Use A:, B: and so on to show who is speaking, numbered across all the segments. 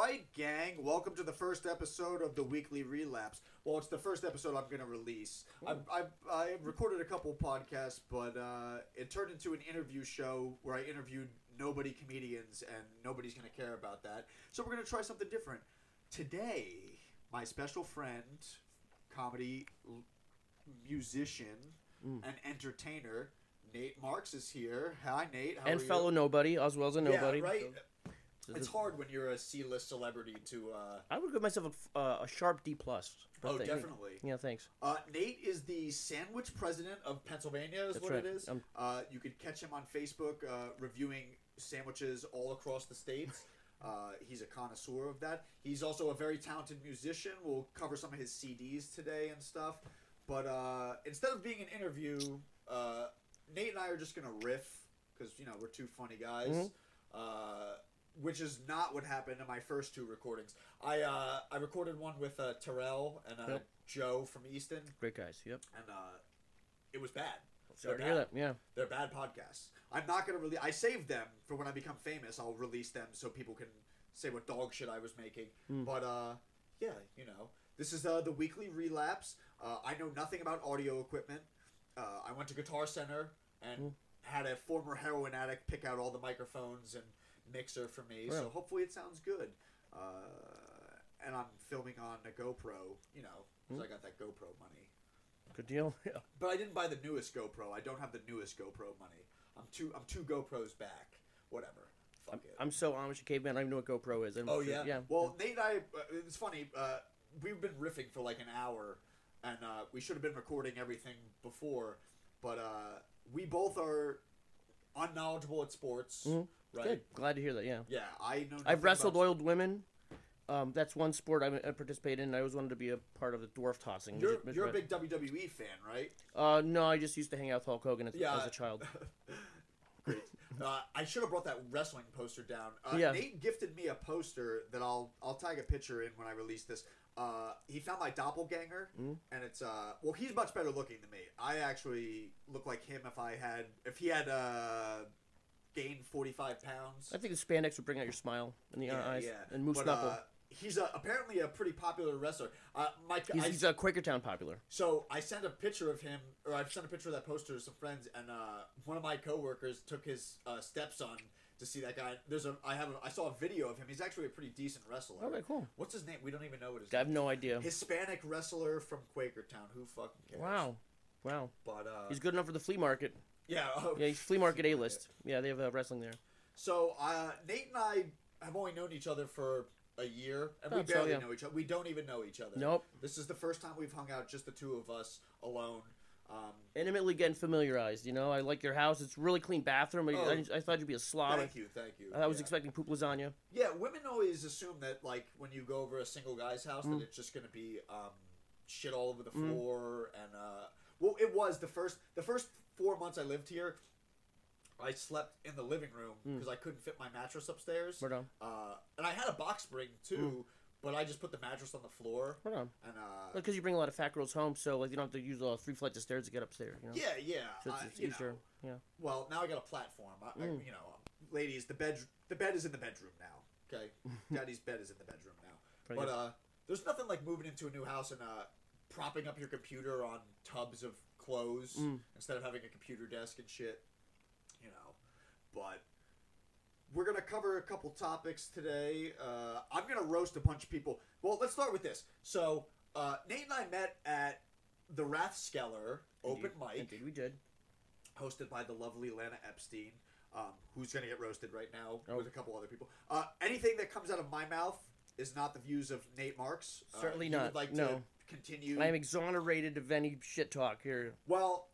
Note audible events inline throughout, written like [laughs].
A: right, gang. Welcome to the first episode of the weekly relapse. Well, it's the first episode I'm going to release. I, I, I recorded a couple podcasts, but uh, it turned into an interview show where I interviewed nobody comedians, and nobody's going to care about that. So we're going to try something different. Today, my special friend, comedy musician, and entertainer, Nate Marks is here. Hi, Nate. How
B: and
A: are you?
B: fellow nobody, Oswald's a nobody.
A: Yeah, right.
B: So
A: It's hard when you're a C-list celebrity to. Uh,
B: I would give myself a, uh, a sharp D plus.
A: oh, definitely.
B: Yeah, thanks.
A: Uh, Nate is the sandwich president of Pennsylvania, is
B: That's
A: what
B: right.
A: it is.
B: Um,
A: uh, you could catch him on Facebook uh, reviewing sandwiches all across the states. [laughs] Uh, he's a connoisseur of that. He's also a very talented musician. We'll cover some of his CDs today and stuff. But uh, instead of being an interview, uh, Nate and I are just gonna riff because you know we're two funny guys.
B: Mhm.
A: Which is not what happened in my first two recordings. I uh, I recorded one with uh, Terrell and uh,
B: Yep.
A: Joe from Easton,
B: Great guys. Yep.
A: and uh, it was bad.
B: Sorry to
A: They're
B: hear
A: bad.
B: that. Yeah.
A: They're bad podcasts. I'm not gonna really. I saved them for when I become famous. I'll release them so people can say what dog shit I was making.
B: Mm.
A: But uh, yeah, you know, this is uh, the weekly relapse. Uh, I know nothing about audio equipment. Uh, I went to Guitar Center and
B: Mm.
A: had a former heroin addict pick out all the microphones and mixer for me. So hopefully it sounds good. Uh, and I'm filming on a GoPro, you know, because
B: Mm.
A: I got that GoPro money.
B: Good deal. [laughs] Yeah.
A: But I didn't buy the newest GoPro. I don't have the newest GoPro money. I'm two. I'm two GoPros back. Whatever. Fuck
B: I'm,
A: it.
B: I'm so Amish caveman. I don't even know what GoPro is.
A: Oh
B: sure-
A: yeah.
B: Yeah.
A: Well, Nate and I. Uh, it's funny. Uh, we've been riffing for like an hour, and uh, we should have been recording everything before, but uh, we both are unknowledgeable at sports.
B: Mhm.
A: Right.
B: Good. Glad to hear that. Yeah.
A: Yeah, I know.
B: I've wrestled
A: about-
B: oiled women. Um, that's one sport I, I participate in. I always wanted to be a part of the dwarf tossing.
A: You're, you're a big WWE fan, right?
B: Uh, no, I just used to hang out with Hulk Hogan as,
A: Yeah.
B: as a child. [laughs]
A: Great. Uh, I should have brought that wrestling poster down. Uh,
B: Yeah.
A: Nate gifted me a poster that I'll I'll tag a picture in when I release this. Uh, he found my doppelganger,
B: Mhm.
A: and it's uh well he's much better looking than me. I actually look like him if I had if he had uh gained forty five pounds.
B: I think the spandex would bring out your smile in the
A: Yeah,
B: eyes
A: yeah.
B: and moose
A: But,
B: knuckle.
A: uh, he's a, apparently a pretty popular wrestler. Uh, Mike,
B: he's,
A: I,
B: he's uh, Quakertown popular.
A: So I sent a picture of him, or I sent a picture of that poster to some friends, and uh, one of my coworkers took his uh, stepson to see that guy. There's a I have a, I saw a video of him. He's actually a pretty decent wrestler.
B: Okay, cool.
A: What's his name? We don't even know what his
B: I have no idea.
A: Hispanic wrestler from Quakertown. Who fucking cares?
B: Wow. Wow.
A: But uh,
B: He's good enough for the flea market.
A: Yeah. [laughs] Oh,
B: Yeah, flea market [laughs] A list. Yeah, they have uh, wrestling there.
A: So uh, Nate and I have only known each other for a year, and we
B: About so,
A: barely
B: yeah.
A: know each other. We don't even know each other.
B: Nope.
A: This is the first time we've hung out, just the two of us alone. Um,
B: Intimately getting familiarized. You know, I like your house. It's really clean bathroom. I,
A: Oh.
B: I, I thought you'd be a slob.
A: thank you, thank you.
B: I was
A: Yeah.
B: expecting poop lasagna.
A: Yeah, women always assume that like when you go over a single guy's house
B: Mm.
A: that it's just gonna be um, shit all over the
B: Mm.
A: floor and uh, well, it was the first the first four months I lived here. I slept in the living room because I couldn't fit my mattress upstairs,
B: Right on.
A: uh, and I had a box spring too, but I just put the mattress on the floor
B: Right on.
A: and uh,
B: Because you bring a lot of fat girls home, so like you don't have to use uh, three flights of stairs to get upstairs. You know.
A: yeah, yeah,
B: So it's,
A: I-
B: it's
A: you
B: easier.
A: know,
B: Yeah.
A: well, now I got a platform. I, I,
B: Mm.
A: you know, ladies, the bed the bed is in the bedroom now. Okay, [laughs] Daddy's bed is in the bedroom now.
B: Pretty
A: But
B: good.
A: uh, there's nothing like moving into a new house and uh, propping up your computer on tubs of clothes
B: Mm.
A: instead of having a computer desk and shit. You know, but we're gonna cover a couple topics today. Uh, I'm gonna roast a bunch of people. Well, let's start with this. So uh, Nate and I met at the Rathskeller open mic
B: Indeed, we did.
A: hosted by the lovely Lana Epstein, um, who's going to get roasted right now
B: Oh.
A: with a couple other people. Uh, anything that comes out of my mouth is not the views of Nate Marks. Uh,
B: Certainly not,
A: Would like to
B: no.
A: Continue.
B: I am exonerated of any shit talk here,
A: well,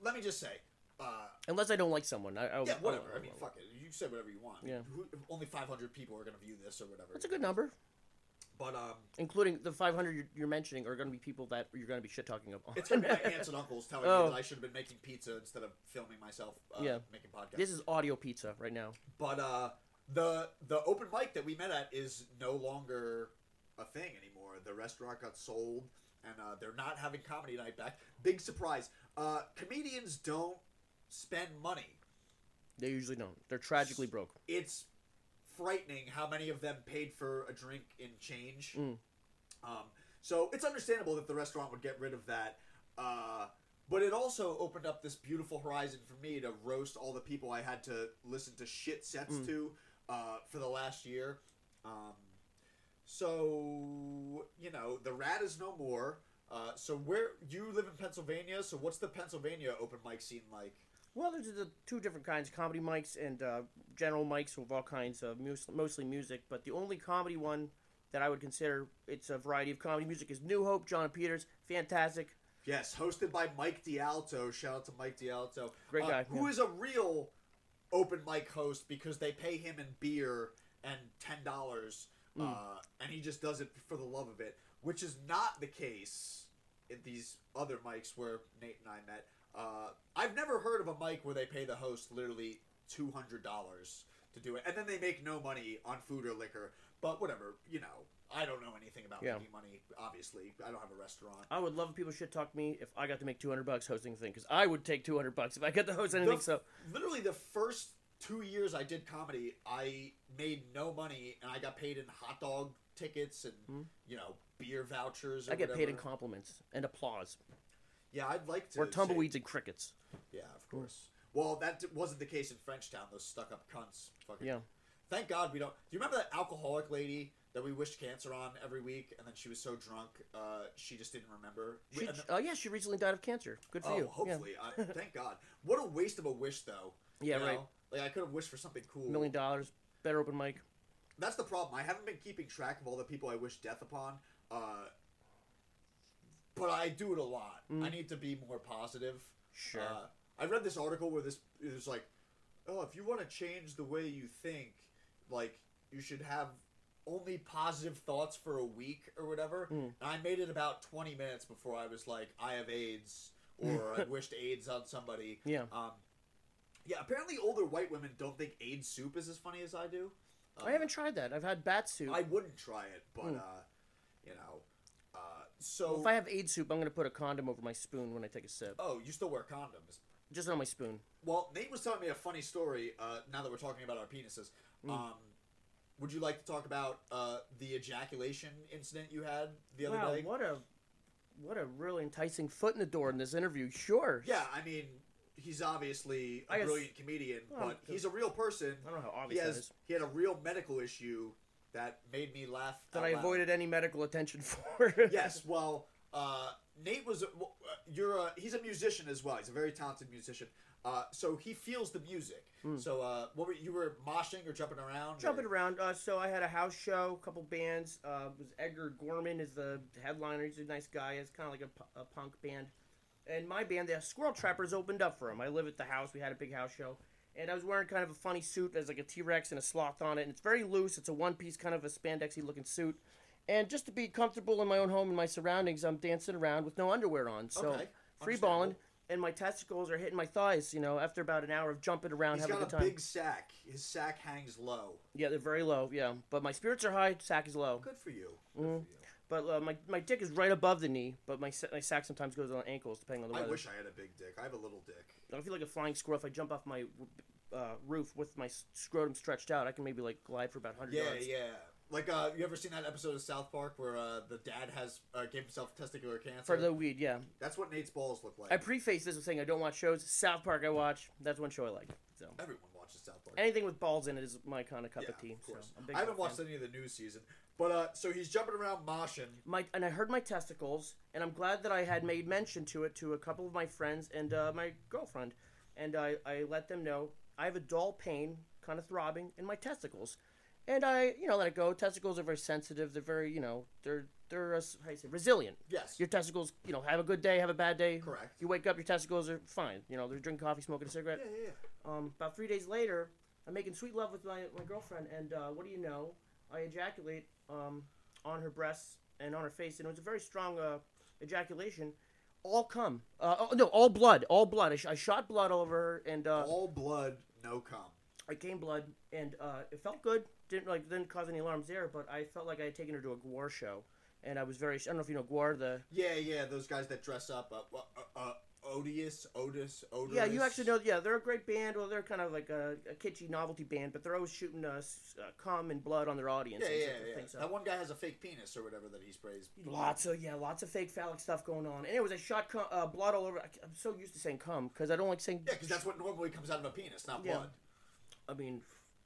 A: let me just say. Uh,
B: unless I don't like someone. I, I
A: yeah, whatever. I mean, fuck it. You say whatever you want.
B: Yeah.
A: Who, only 500 people are going to view this or whatever.
B: That's a good number.
A: But um,
B: Including the 500 you're, you're mentioning are going to be people that you're going to be shit talking about.
A: it's going to be my [laughs] aunts and uncles telling
B: Oh.
A: me that I should have been making pizza instead of filming myself uh,
B: Yeah.
A: making podcasts.
B: this is audio pizza right now.
A: But uh, the the open mic that we met at is no longer a thing anymore. The restaurant got sold, and uh, they're not having comedy night back. Big surprise. Uh, comedians don't spend money.
B: They usually don't. They're tragically broke.
A: It's frightening how many of them paid for a drink in change.
B: Mm.
A: Um, so it's understandable that the restaurant would get rid of that. Uh, but it also opened up this beautiful horizon for me to roast all the people I had to listen to shit sets
B: Mm.
A: to uh, for the last year. Um, so you know, the rat is no more. Uh, so where you live in Pennsylvania? So what's the Pennsylvania open mic scene like?
B: Well, there's the two different kinds: comedy mics and uh, general mics of all kinds of mus- mostly music. But the only comedy one that I would consider it's a variety of comedy music is New Hope. John Peters, fantastic.
A: Yes, hosted by Mike D'Alto. Shout out to Mike D'Alto,
B: Great
A: uh,
B: guy,
A: Who
B: yeah.
A: is a real open mic host because they pay him in beer and ten dollars,
B: Mm.
A: uh, and he just does it for the love of it, which is not the case in these other mics where Nate and I met. Uh, I've never heard of a mic where they pay the host literally two hundred dollars to do it, and then they make no money on food or liquor. But whatever, you know, I don't know anything about
B: Yeah.
A: making money. Obviously, I don't have a restaurant.
B: I would love if people shit talk me if I got to make 200 bucks hosting thing because I would take 200 bucks if I got to host anything.
A: The-
B: so
A: literally the first two years I did comedy, I made no money and I got paid in hot dog tickets and
B: Hmm.
A: you know beer vouchers. Or
B: I get paid in compliments and applause
A: Yeah, I'd like to.
B: or
A: say-
B: tumbleweeds and crickets.
A: Yeah, of course. Well, that d- wasn't the case in Frenchtown. Those stuck-up cunts. Fucking.
B: Yeah.
A: Thank God we don't. Do you remember that alcoholic lady that we wished cancer on every week, and then she was so drunk, uh, she just didn't remember. We-
B: She,
A: and then-
B: oh yeah, she recently died of cancer. Good for
A: oh,
B: you. Yeah.
A: hopefully. I, thank God. What a waste of a wish, though. [laughs]
B: Yeah,
A: you
B: right.
A: Like I could have wished for something cool.
B: Million dollars, better open mic.
A: That's the problem. I haven't been keeping track of all the people I wish death upon. Uh, but I do it a lot.
B: Mm.
A: I need to be more positive.
B: Sure.
A: Uh, I read this article where this it was like, oh, if you want to change the way you think, like you should have only positive thoughts for a week or whatever.
B: Mm.
A: And I made it about twenty minutes before I was like, I have AIDS, or [laughs] I wished AIDS on somebody.
B: yeah.
A: Um, yeah, apparently older white women don't think AIDS soup is as funny as I do.
B: I haven't tried that. I've had bat soup.
A: I wouldn't try it, but
B: Mm.
A: uh, you know, uh, so
B: Well, if I have AIDS soup, I'm gonna put a condom over my spoon when I take a sip,
A: oh, you still wear condoms?
B: just on my spoon.
A: Well, Nate was telling me a funny story. Uh, now that we're talking about our penises,
B: Mm.
A: um, would you like to talk about uh, the ejaculation incident you had the other
B: Wow,
A: day?
B: what a what a really enticing foot in the door in this interview. Sure.
A: Yeah, I mean, he's obviously a
B: guess-
A: brilliant comedian,
B: Well,
A: but he's a real person.
B: I don't know how
A: He
B: obvious that
A: has
B: is.
A: he had a real medical issue that made me laugh.
B: That I
A: loud.
B: avoided any medical attention for. [laughs]
A: yes, well, uh, Nate was. well, uh, You're. A, he's a musician as well. He's a very talented musician. Uh, so he feels the music. So uh, what were you were moshing or jumping around?
B: Jumping
A: or?
B: around. Uh, so I had a house show, a couple bands. Uh, was Edgar Gorman is the headliner. He's a nice guy. It's kind of like a, a punk band. And my band, the Squirrel Trappers, opened up for him. I live at the house. We had a big house show. And I was wearing kind of a funny suit. There's like a T Rex and a sloth on it. And it's very loose. It's a one piece, kind of a spandexy looking suit. And just to be comfortable in my own home and my surroundings, I'm dancing around with no underwear on. So
A: Okay,
B: free balling. And my testicles are hitting my thighs, you know, after about an hour of jumping around,
A: He's
B: having a
A: got
B: good
A: a
B: time.
A: big sack. His sack hangs low.
B: Yeah, they're very low. Yeah, but my spirits are high. Sack is low.
A: Good for you. Good
B: Mm-hmm.
A: for you.
B: But uh, my my dick is right above the knee. But my my sack sometimes goes on ankles depending on the weather.
A: I wish I had a big dick. I have a little dick.
B: I feel like a flying squirrel if I jump off my uh, roof with my scrotum stretched out. I can maybe like glide for about hundred
A: Yeah,
B: yards.
A: yeah. yeah. Like, uh, you ever seen that episode of South Park where uh, the dad has uh, gave himself testicular cancer?
B: For the weed, yeah.
A: That's what Nate's balls look like.
B: I preface this with saying I don't watch shows. South Park I watch. That's one show I like. So
A: Everyone watches South Park.
B: anything with balls in it is my kind of cup
A: yeah,
B: of tea.
A: of course.
B: So I'm a big
A: I haven't watched
B: fan.
A: any of the new season, but uh, so he's jumping around moshing.
B: my and I heard my testicles, and I'm glad that I had made mention to it to a couple of my friends and uh, my girlfriend, and I, I let them know I have a dull pain, kind of throbbing in my testicles, and I you know let it go. Testicles are very sensitive. They're very you know they're they're uh, how you say resilient.
A: Yes.
B: Your testicles you know have a good day, have a bad day.
A: Correct.
B: You wake up, your testicles are fine. You know they're drinking coffee, smoking a cigarette.
A: yeah, yeah, yeah.
B: Um, about three days later, I'm making sweet love with my, my girlfriend, and uh, what do you know? I ejaculate um, on her breasts and on her face, and it was a very strong uh, ejaculation. All cum. Uh, oh, no, all blood. All blood. I, sh- I shot blood all over her, and uh,
A: All blood, no cum.
B: I came blood, and uh, it felt good. Didn't like didn't cause any alarms there, but I felt like I had taken her to a Gwar show, and I was very. I don't know if you know Gwar, the
A: Yeah, yeah. Those guys that dress up. Uh, uh, uh, Odious, Otis, Otis.
B: Yeah, you actually know. Yeah, they're a great band. Well, they're kind of like a, a kitschy novelty band, but they're always shooting uh, s- uh, cum and blood on their audience.
A: Yeah, yeah, yeah.
B: things, so-
A: That one guy has a fake penis or whatever that he sprays.
B: Lots of yeah, lots of fake phallic stuff going on. Anyways, I shot cum, uh, blood all over. I, I'm so used to saying cum because I don't like saying.
A: Yeah, because that's what normally comes out of a penis, not
B: Yeah.
A: blood.
B: I mean,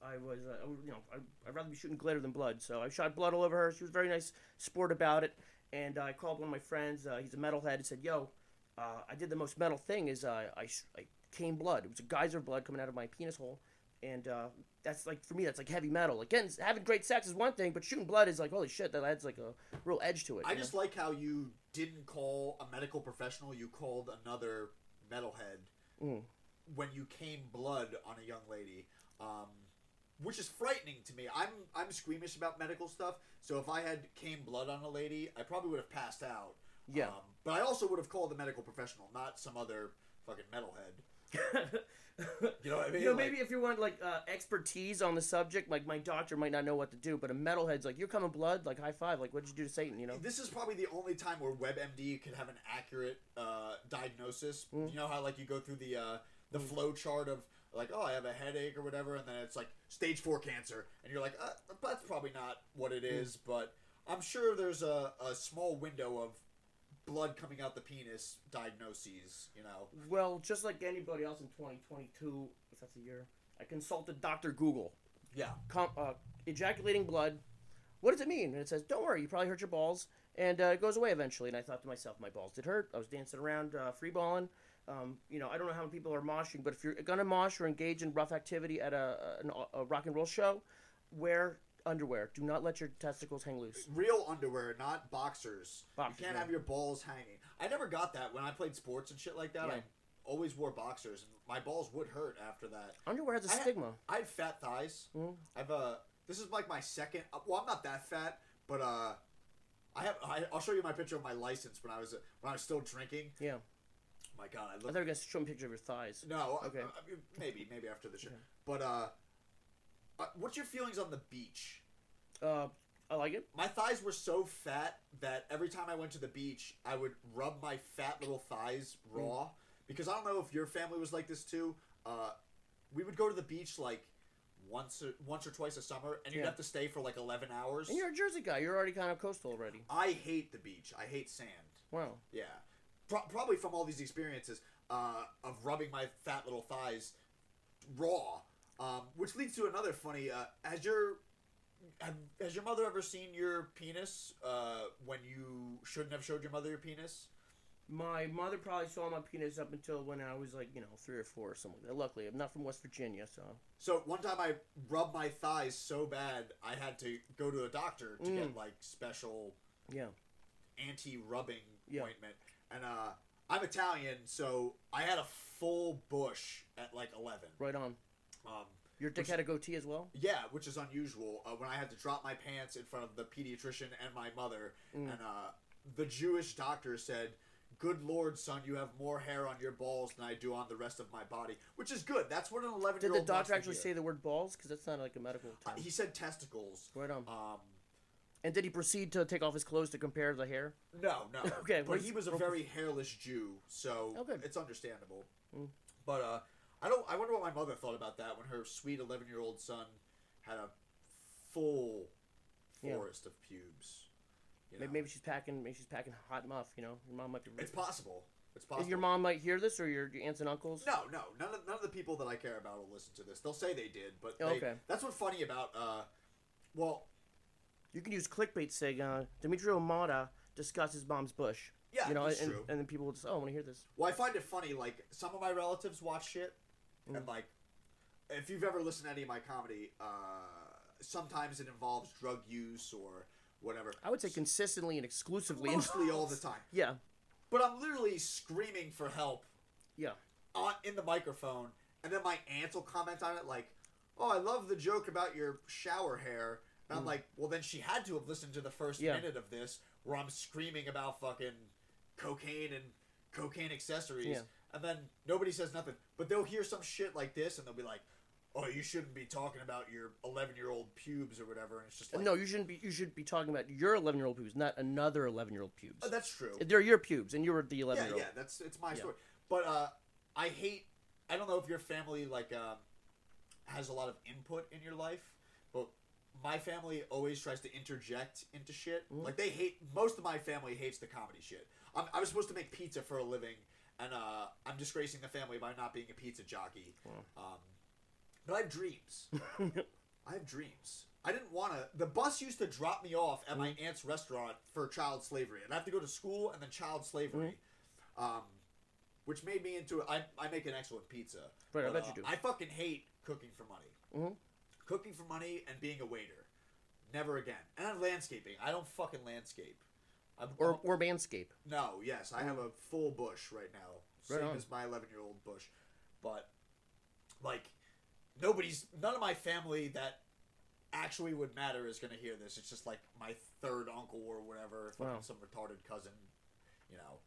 B: I was, uh, you know, I, I'd rather be shooting glitter than blood. So I shot blood all over her. She was very nice sport about it. And I called one of my friends. Uh, he's a metalhead. and said, "Yo, uh, I did the most metal thing. Is uh, I, I came blood. It was a geyser of blood coming out of my penis hole." And uh, that's like for me, that's like heavy metal. Like getting having great sex is one thing, but shooting blood is like holy shit. That adds like a real edge to it.
A: I
B: you know?
A: just like how you didn't call a medical professional, you called another metalhead
B: Mm.
A: when you came blood on a young lady. Um, which is frightening to me. I'm I'm squeamish about medical stuff, so if I had came blood on a lady, I probably would have passed out.
B: Yeah.
A: Um, but I also would have called a medical professional, not some other fucking metalhead. [laughs] You know what I mean?
B: You know,
A: Like-
B: maybe if you want like uh, expertise on the subject, like my doctor might not know what to do, but a metalhead's like, "You're coming blood, like high five, like what'd you do to Satan?" You know?
A: This is probably the only time where WebMD could have an accurate uh, diagnosis.
B: Mm.
A: You know how like you go through the uh, the flow chart of like, oh, I have a headache or whatever, and then it's like stage four cancer, and you're like, uh, that's probably not what it is," Mm. but I'm sure there's a, a small window of blood coming out the penis diagnoses. You know,
B: Well, just like anybody else in 2022, if that's a year, I consulted Doctor Google.
A: yeah.
B: Com- uh, ejaculating blood. What does it mean? And it says, "Don't worry, you probably hurt your balls," and uh, it goes away eventually. And I thought to myself, my balls did hurt. I was dancing around, uh, free balling. Um, you know, I don't know how many people are moshing, but if you're gonna mosh or engage in rough activity at a, a, a rock and roll show, wear underwear. Do not let your testicles hang loose.
A: Real underwear, not boxers.
B: Boxers,
A: you can't
B: yeah.
A: have your balls hanging. I never got that when I played sports and shit like that.
B: Yeah.
A: I always wore boxers, and my balls would hurt after that.
B: Underwear has a
A: I
B: stigma.
A: I have fat thighs.
B: Mhm.
A: I've uh, this is like my second. uh, Well, I'm not that fat, but uh, I have. I, I'll show you my picture of my license when I was when I was still drinking.
B: Yeah.
A: my God, I
B: I thought you were gonna show me a picture of your thighs.
A: no,
B: Okay.
A: I, I mean, maybe maybe after the show.
B: Okay.
A: But uh, uh, what's your feelings on the beach?
B: Uh, I like it.
A: My thighs were so fat that every time I went to the beach, I would rub my fat little thighs raw. Because I don't know if your family was like this too. Uh, we would go to the beach like once or, once or twice a summer, and you'd
B: Yeah.
A: have to stay for like eleven hours.
B: And you're a Jersey guy. You're already kind of coastal already.
A: I hate the beach. I hate sand.
B: Wow.
A: Yeah, Pro- probably from all these experiences uh, of rubbing my fat little thighs raw. Um, which leads to another funny. Uh, has your have, has your mother ever seen your penis uh, when you shouldn't have showed your mother your penis?
B: My mother probably saw my penis up until when I was like, you know, three or four or something like that. Luckily, I'm not from West Virginia, so.
A: So one time I rubbed my thighs so bad I had to go to a doctor to get
B: Mm.
A: like special
B: Yeah.
A: anti-rubbing
B: Yeah.
A: ointment. And uh, I'm Italian, so I had a full bush at like 11.
B: Right on.
A: Um,
B: Your dick
A: Which-
B: had a goatee as well?
A: yeah, which is unusual. Uh, when I had to drop my pants in front of the pediatrician and my mother,
B: Mm.
A: and uh, the Jewish doctor said, "Good Lord, son, you have more hair on your balls than I do on the rest of my body," which is good. That's what an eleven-year-old.
B: Did the doctor actually say the word balls? Because that's not like a medical
A: Uh,
B: term.
A: he said testicles.
B: right on.
A: Um,
B: And did he proceed to take off his clothes to compare the hair?
A: No, no. [laughs]
B: Okay,
A: but he was a very hairless Jew, so
B: good.
A: it's understandable.
B: Mm.
A: But uh, I don't. I wonder what my mother thought about that when her sweet eleven-year-old son had a full
B: Yeah.
A: forest of pubes. You
B: Maybe,
A: know?
B: maybe she's packing. Maybe she's packing hot muff. You know, your mom might be.
A: it's possible. It's possible.
B: Your mom might hear this, or your, your aunts and uncles?
A: No, no. None of none of the people that I care about will listen to this. They'll say they did, but they,
B: okay.
A: that's what's funny about. Uh, well,
B: You can use clickbait saying uh, Demetrio Mata discusses mom's bush.
A: yeah,
B: you know,
A: that's
B: and,
A: true.
B: and then people will just, oh, I want to hear this.
A: Well, I find it funny. Like some of my relatives watch shit, and like, if you've ever listened to any of my comedy, uh, sometimes it involves drug use or whatever.
B: I would say consistently and exclusively.
A: Mostly all the time.
B: yeah,
A: But I'm literally screaming for help
B: yeah.
A: on in the microphone, and then my aunt will comment on it like, "Oh, I love the joke about your shower hair." And I'm like, "Well, then she had to have listened to the first
B: Mm. Yeah.
A: minute of this where I'm screaming about fucking cocaine and cocaine accessories."
B: Yeah.
A: And then nobody says nothing, but they'll hear some shit like this, and they'll be like, "Oh, you shouldn't be talking about your 11 year old pubes or whatever." And it's just like,
B: no, you shouldn't be. You should be talking about your 11 year old pubes, not another 11 year old pubes.
A: oh, that's true.
B: They're your pubes, and you were the 11
A: Yeah,
B: year old.
A: yeah, that's it's my
B: Yeah.
A: story. But uh, I hate. I don't know if your family like um, has a lot of input in your life, but my family always tries to interject into shit.
B: Mm.
A: Like they hate. Most of my family hates the comedy shit. I'm, I was supposed to make pizza for a living, and uh, I'm disgracing the family by not being a pizza jockey. Um, but I have dreams. [laughs] I have dreams. I didn't want to. The bus used to drop me off at
B: Mm.
A: my aunt's restaurant for child slavery, and I have to go to school and then child slavery,
B: Mm.
A: um, which made me into. I I make an excellent pizza.
B: Right, I bet
A: uh,
B: you do.
A: I fucking hate cooking for money.
B: Mhm.
A: Cooking for money and being a waiter, never again. And landscaping. I don't fucking landscape. I'm,
B: Or or manscape.
A: no, yes, I have a full bush right now,
B: Right
A: same as my 11 year old bush. But, like, nobody's, none of my family that actually would matter is going to hear this. It's just like my third uncle or whatever,
B: Wow.
A: some retarded cousin, you know,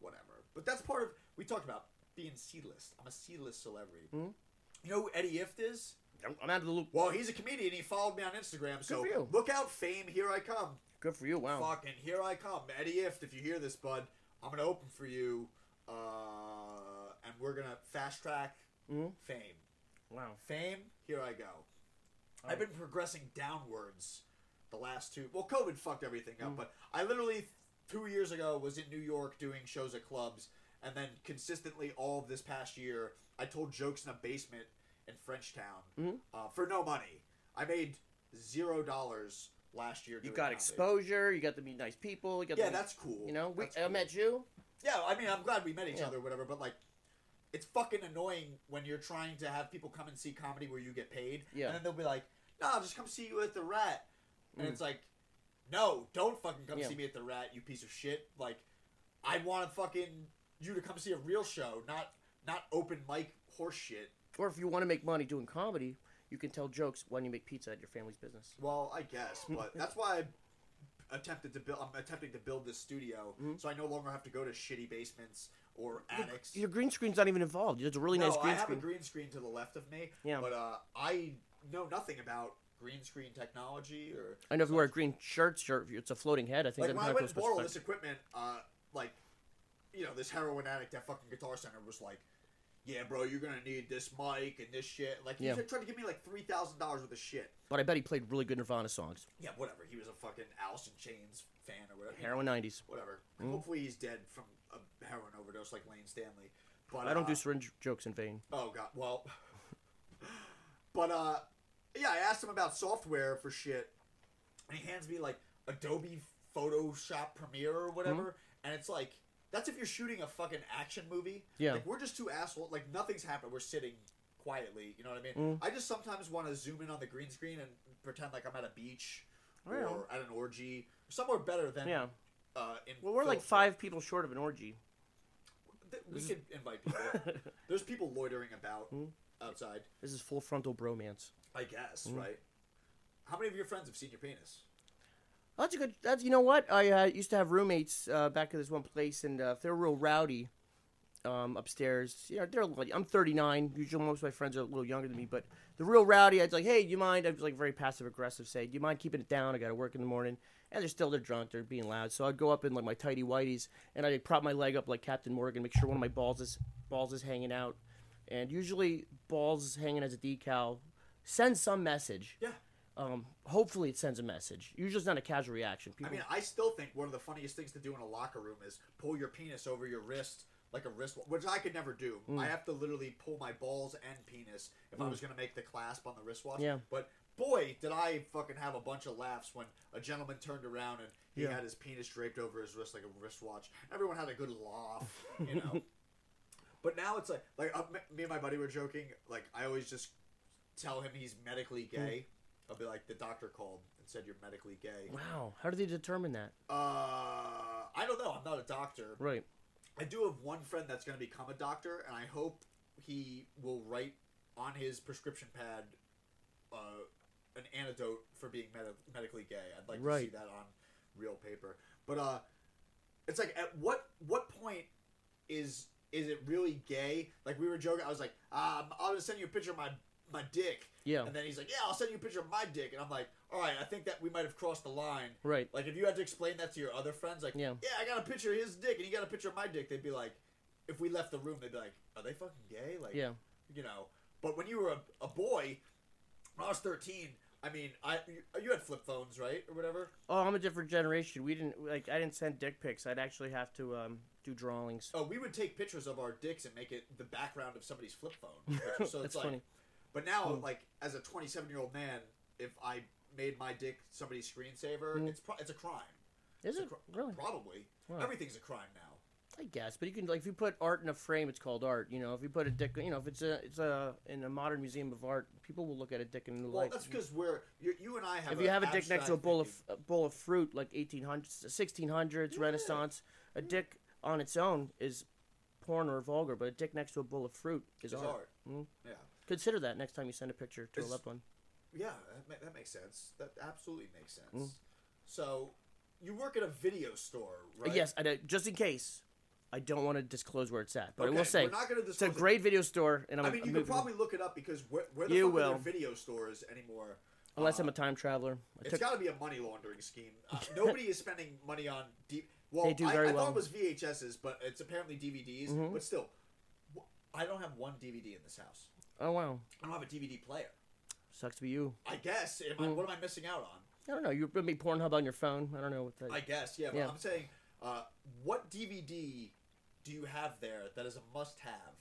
A: whatever. But that's part of, we talked about being C-list. I'm a C-list celebrity.
B: Mhm.
A: You know who Eddie Ifft is?
B: I'm, out of the loop.
A: Well, he's a comedian. He followed me on Instagram. So look out, fame. Here I come.
B: Good for you. Wow.
A: Fucking here I come, Eddie Ifft. If you hear this, bud, I'm gonna open for you, uh, and we're gonna fast track
B: Mhm.
A: fame.
B: Wow.
A: Fame, here I go. I've been progressing downwards the last two. Well, COVID fucked everything up,
B: Mm.
A: but I literally two years ago was in New York doing shows at clubs, and then consistently all of this past year, I told jokes in a basement in Frenchtown
B: Mhm.
A: uh, for no money. I made zero dollars last year.
B: You got
A: comedy.
B: exposure. You got to meet nice people. You got
A: Yeah,
B: to,
A: that's cool.
B: you know. We,
A: That's
B: I met you.
A: Yeah, I mean, I'm glad we met each
B: Yeah.
A: other, whatever. But like, it's fucking annoying when you're trying to have people come and see comedy where you get paid,
B: Yeah.
A: and then they'll be like, "No, I'll just come see you at the Rat," and
B: Mm.
A: it's like, "No, don't fucking come
B: Yeah.
A: see me at the Rat, you piece of shit." Like, I want to fucking you to come see a real show, not not open mic horse shit.
B: Or if you want to make money doing comedy, you can tell jokes when you make pizza at your family's business.
A: Well, I guess, [laughs] but that's why I attempted to build. I'm attempting to build this studio,
B: Mhm.
A: so I no longer have to go to shitty basements or attics.
B: Your green screen's not even involved. It's a really
A: no,
B: nice green
A: I have
B: screen.
A: a green screen to the left of me.
B: Yeah.
A: But uh, I know nothing about green screen technology or
B: I know if you wear a green shirt, shirt, it's a floating head. I think
A: like when I went
B: supposed
A: bought this equipment. Uh, like, you know, this heroin addict at fucking Guitar Center was like, "Yeah, bro, you're gonna need this mic and this shit." Like, he
B: Yeah.
A: tried to give me like three thousand dollars worth of shit.
B: But I bet he played really good Nirvana songs.
A: Yeah, whatever. He was a fucking Alice in Chains fan or whatever.
B: Heroin 90s.
A: Whatever.
B: Mhm.
A: Hopefully he's dead from a heroin overdose like Layne Staley. But
B: I don't
A: uh,
B: do syringe jokes in vain.
A: Oh god, well, [laughs] but uh, yeah, I asked him about software for shit, and he hands me like Adobe Photoshop Premiere or whatever, and it's like that's if you're shooting a fucking action movie.
B: Yeah.
A: like we're just two assholes. Like nothing's happened. We're sitting quietly. You know what I mean?
B: Mm.
A: I just sometimes want to zoom in on the green screen and pretend like I'm at a beach or at an orgy, somewhere better than
B: Yeah.
A: Uh, in
B: Well, we're like five people short of an orgy.
A: We
B: This is-
A: could invite people. [laughs] There's people loitering about
B: Hmm.
A: outside.
B: This is full frontal bromance.
A: I guess,
B: Mm.
A: right? How many of your friends have seen your penis?
B: That's a good. That's you know what I uh, used to have roommates uh, back at this one place, and uh, if they're real rowdy um, upstairs, you know, they're like I'm 39. Usually, most of my friends are a little younger than me, but the real rowdy, I'd like, hey, you mind? I was like very passive aggressive, say, do you mind keeping it down? I got to work in the morning, and they're still they're drunk, they're being loud. So I'd go up in like my tidy whities, and I'd prop my leg up like Captain Morgan, make sure one of my balls is balls is hanging out, and usually balls hanging as a decal sends some message.
A: Yeah.
B: Um, hopefully it sends a message. Usually it's not a casual reaction.
A: I mean, I still think one of the funniest things to do in a locker room is pull your penis over your wrist like a wrist, which I could never do.
B: Mm.
A: I have to literally pull my balls and penis if I was gonna make the clasp on the wristwatch.
B: Yeah.
A: But boy, did I fucking have a bunch of laughs when a gentleman turned around and he
B: Yeah.
A: had his penis draped over his wrist like a wristwatch. Everyone had a good laugh, you know. [laughs] but now it's like, like uh, me- and my buddy were joking. Like I always just tell him he's medically gay. I'll be like, the doctor called and said you're medically gay.
B: wow, how do they determine that?
A: Uh, I don't know. I'm not a doctor.
B: Right.
A: I do have one friend that's going to become a doctor, and I hope he will write on his prescription pad uh, an antidote for being med- medically gay. I'd like to see that on real paper. But uh, it's like at what what point is is it really gay? Like we were joking. I was like, um, I'll just send you a picture of my my dick.
B: Yeah.
A: And then he's like, Yeah, I'll send you a picture of my dick. And I'm like, All right, I think that we might have crossed the line.
B: Right.
A: Like if you had to explain that to your other friends, like,
B: Yeah.
A: yeah I got a picture of his dick and he got a picture of my dick, they'd be like, if we left the room, they'd be like, "Are they fucking gay?" Like,
B: Yeah.
A: you know. But when you were a, a boy, when I was thirteen. I mean, I you, you had flip phones, right, or whatever.
B: Oh, I'm a different generation. We didn't like. I didn't send dick pics. I'd actually have to um, do drawings.
A: Oh, we would take pictures of our dicks and make it the background of somebody's flip phone. [laughs] So it's
B: That's
A: like,
B: funny.
A: But now,
B: Mm.
A: like as a 27 year old man, if I made my dick somebody's screensaver,
B: Mm.
A: it's pro- it's a crime.
B: Is
A: It's
B: it
A: cr-
B: really?
A: Probably.
B: Wow.
A: Everything's a crime now.
B: I guess, but you can like if you put art in a frame, it's called art. You know, if you put a dick, you know, if it's a it's a in a modern museum of art, people will look at a dick in a new
A: Well,
B: light.
A: that's because we're you, and I have.
B: if you have a dick next to a bowl of a bowl of fruit like 1800s, 1600s, Renaissance, a dick on its own is porn or vulgar, but a dick next to a bowl of fruit is
A: It's
B: art.
A: art.
B: Mm.
A: Yeah.
B: Consider that next time you send a picture to
A: It's-
B: a loved one.
A: Yeah, that, ma- that makes sense. That absolutely makes sense.
B: Mm.
A: So, you work at a video store, right?
B: Yes, I, don't- just in case. I don't want to disclose where it's at, but I will say
A: we're not going to
B: it's a
A: disclose. it.
B: great video store, and I'm
A: I mean, you could probably look it up because where, where the
B: You
A: fuck
B: will.
A: are video stores anymore?
B: unless
A: Uh,
B: I'm a time traveler. I
A: It's
B: took,
A: got to be a money laundering scheme. Uh, nobody is spending money on deep. Well,
B: They do
A: I,
B: very
A: I
B: well.
A: thought it was VHSs, but it's apparently DVDs.
B: Mhm.
A: But still, I don't have one DVD in this house.
B: Oh wow,
A: I don't have a DVD player.
B: sucks to be you.
A: I guess. Am I,
B: Mm.
A: what am I missing out on?
B: I don't know. You're gonna be Pornhub on your phone. I don't know what that.
A: I guess, yeah. But
B: Yeah.
A: I'm saying, uh, what DVD do you have there that is a must-have?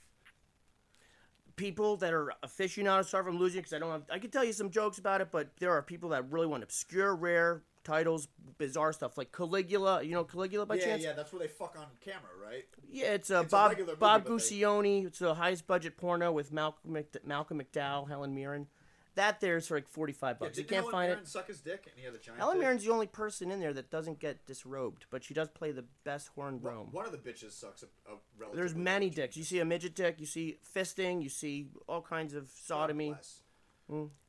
B: people that are aficionados. Sorry if I'm losing because I don't have. I could tell you some jokes about it, but there are people that really want obscure, rare titles, bizarre stuff like Caligula. You know Caligula by
A: yeah,
B: chance?
A: yeah. That's where they fuck on camera, right?
B: Yeah, it's uh,
A: It's a
B: Bob
A: movie,
B: Bob
A: but they-
B: Guccione. It's the highest budget porno with Malcolm Mc, Malcolm McDowell, Helen Mirren. That there's for like forty five
A: Yeah,
B: bucks. you can't
A: Helen
B: find
A: Mirren
B: it.
A: suck his dick and he had a giant
B: Helen
A: dick?
B: Mirren's the only person in there that doesn't get disrobed, but she does play the best horn
A: One-
B: Rome.
A: One of the bitches sucks a, a
B: There's many dicks. You see a midget dick, you see fisting, you see all kinds of sodomy.
A: bless.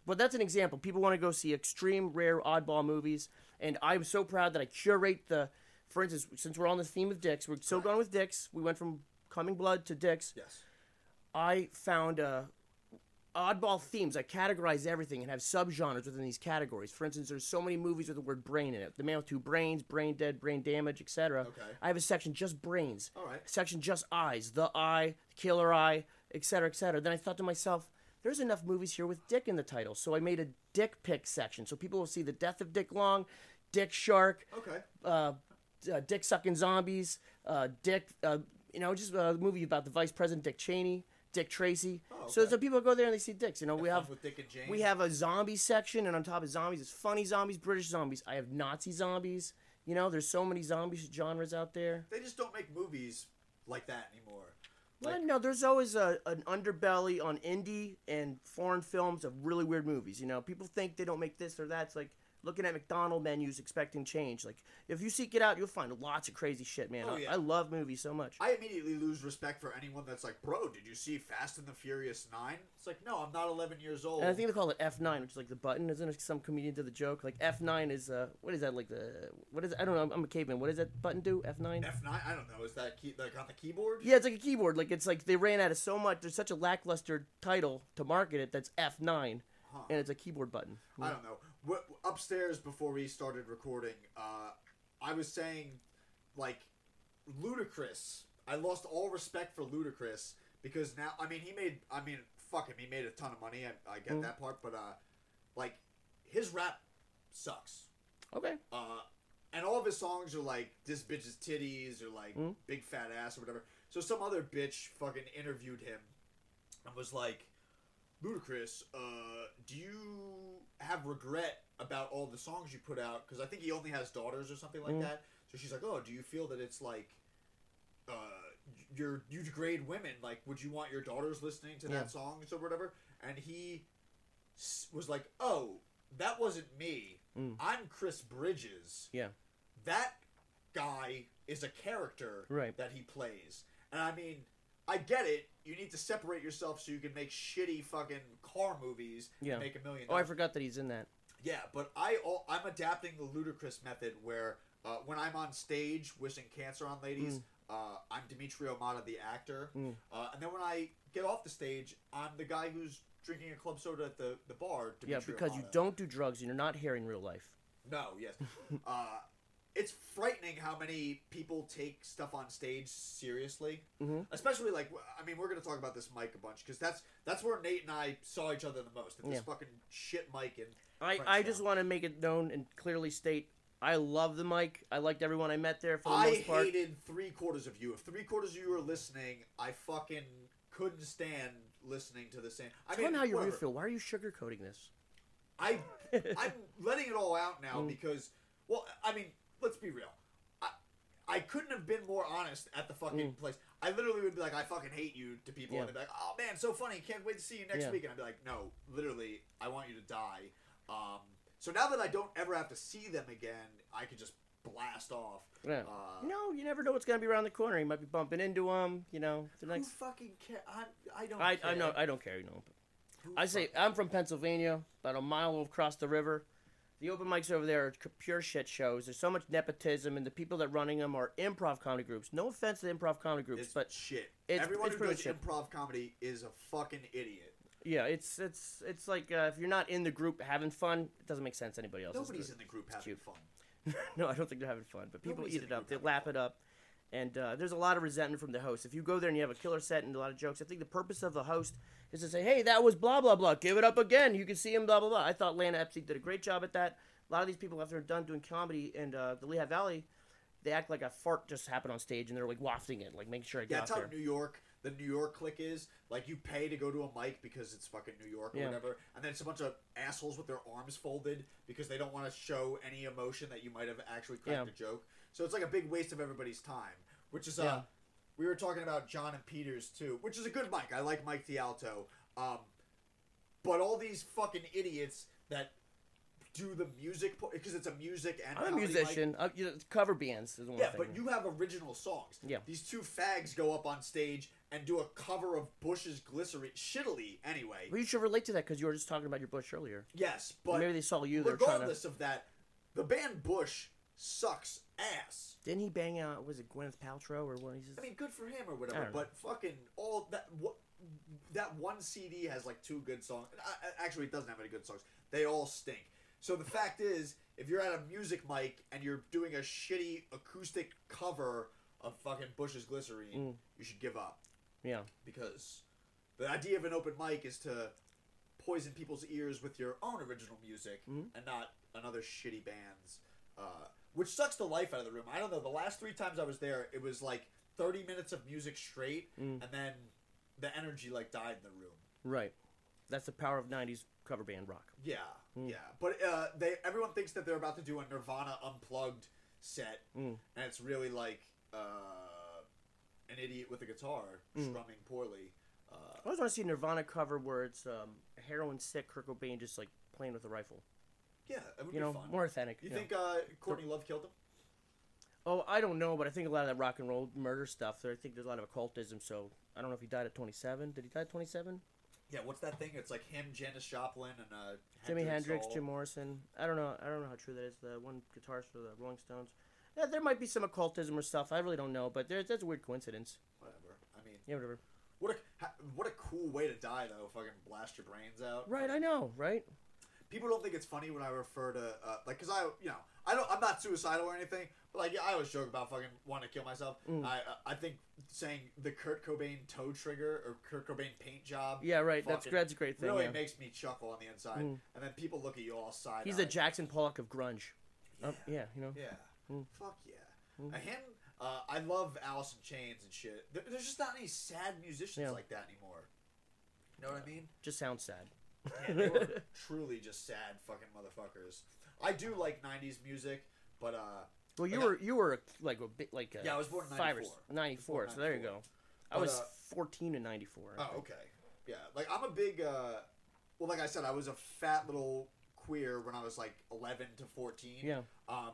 B: But that's an example. People want to go see extreme, rare, oddball movies, and I'm so proud that I curate the. For instance, since we're on the theme of dicks, we're still
A: Right.
B: going with dicks. We went from Coming Blood to dicks.
A: Yes.
B: I found uh, oddball themes. I categorize everything and have subgenres within these categories. For instance, there's so many movies with the word brain in it. The Man with Two Brains, Brain Dead, Brain Damage, etc.
A: Okay.
B: I have a section just brains,
A: All right.
B: a section just eyes, the eye, killer eye, etc., etc. Then I thought to myself, there's enough movies here with dick in the title, so I made a dick pick section, so people will see the death of Dick Long, Dick Shark,
A: Okay.
B: uh, uh, dick sucking zombies, uh, Dick, uh, you know, just a movie about the Vice President Dick Cheney, Dick Tracy.
A: Oh,
B: So
A: okay.
B: so people go there and they see dicks. You know, we have
A: with Dick and Jane.
B: we have a zombie section, and on top of zombies, it's funny zombies, British zombies. I have Nazi zombies. You know, there's so many zombie genres out there.
A: They just don't make movies like that anymore.
B: Well,
A: Like-
B: no, there's always a, an underbelly on indie and foreign films of really weird movies. You know, people think they don't make this or that. It's like looking at McDonald menus expecting change. Like, if you seek it out, you'll find lots of crazy shit, man.
A: Oh,
B: I,
A: yeah.
B: I love movies so much.
A: I immediately lose respect for anyone that's like, bro, did you see Fast and the Furious 9? It's like, no, I'm not 11 years old.
B: And I think they call it F9, which is like the button. Isn't it some comedian did the joke? Like F9 is uh, what is that like the what is? I don't know. I'm, a caveman. What does that button do? F9.
A: F9? I don't know. Is that key, like on the keyboard?
B: Yeah, it's like a keyboard. Like it's like they ran out of so much. There's such a lackluster title to market it that's F9,
A: Huh.
B: and it's a keyboard button.
A: I don't know. Upstairs before we started recording, uh, I was saying, like, Ludacris. I lost all respect for Ludacris because now, I mean, he made, I mean, fuck him, he made a ton of money. I, I get
B: Mm.
A: that part, but uh, like, his rap sucks.
B: Okay.
A: Uh, and all of his songs are like this bitch's titties or like
B: Mm.
A: big fat ass or whatever. So some other bitch fucking interviewed him and was like, Ludacris, uh, do you have regret about all the songs you put out? Because I think he only has daughters or something like
B: Mm.
A: that. So she's like, oh, do you feel that it's like, uh, you're you degrade women? Like, would you want your daughters listening to
B: Yeah.
A: that song or whatever? And he was like, oh, that wasn't me.
B: Mm.
A: I'm Chris Bridges.
B: Yeah.
A: That guy is a character
B: Right.
A: that he plays. And I mean, I get it. You need to separate yourself so you can make shitty fucking car movies
B: Yeah.
A: and make a million
B: Oh, I
A: dollars.
B: forgot that he's in that.
A: Yeah, but I al- I'm adapting the Ludacris method where uh, when I'm on stage wishing cancer on ladies, uh, I'm Dimitri Omata, the actor,
B: Mm.
A: uh, and then when I get off the stage, I'm the guy who's drinking a club soda at the, the bar. Dimitri
B: Yeah, because you don't do drugs and you're not here in real life.
A: No, yes. [laughs] uh, it's frightening how many people take stuff on stage seriously.
B: Mhm.
A: Especially like I mean, we're gonna talk about this mic a bunch because that's that's where Nate and I saw each other the most. At this
B: Yeah.
A: fucking shit mic and
B: I, I just want to make it known and clearly state I love the mic. I liked everyone I met there for the
A: I
B: most part.
A: hated three quarters of you. If three quarters of you were listening, I fucking couldn't stand listening to the same. I
B: Tell
A: mean,
B: them how you really
A: whatever.
B: feel. Why are you sugarcoating this?
A: I [laughs] I'm letting it all out now
B: Mm.
A: because, well, I mean, let's be real. I I couldn't have been more honest at the fucking
B: Mm.
A: place. I literally would be like, I fucking hate you to people,
B: Yeah.
A: and they'd be like, Oh man, so funny! Can't wait to see you next
B: Yeah.
A: week. And I'd be like, No, literally, I want you to die. Um, so now that I don't ever have to see them again, I could just blast off.
B: Yeah.
A: Uh,
B: you you never know what's gonna be around the corner. You might be bumping into them. You know, the
A: who
B: next.
A: fucking care? I I don't.
B: I
A: care.
B: I know I don't care. You know.
A: Who
B: I say I'm from Pennsylvania, about a mile across the river. The open mics over there are pure shit shows. There's so much nepotism, and the people that running them are improv comedy groups. No offense to improv comedy groups,
A: it's
B: but
A: shit.
B: it's-
A: Everyone
B: it's
A: who does
B: shit.
A: improv comedy is a fucking idiot.
B: yeah, it's it's it's like uh, if you're not in the group having fun, it doesn't make sense anybody else.
A: Nobody's in the group having
B: cute.
A: fun. [laughs]
B: no, I don't think they're having fun, but people
A: Nobody's
B: eat it up. They lap
A: fun.
B: it up, and uh, there's a lot of resentment from the host. If you go there and you have a killer set and a lot of jokes, I think the purpose of the host is to say, "Hey, that was blah blah blah. Give it up again. You can see him blah blah blah." I thought Lana Epstein did a great job at that. A lot of these people, after they're done doing comedy in uh, the Lehigh Valley, they act like a fart just happened on stage, and they're like wafting it, like making sure it
A: Yeah,
B: got
A: that's how. New York, the New York click is. Like, you pay to go to a mic because it's fucking New York or
B: Yeah.
A: whatever, and then it's a bunch of assholes with their arms folded because they don't want to show any emotion that you might have actually cracked
B: Yeah.
A: a joke. So it's like a big waste of everybody's time. Which is, uh,
B: Yeah.
A: We were talking about John and Peters too, which is a good mic. I like Mike D'Alto. Um, but all these fucking idiots that do the music because it's a music and
B: I'm a musician. Uh, you know, cover bands is one
A: Yeah,
B: thing.
A: but you have original songs.
B: Yeah.
A: These two fags go up on stage and do a cover of Bush's Glycerine, shittily anyway.
B: Well, you should relate to that because you were just talking about your bush earlier.
A: Yes, but
B: Maybe they saw you. Trying to.
A: regardless of that, the band Bush sucks ass.
B: Didn't he bang out? Was it Gwyneth Paltrow or what? He's just,
A: I mean, good for him or whatever.
B: don't know.
A: But fucking all that what that one CD has like two good songs. Actually, it doesn't have any good songs. They all stink. So the fact is, if you're at a music mic and you're doing a shitty acoustic cover of fucking Bush's Glycerine,
B: Mm.
A: you should give up.
B: yeah.
A: because the idea of an open mic is to poison people's ears with your own original music
B: Mhm.
A: and not another shitty band's uh, which sucks the life out of the room i don't know the last three times i was there it was like 30 minutes of music straight
B: Mm.
A: and then the energy like died in the room
B: Right. That's the power of '90s cover band rock.
A: yeah
B: Mm.
A: yeah but uh, they everyone thinks that they're about to do a nirvana unplugged set
B: Mm.
A: and it's really like uh, an idiot with a guitar
B: Mm.
A: strumming poorly uh,
B: I always want to see a Nirvana cover where it's um, heroin sick Kurt Cobain just like playing with a rifle.
A: Yeah it would
B: You know,
A: be fun
B: more authentic.
A: You
B: know.
A: think uh, Courtney Love killed him?
B: Oh, I don't know, but I think a lot of that rock and roll murder stuff. There, I think there's a lot of occultism. So I don't know if he died at 27. Did he die at 27?
A: Yeah, what's that thing? It's like him, Janis Joplin, and uh,
B: Jimi Hendrix, Jim Morrison. I don't know. I don't know how true that is. The one guitarist for the Rolling Stones. Yeah, there might be some occultism or stuff. I really don't know, but there's that's a weird coincidence.
A: Whatever. I mean,
B: Yeah, whatever.
A: what a what a cool way to die though. Fucking blast your brains out.
B: Right, I know, right?
A: People don't think it's funny when I refer to uh, like, cause I, you know, I don't, I'm not suicidal or anything, but like, yeah, I always joke about fucking wanting to kill myself.
B: Mm.
A: I, uh, I think saying the Kurt Cobain toe trigger or Kurt Cobain paint job.
B: Yeah, right. That's that's a great thing.
A: Really
B: yeah.
A: makes me chuckle on the inside,
B: Mm.
A: and then people look at you all side.
B: He's the Jackson Pollock of grunge.
A: yeah.
B: Uh, yeah, you know.
A: Yeah.
B: Mm.
A: Fuck yeah.
B: Mm.
A: Uh, him, uh, I love Alice in Chains and shit. There, there's just not any sad musicians
B: Yeah.
A: like that anymore. You know what I mean?
B: Just sounds sad.
A: Yeah, they were [laughs] truly just sad fucking motherfuckers. I do like '90s music, but uh,
B: Well, you
A: Like,
B: were you were like a bit like a
A: Yeah, I was born in 94.
B: 94, so there you go. I
A: But,
B: was
A: uh,
B: 14 in 94.
A: Oh, okay, yeah. Like I'm a big, uh, well, like I said, I was a fat little queer when I was like 11 to 14.
B: Yeah.
A: Um,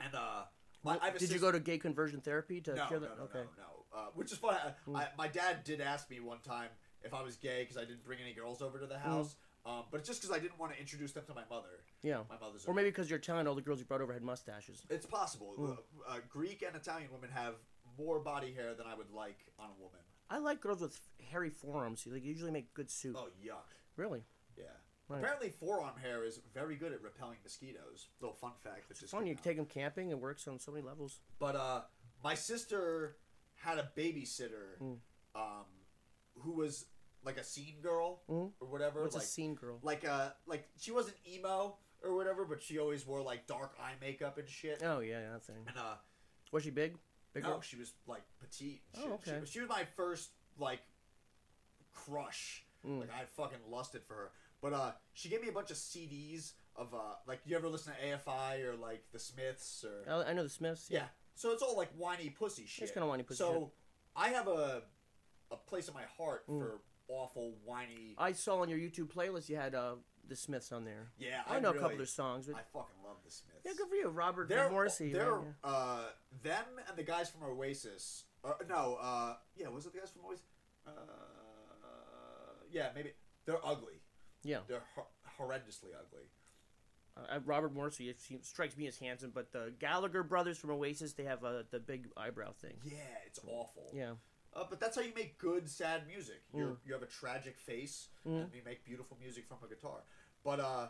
A: and uh, my, I have a
B: Did you go to gay conversion therapy to
A: no,
B: cure
A: no,
B: that?
A: no,
B: okay.
A: no, no. Uh, which is funny. I,
B: Mm.
A: I, my dad did ask me one time if I was gay because I didn't bring any girls over to the house. Um, but it's just because I didn't want to introduce them to my mother.
B: Yeah.
A: My mother's.
B: Or maybe because you're Italian, all the girls you brought over had mustaches.
A: it's possible.
B: Mm.
A: Uh, uh, Greek and Italian women have more body hair than I would like on a woman.
B: I like girls with hairy forearms. They usually make good soup.
A: Oh yuck!
B: Really?
A: Yeah.
B: Right.
A: Apparently, forearm hair is very good at repelling mosquitoes. Little fun fact. That's
B: It's
A: just
B: fun. You
A: out.
B: take them camping. It works on so many levels.
A: But uh, my sister had a babysitter,
B: Mm.
A: um, who was like a scene girl
B: Mhm.
A: or whatever.
B: What's
A: like,
B: a scene girl?
A: like uh, like she wasn't emo or whatever, but she always wore like dark eye makeup and shit.
B: Oh yeah, yeah, that thing.
A: And uh,
B: Was she big? Big
A: no,
B: girl?
A: she was like petite. and
B: Oh, okay.
A: She, was- she was my first like crush.
B: Mm.
A: Like I fucking lusted for her. But uh, she gave me a bunch of CDs of uh, like you ever listen to AFI or like the Smiths or
B: I I know the Smiths.
A: yeah. So it's all like whiny pussy shit.
B: It's kind of whiny pussy.
A: so
B: shit.
A: I have a a place in my heart
B: Mm.
A: for awful whiny.
B: I saw on your YouTube playlist you had uh, the Smiths on there.
A: yeah,
B: I, know a couple of their songs. But
A: I fucking love the Smiths.
B: yeah, good for you, Robert
A: They're
B: Morrissey.
A: they're
B: man,
A: uh them and the guys from Oasis. Uh, no, uh yeah, was it the guys from Oasis? Uh, yeah, maybe they're ugly.
B: Yeah.
A: they're hor- horrendously ugly.
B: Uh, Robert Morrissey seems- strikes me as handsome, but the Gallagher brothers from Oasis they have uh, the big eyebrow thing.
A: Yeah, it's awful.
B: Yeah.
A: Uh, but that's how you make good sad music. You
B: Mm.
A: are you have a tragic face
B: Mm.
A: and you make beautiful music from a guitar. But uh,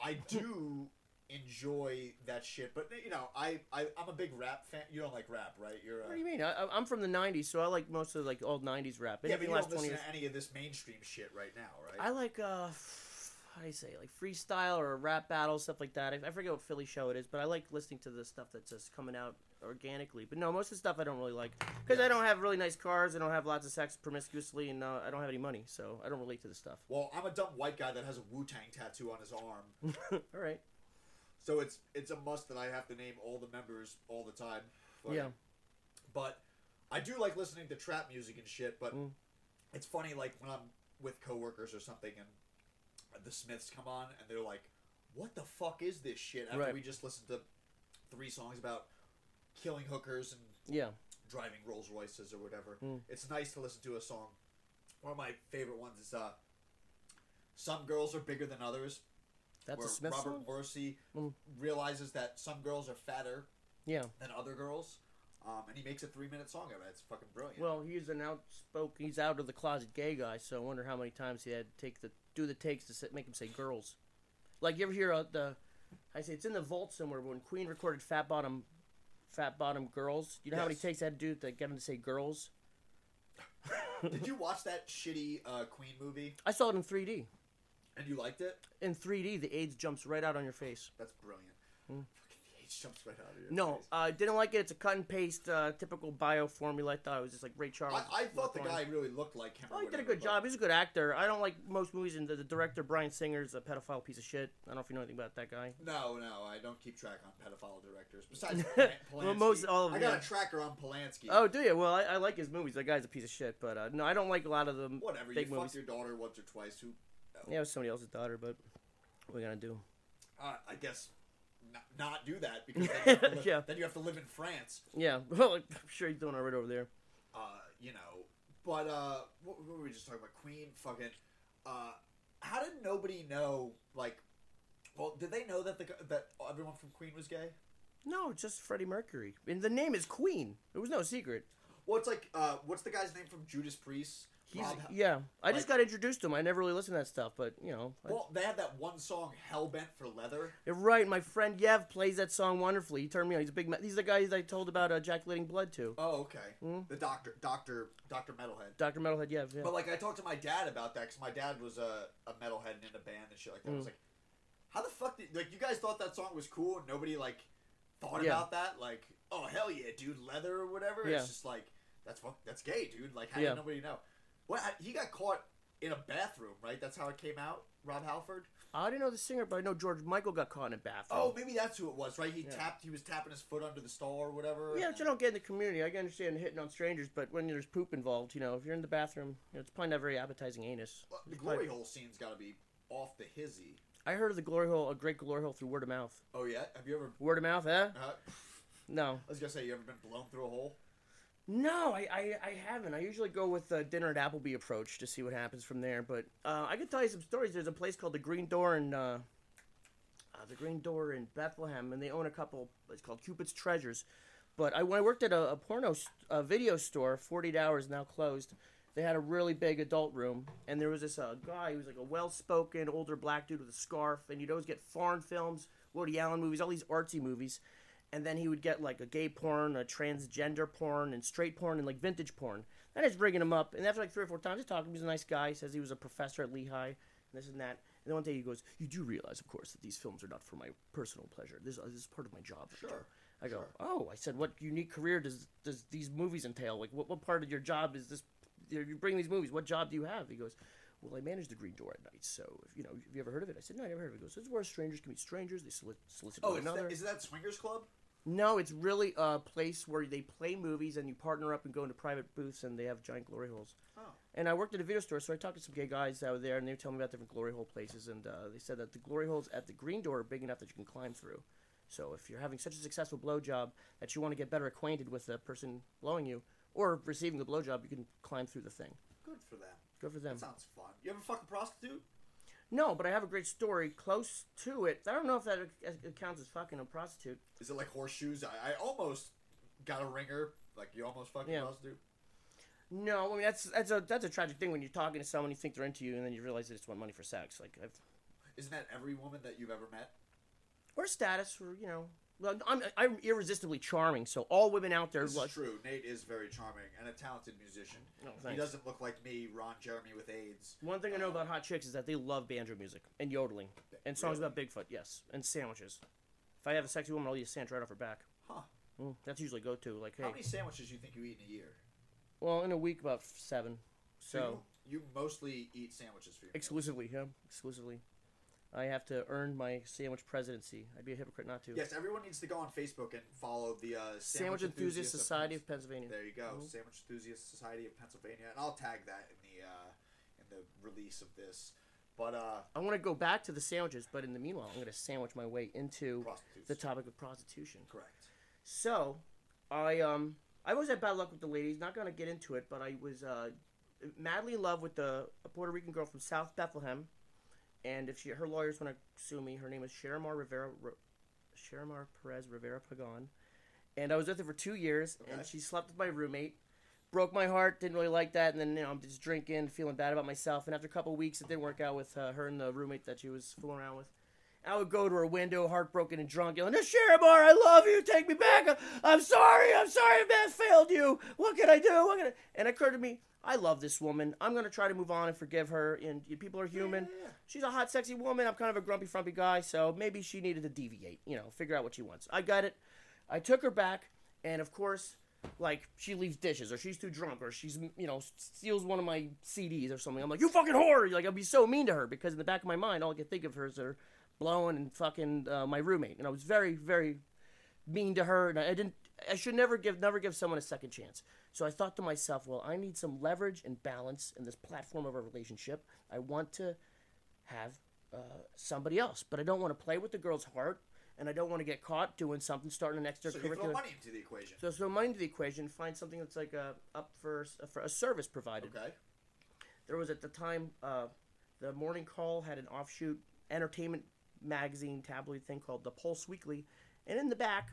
A: I do [laughs] enjoy that shit. But you know, I, I I'm a big rap fan. You don't like rap, right? You're
B: What
A: uh,
B: do you mean? I, I'm from the '90s, so I like most of like old '90s rap.
A: yeah, but you
B: last
A: don't
B: 20
A: listen to any of this mainstream shit right now, right?
B: I like uh, how do you say like freestyle or a rap battle stuff like that. I, I forget what Philly show it is, but I like listening to the stuff that's just coming out organically. But no, most of the stuff I don't really like because
A: Yeah.
B: I don't have really nice cars. I don't have lots of sex promiscuously, and uh, I don't have any money, so I don't relate to the stuff.
A: well, I'm a dumb white guy that has a Wu Tang tattoo on his arm, [laughs]
B: All right.
A: so it's it's a must that I have to name all the members all the time. But-
B: Yeah.
A: But I do like listening to trap music and shit. But
B: Mm.
A: it's funny, like when I'm with coworkers or something, and the Smiths come on, and they're like, "What the fuck is this shit?" After
B: Right.
A: we just listened to three songs about killing hookers and
B: Yeah.
A: driving Rolls Royces or whatever.
B: Mm.
A: It's nice to listen to a song. One of my favorite ones is uh, "Some Girls Are Bigger Than Others,"
B: That's
A: where
B: a Smith
A: Robert
B: song.
A: Morrissey
B: Mm.
A: realizes that some girls are fatter
B: Yeah.
A: than other girls, um, and he makes a three-minute song of it. It's fucking brilliant.
B: Well, he's an outspoken. He's out of the closet gay guy, so I wonder how many times he had to take the do the takes to make him say girls. Like you ever hear uh, the, I say it's in the vault somewhere when Queen recorded Fat Bottom, Fat Bottom Girls. You know how many
A: Yes.
B: takes they had to do to get him to say girls? [laughs]
A: Did you watch that shitty uh, Queen movie
B: I saw it in 3D.
A: and you liked it?
B: In 3D, the AIDS jumps right out on your face.
A: That's brilliant. Fucking the H jumps right out of
B: No. I didn't like it. It's a cut and paste, uh, typical bio formula. I thought it was just like Ray Charles.
A: I, I thought the guy really looked like him.
B: Oh, he did a good
A: but-
B: job. He's a good actor. I don't like most movies, and the, the director Bryan Singer's a pedophile piece of shit. I don't know if you know anything about that guy.
A: No, no, I don't keep track on pedophile directors. Besides [laughs] Polanski,
B: Well, most- all of them,
A: I got
B: them.
A: a tracker on Polanski.
B: Oh, do you? Well, I, I like his movies. That guy's a piece of shit. But uh, no, I don't like a lot of them.
A: whatever.
B: big
A: you
B: movies.
A: your daughter once or twice. Who?
B: Yeah, it was somebody else's daughter, but what are we gonna do?
A: Uh, I guess not, not do that because then you, have to [laughs] live,
B: Yeah.
A: then you have to live in France.
B: Yeah, [laughs] well, I'm sure he's doing all right over there.
A: Uh, you know, but uh, what, what were we just talking about? Queen, fucking. Uh, how did nobody know? Like, well, did they know that the that everyone from Queen was gay?
B: No, just Freddie Mercury. And the name is Queen. It was no secret.
A: Well, it's like, uh, what's the guy's name from Judas Priest?
B: Yeah. I just got introduced to him. I never really listened to that stuff, but you know. I-
A: Well, they had that one song, "Hellbent for Leather."
B: You're right. My friend Yev plays that song wonderfully. He turned me on. He's a big. me- He's the guy I told about uh, ejaculating blood to.
A: Oh, okay.
B: Mhm.
A: The doctor, doctor, doctor Metalhead.
B: Doctor Metalhead Yev. Yeah.
A: But like, I talked to my dad about that because my dad was a, a metalhead and in a band and shit like that. I was
B: Mm.
A: like, how the fuck did like you guys thought that song was cool and nobody like thought
B: Yeah.
A: about that? Like, oh hell yeah, dude, leather or whatever.
B: Yeah.
A: It's just like that's fuck, that's gay, dude. Like, how
B: Yeah.
A: did nobody know? What he got caught in a bathroom, right? That's how it came out. Rob Halford.
B: I didn't know the singer, but I know George Michael got caught in a bathroom.
A: Oh, maybe that's who it was, right? He
B: Yeah.
A: tapped. He was tapping his foot under the stall or whatever.
B: Yeah, you don't get in the community. I can understand hitting on strangers, but when there's poop involved, you know, if you're in the bathroom, you know, it's probably not very appetizing anus.
A: Well, the glory
B: probably-
A: hole scene's got to be off the hizzy.
B: I heard of the glory hole, a great glory hole through word of mouth.
A: Oh yeah, have you ever?
B: Word of mouth, eh?
A: Uh,
B: No.
A: I was gonna say, you ever been blown through a hole?
B: No, I, I, I haven't. I usually go with the dinner at Applebee approach to see what happens from there. But uh, I can tell you some stories. There's a place called the Green Door in uh, uh, the Green Door in Bethlehem, and they own a couple. It's called Cupid's Treasures. But I when I worked at a, a porno a video store, 48 hours now closed. they had a really big adult room, and there was this uh, guy who was like a well-spoken older black dude with a scarf, and you'd always get foreign films, Woody Allen movies, all these artsy movies, and then he would get like a gay porn, a transgender porn, and straight porn, and like vintage porn. And I bringing him up, and after like three or four times, to him. He's a nice guy. He says he was a professor at Lehigh, and this and that. And then one day he goes, "You do realize, of course, that these films are not for my personal pleasure. This, this is part of my job." I.
A: Sure.
B: I go,
A: Sure.
B: "Oh," I said, "What unique career does does these movies entail? Like, what, what part of your job is this? You bring these movies. What job do you have?" He goes, "Well, I manage the Green Door at night. So, if, you know, have you ever heard of it?" I said, "No, I never heard of it." He goes, "This is where strangers can meet strangers. They solic- solicit
A: Oh,
B: one
A: is
B: another."
A: that, is that Swingers Club?
B: No, it's really a place where they play movies and you partner up and go into private booths and they have giant glory holes.
A: Oh.
B: And I worked at a video store, so I talked to some gay guys out there and they were telling me about different glory hole places. And uh, they said that the glory holes at the green door are big enough that you can climb through. So if you're having such a successful blowjob that you want to get better acquainted with the person blowing you or receiving the blowjob, you can climb through the thing.
A: Good for them.
B: Good for them.
A: That sounds fun. You ever fuck a prostitute?
B: No, but I have a great story close to it. I don't know if that counts as fucking a prostitute.
A: Is it like horseshoes? I, I almost got a ringer. Like you almost fucked
B: Yeah.
A: prostitute.
B: No, I mean that's that's a that's a tragic thing when you're talking to someone you think they're into you and then you realize they just want money for sex. Like I've
A: Isn't that every woman that you've ever met?
B: or status or you know. I'm I'm irresistibly charming, so all women out there
A: This is true. Nate is very charming and a talented musician.
B: No,
A: he
B: thanks.
A: doesn't look like me, Ron Jeremy with AIDS.
B: One thing I know about hot chicks is that they love banjo music and yodeling and songs
A: Really?
B: about Bigfoot, yes, and sandwiches. If I have a sexy woman, I'll eat a sandwich right off her back.
A: Huh.
B: Mm, that's usually go to. Like, hey,
A: How many sandwiches do you think you eat in a year?
B: well, in a week about seven. So
A: you, you mostly eat sandwiches for your meals.
B: exclusively, yeah, exclusively. I have to earn my sandwich presidency. I'd be a hypocrite not to.
A: Yes, everyone needs to go on Facebook and follow the uh,
B: Sandwich, Enthusiast Society of Pennsylvania.
A: There you go,
B: Mhm.
A: Sandwich Enthusiast Society of Pennsylvania, and I'll tag that in the uh, in the release of this. But uh,
B: I want to go back to the sandwiches, but in the meanwhile, I'm going to sandwich my way into the topic of prostitution.
A: Correct.
B: So, I um, I always had bad luck with the ladies. Not going to get into it, but I was uh, madly in love with the a Puerto Rican girl from South Bethlehem, and if she her lawyers want to sue me, her name is Sharamar Rivera, Sharamar Perez Rivera Pagan, and I was with her for two years, and she slept with my roommate. Broke my heart. Didn't really like that, and then you know I'm just drinking, feeling bad about myself. And after a couple of weeks, it didn't work out with uh, her and the roommate that she was fooling around with. I would go to her window, heartbroken and drunk, yelling, Sharamar, I love you. Take me back. I'm sorry. I'm sorry if that failed you. What can I do? What can I... And it occurred to me, I love this woman. I'm going to try to move on and forgive her. And people are human.
A: Yeah.
B: She's a hot, sexy woman. I'm kind of a grumpy, frumpy guy. So maybe she needed to deviate, you know, figure out what she wants. I got it. I took her back. And of course, like, she leaves dishes or she's too drunk or she's, you know, steals one of my CDs or something. I'm like, you fucking whore. Like, I'd be so mean to her because in the back of my mind, all I could think of her is her blowing and fucking uh, my roommate. And I was very, very mean to her. And I didn't, I should never give, never give someone a second chance. So I thought to myself, well, I need some leverage and balance in this platform of a relationship. I want to have uh, somebody else, but I don't want to play with the girl's heart, and I don't want to get caught doing something, starting an extra
A: So you throw
B: extracurricular.
A: money into the equation.
B: So throw money into the equation, find something that's like uh, up for, for a service provided.
A: Okay.
B: There was at the time uh, the Morning Call had an offshoot entertainment magazine tabloid thing called the Pulse Weekly, and in the back,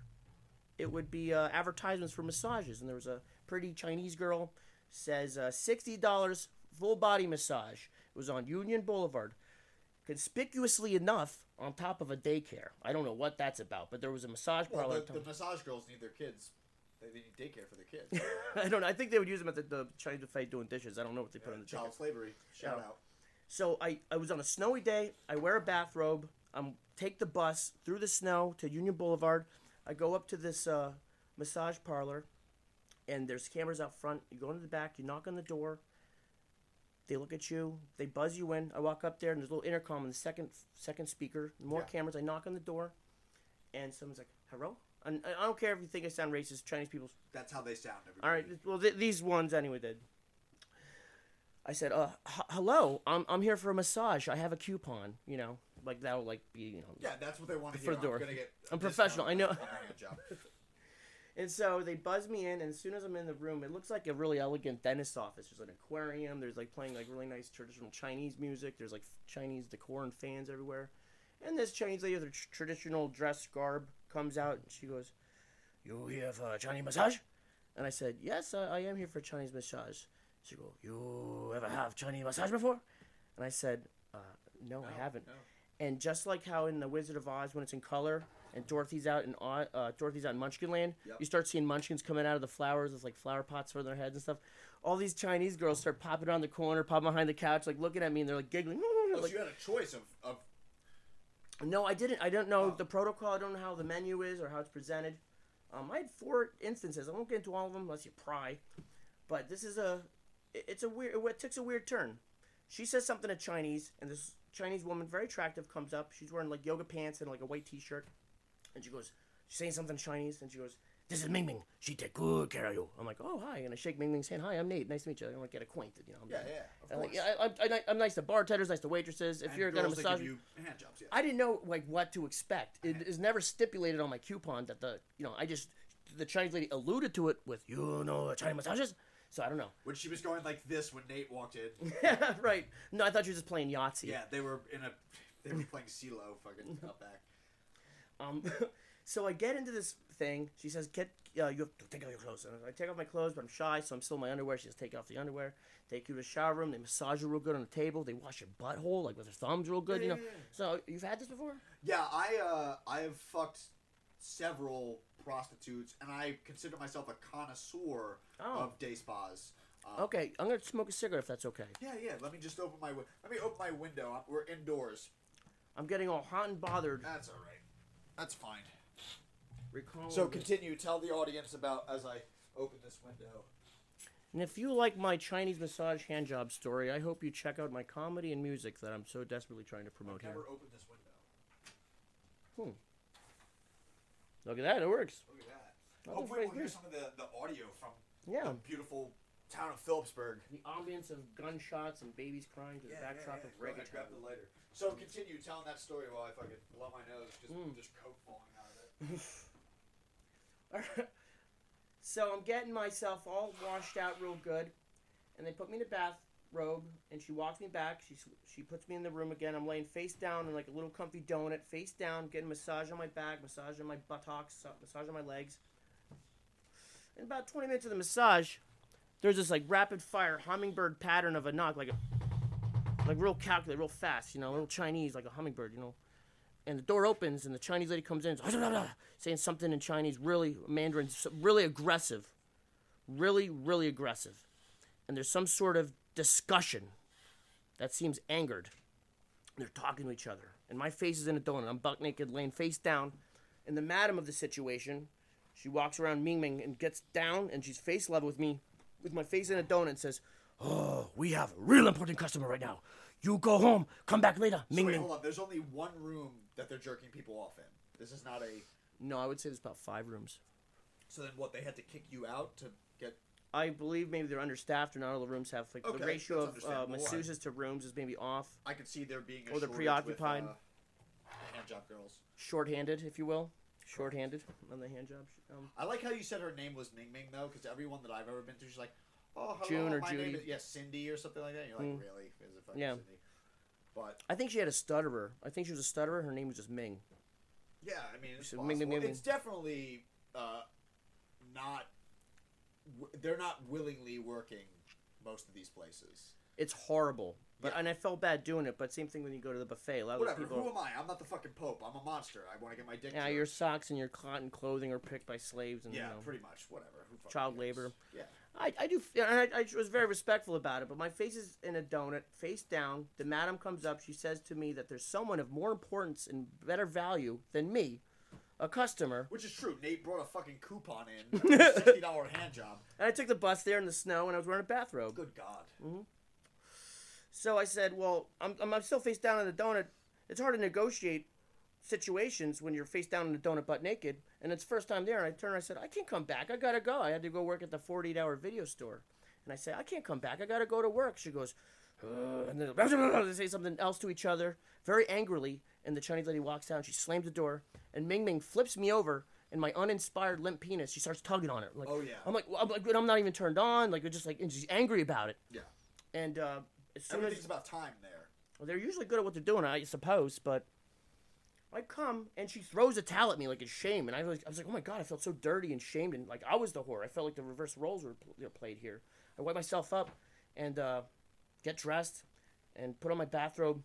B: it would be uh, advertisements for massages, and there was a pretty Chinese girl says uh, sixty dollars full body massage. It was on Union Boulevard, conspicuously enough on top of a daycare. I don't know what that's about, but there was a massage
A: Well,
B: parlor.
A: the, the massage girls need their kids. They, they need daycare for their kids. [laughs]
B: I don't know. I think they would use them at the, the Chinese buffet doing dishes. I don't know what they put in the chicken.
A: Child slavery. Shout
B: Yeah.
A: out.
B: So I, I was on a snowy day. I wear a bathrobe. I'm take the bus through the snow to Union Boulevard. I go up to this uh, massage parlor, and there's cameras out front. You go into the back. You knock on the door. They look at you. They buzz you in. I walk up there, and there's a little intercom in the second second speaker. More
A: Yeah.
B: cameras. I knock on the door, and someone's like, "Hello." And I don't care if you think I sound racist. Chinese people
A: That's how they sound. Everybody.
B: all right. Well, th- these ones anyway did. I said, "Uh, h- hello. I'm I'm here for a massage. I have a coupon. You know, like that'll like be you know."
A: Yeah, that's what they want to
B: For the door.
A: I'm gonna get. a
B: I'm professional, I know. [laughs] And so they buzz me in, and as soon as I'm in the room, it looks like a really elegant dentist office. There's an aquarium. There's like playing like really nice traditional Chinese music. There's like Chinese decor and fans everywhere. And this Chinese lady with her tr- traditional dress garb comes out, and she goes, "You here for a Chinese massage?" And I said, "Yes, I, I am here for a Chinese massage." She go, "You ever have Chinese massage before?" And I said, uh, "No, I haven't."
A: no.
B: And just like how in the Wizard of Oz, when it's in color, and Dorothy's out in uh, Dorothy's out in Munchkinland,
A: Yep.
B: you start seeing Munchkins coming out of the flowers with like flower pots for their heads and stuff. All these Chinese girls start popping around the corner, popping behind the couch, like looking at me, and they're like giggling. [laughs]
A: Oh, so you had a choice of, of
B: no, I didn't. I don't know
A: Oh.
B: the protocol. I don't know how the menu is or how it's presented. Um, I had four instances. I won't get into all of them unless you pry. But this is a, it- it's a weird. It takes a weird turn. She says something in Chinese, and this Chinese woman, very attractive, comes up. She's wearing like yoga pants and like a white T-shirt, and she goes, she's saying something Chinese, and she goes, "This is Ming Ming. She take good care of you." I'm like, "Oh hi," and I shake Ming Ming's hand. "Hi, I'm Nate. Nice to meet you." I want to get acquainted, you know. I'm
A: yeah, yeah, of
B: I'm
A: course.
B: like, yeah, I, I, I, I'm nice to bartenders, nice to waitresses. If
A: And
B: you're gonna massage,
A: you hand jobs, yeah.
B: I didn't know like what to expect. It is never stipulated on my coupon that the you know I just the Chinese lady alluded to it with you know Chinese massages. So I don't know.
A: when she was going like this when Nate walked in. [laughs]
B: right? No, I thought you were just playing Yahtzee.
A: yeah, they were in a they were playing CeeLo fucking [laughs] out back.
B: Um, [laughs] so I get into this thing. She says, "Get uh, you have to take off your clothes." And I take off my clothes, but I'm shy, so I'm still in my underwear. She says, "Take off the underwear." Take you to the shower room. They massage you real good on the table. They wash your butthole like with their thumbs real good.
A: Yeah,
B: you know.
A: yeah, yeah.
B: So you've had this before?
A: Yeah, I uh I have fucked several prostitutes and I consider myself a connoisseur
B: Oh.
A: of day spas. Um,
B: Okay, I'm gonna smoke a cigarette if that's okay.
A: Yeah, yeah. Let me just open my wi- let me open my window. We're indoors.
B: I'm getting all hot and bothered.
A: That's all right. That's fine.
B: Recalling
A: So
B: this.
A: continue. Tell the audience about as I open this window.
B: And if you like my Chinese massage hand job story, I hope you check out my comedy and music that I'm so desperately trying to promote
A: I've
B: here.
A: never opened this window. Hmm.
B: Look at that, it works.
A: Look at that. Hopefully,
B: that's
A: we'll hear
B: nice.
A: some of the, the audio from
B: Yeah.
A: the beautiful town of Phillipsburg.
B: The ambience of gunshots and babies crying to the backdrop of
A: Go ahead,
B: reggaeton.
A: grab the lighter. So continue telling that story while I fucking blow my nose. Just,
B: Mm.
A: just coke falling out of it. [laughs]
B: so I'm getting myself all washed out real good, and they put me in a bathrobe, and she walks me back. She s- she puts me in the room again. I'm laying face down in like a little comfy donut, face down, getting massage on my back, massage on my buttocks, uh, massage on my legs. In about 20 minutes of the massage, there's this like rapid fire hummingbird pattern of a knock, like a like real calculated, real fast, you know, little Chinese, like a hummingbird, you know. And the door opens, and the Chinese lady comes in, saying something in Chinese, really Mandarin, really aggressive, really, really aggressive. And there's some sort of discussion that seems angered. They're talking to each other, and my face is in a donut. I'm buck naked, laying face down. And the madam of the situation, she walks around Ming Ming and gets down, and she's face level with me, with my face in a donut, and says, "Oh, we have a real important customer right now. You go home, come back later."
A: So
B: Ming
A: wait,
B: Ming.
A: hold on. There's only one room that they're jerking people off in. This is not a.
B: No, I would say there's about five rooms.
A: So then what? They had to kick you out to get.
B: I believe maybe they're understaffed or not all the rooms have like
A: Okay,
B: the ratio
A: that's
B: of uh,
A: understandable.
B: masseuses to rooms is maybe off,
A: I could see there being a
B: Or they're
A: shortage
B: preoccupied.
A: With, uh, hand job girls.
B: shorthanded, if you will, shorthanded on the hand job. Um,
A: I like how you said her name was Ming Ming though, because everyone that I've ever been to, she's like, "Oh, hello,
B: June or
A: my
B: Judy.
A: name is yeah, Cindy or something like that." You're like,
B: Mm.
A: "Really? Is it fucking
B: Yeah.
A: Cindy?" But
B: I think she had a stutterer. I think she was a stutterer. Her name was just Ming.
A: yeah, I mean, it's.
B: Ming Ming Ming.
A: It's definitely uh, not. They're not willingly working most of these places.
B: It's horrible, but
A: Yeah.
B: and I felt bad doing it. But same thing when you go to the buffet. A lot of
A: Whatever.
B: people.
A: Who am I? I'm not the fucking pope. I'm a monster. I want to get my dick.
B: yeah, your socks and your cotton clothing are picked by slaves and
A: Yeah,
B: you know,
A: pretty much. Whatever. Who
B: child
A: cares?
B: labor.
A: Yeah.
B: I, I do, and I, I was very respectful about it, but my face is in a donut, face down. The madam comes up. She says to me that there's someone of more importance and better value than me, a customer.
A: Which is true. Nate brought a fucking coupon in. for [laughs] a Sixty dollar hand job.
B: And I took the bus there in the snow, and I was wearing a bathrobe.
A: Good God. Mm-hmm.
B: So I said, "Well, I'm, I'm, I'm still face down in the donut. It's hard to negotiate situations when you're face down in the donut, butt naked. And it's first time there. And I turned, and I said, I can't come back. I gotta go. I had to go work at the 48 hour video store. And I say, I can't come back. I gotta go to work. She goes, "Uh," and then [laughs] they say something else to each other very angrily. And the Chinese lady walks down. She slams the door, and Ming Ming flips me over. And my uninspired limp penis, she starts tugging on it. Like,
A: Oh, yeah.
B: I'm like, I'm like, I'm not even turned on. Like, it's just like, and she's angry about it.
A: Yeah.
B: And uh, as soon as
A: Everything's about time there.
B: well, they're usually good at what they're doing, I suppose, but I come and she throws a towel at me like it's shame, and I was, I was like, oh my god, I felt so dirty and shamed, and like I was the whore. I felt like the reverse roles were pl- played here. I wipe myself up, and uh, get dressed and put on my bathrobe.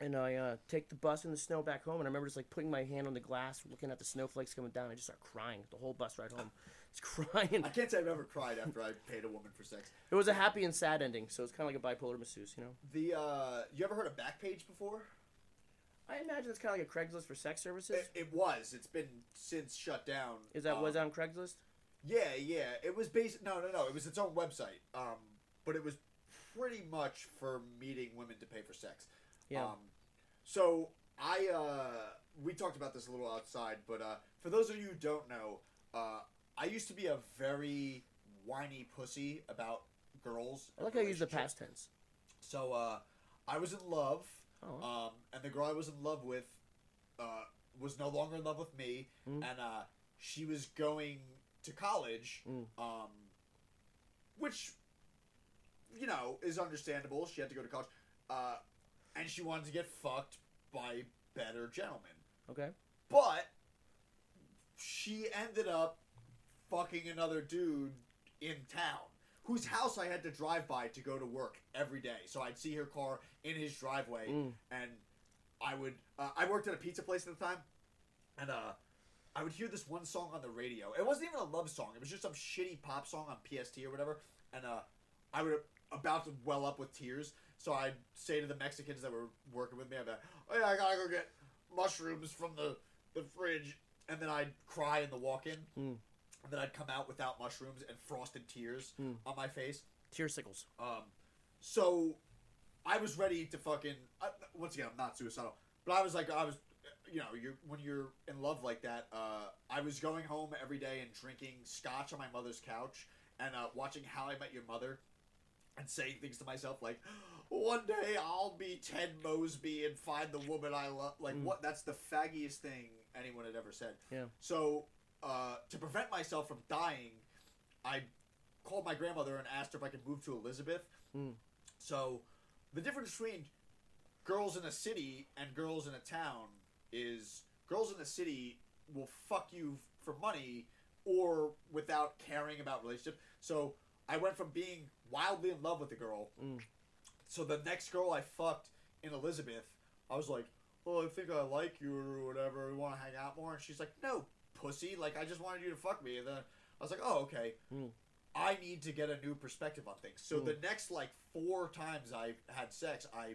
B: And I uh, take the bus in the snow back home, and I remember just like putting my hand on the glass, looking at the snowflakes coming down. I just start crying the whole bus ride home. Just [laughs] crying.
A: I can't say I've ever cried after I paid a woman for sex.
B: It was a happy and sad ending, so it's kind of like a bipolar masseuse, you know.
A: The uh, you ever heard of Backpage before?
B: I imagine it's kind of like a Craigslist for sex services.
A: It, it was. It's been since shut down.
B: Is that
A: Um,
B: was on Craigslist?
A: Yeah, yeah. It was based. No, no, no. It was its own website. Um, but it was pretty much for meeting women to pay for sex.
B: Yeah.
A: Um, so I uh, we talked about this a little outside, but uh, for those of you who don't know, uh, I used to be a very whiny pussy about girls.
B: I like how you use the past tense.
A: So uh, I was in love,
B: Oh.
A: um, and the girl I was in love with uh, was no longer in love with me,
B: Mm.
A: and uh, she was going to college,
B: Mm.
A: um, which you know is understandable. She had to go to college, uh, and she wanted to get fucked by better gentlemen,
B: Okay.
A: but she ended up fucking another dude in town whose house I had to drive by to go to work every day. So I'd see her car in his driveway,
B: Mm.
A: and I would. Uh, I worked at a pizza place at the time, and uh, I would hear this one song on the radio. It wasn't even a love song. It was just some shitty pop song on PST or whatever. And uh, I would about to well up with tears. So I'd say to the Mexicans that were working with me, I'd be like, "Oh yeah, I gotta go get mushrooms from the the fridge," and then I'd cry in the walk-in.
B: Mm.
A: And then I'd come out without mushrooms and frosted tears
B: Mm.
A: on my face.
B: Tear sickles.
A: Um, so I was ready to fucking. Uh, once again, I'm not suicidal, but I was like, I was, you know, you're when you're in love like that. Uh, I was going home every day and drinking scotch on my mother's couch and uh, watching How I Met Your Mother, and saying things to myself like, "One day I'll be Ted Mosby and find the woman I love." Like,
B: Mm.
A: what? That's the faggiest thing anyone had ever said.
B: Yeah.
A: So, uh, to prevent myself from dying, I called my grandmother and asked her if I could move to Elizabeth.
B: Mm.
A: So, the difference between girls in a city and girls in a town is girls in the city will fuck you for money or without caring about relationship. So, I went from being wildly in love with the girl.
B: Mm.
A: So the next girl I fucked in Elizabeth, I was like, "Oh, I think I like you or whatever. We want to hang out more." And she's like, "No, pussy. Like I just wanted you to fuck me." And then I was like, "Oh, okay."
B: Mm.
A: I need to get a new perspective on things. So
B: Mm.
A: the next like four times I had sex, I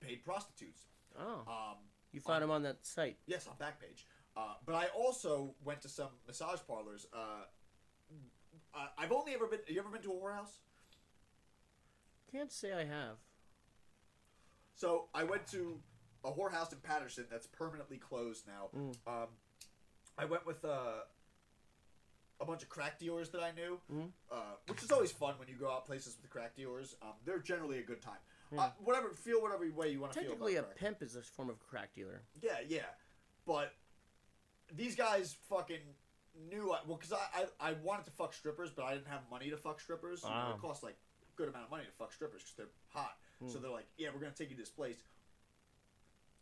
A: paid prostitutes.
B: Oh.
A: Um,
B: You found them on that site.
A: yes, on Backpage. Uh, but I also went to some massage parlors. Uh, I- I've only ever been. You ever been to a whorehouse?
B: Can't say I have.
A: So I went to a whorehouse in Paterson that's permanently closed now.
B: Mm.
A: Um, I went with uh, a bunch of crack dealers that I knew,
B: Mhm.
A: uh, which is always fun when you go out places with crack dealers. Um, they're generally a good time.
B: Yeah.
A: Uh, whatever, feel whatever way you want to feel.
B: Technically, a
A: crack.
B: pimp is a form of crack dealer.
A: Yeah, yeah, but these guys fucking knew. I, well, because I, I I wanted to fuck strippers, but I didn't have money to fuck strippers. You know, it costs like a good amount of money to fuck strippers because they're hot. So
B: Hmm.
A: they're like, yeah, we're gonna take you to this place.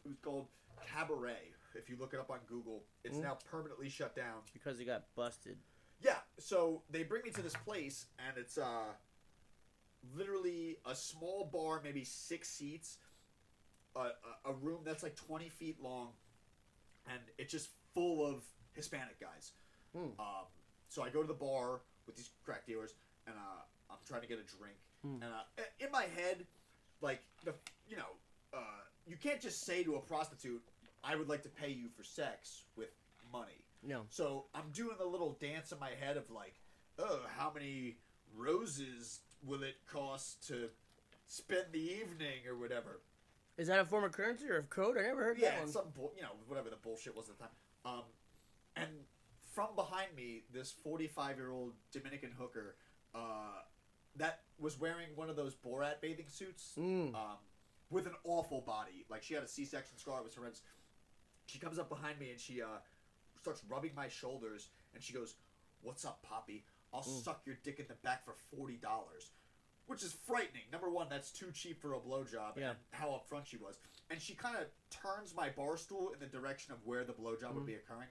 A: It was called Cabaret. If you look it up on Google, it's
B: Hmm.
A: now permanently shut down.
B: because he got busted.
A: Yeah, so they bring me to this place, and it's uh, literally a small bar, maybe six seats, a, a, a room that's like 20 feet long, and it's just full of Hispanic guys.
B: Hmm.
A: Um, so I go to the bar with these crack dealers, and uh, I'm trying to get a drink,
B: Hmm.
A: and uh, in my head, like the you know, uh, you can't just say to a prostitute, "I would like to pay you for sex with money."
B: No.
A: So I'm doing a little dance in my head of like, oh, how many roses will it cost to spend the evening or whatever?
B: Is that a form of currency or of code? I never heard
A: Yeah,
B: that one.
A: it's some bull, you know, whatever the bullshit was at the time. Um, and from behind me, this 45 year old Dominican hooker, uh, that was wearing one of those Borat bathing suits,
B: Mm.
A: um, with an awful body. Like she had a C-section scar. It was horrendous. She comes up behind me and she uh, starts rubbing my shoulders and she goes, "What's up, Poppy? I'll
B: Mm.
A: suck your dick in the back for forty dollars." Which is frightening. Number one, that's too cheap for a blowjob,
B: Yeah.
A: and how upfront she was. And she kind of turns my bar stool in the direction of where the blowjob would
B: Mm.
A: be occurring.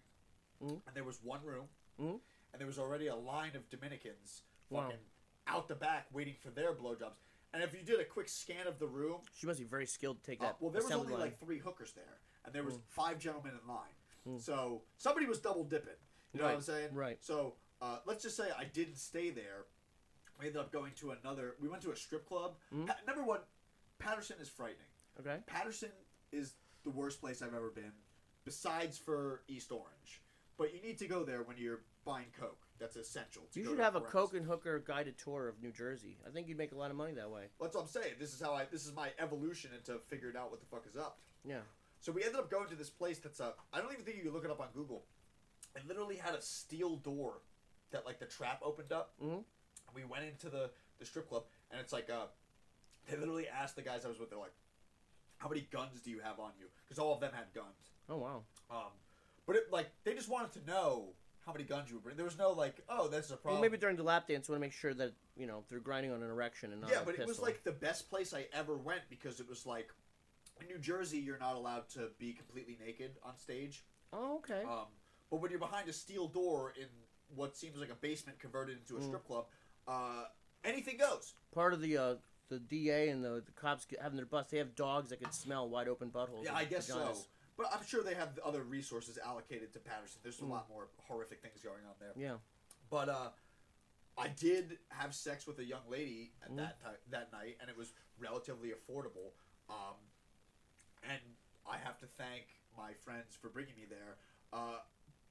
B: Mm.
A: And there was one room,
B: Mm.
A: and there was already a line of Dominicans
B: Wow.
A: fucking out the back waiting for their blowjobs. And if you did a quick scan of the room,
B: She must be very skilled to take
A: uh,
B: that.
A: well, there was only
B: line.
A: like three hookers there, and there was
B: Mm.
A: five gentlemen in line.
B: Mm.
A: So somebody was double dipping. You know what I'm saying?
B: right.
A: So uh, let's just say I didn't stay there. We ended up going to another. We went to a strip club.
B: Mhm.
A: Pa- number one, Paterson is frightening.
B: Okay.
A: Paterson is the worst place I've ever been, besides for East Orange. But you need to go there when you're buying Coke. That's essential. To
B: You should have a. Coke and Hooker guided tour of New Jersey. I think you'd make a lot of money that way.
A: That's what I'm saying. This is how I. This is my evolution into figuring out what the fuck is up.
B: Yeah.
A: So we ended up going to this place that's a. I don't even think you can look it up on Google. It literally had a steel door that like the trap opened up.
B: Mhm.
A: We went into the the strip club and it's like uh, they literally asked the guys I was with. They're like, "How many guns do you have on you?" Because all of them had guns.
B: Oh wow.
A: Um, but it like they just wanted to know how many guns you would bring. There was no like, "Oh, that's a problem.
B: Well,
A: problem."
B: maybe during the lap dance, want to make sure that you know they're grinding on an erection and not
A: yeah, but it was like the best place I ever went because it was like in New Jersey you're not allowed to be completely naked on stage.
B: Oh okay.
A: Um, but when you're behind a steel door in what seems like a basement converted into a
B: Mm.
A: strip club, uh, anything goes.
B: Part of the uh, the DA and the, the cops having their bus, they have dogs that can smell wide open buttholes.
A: Yeah, I guess
B: vaginas.
A: so. But I'm sure they have other resources allocated to Paterson. There's a
B: Mm.
A: lot more horrific things going on there.
B: Yeah.
A: But uh, I did have sex with a young lady at
B: Mm.
A: that ti- that night, and it was relatively affordable. Um, and I have to thank my friends for bringing me there. Uh,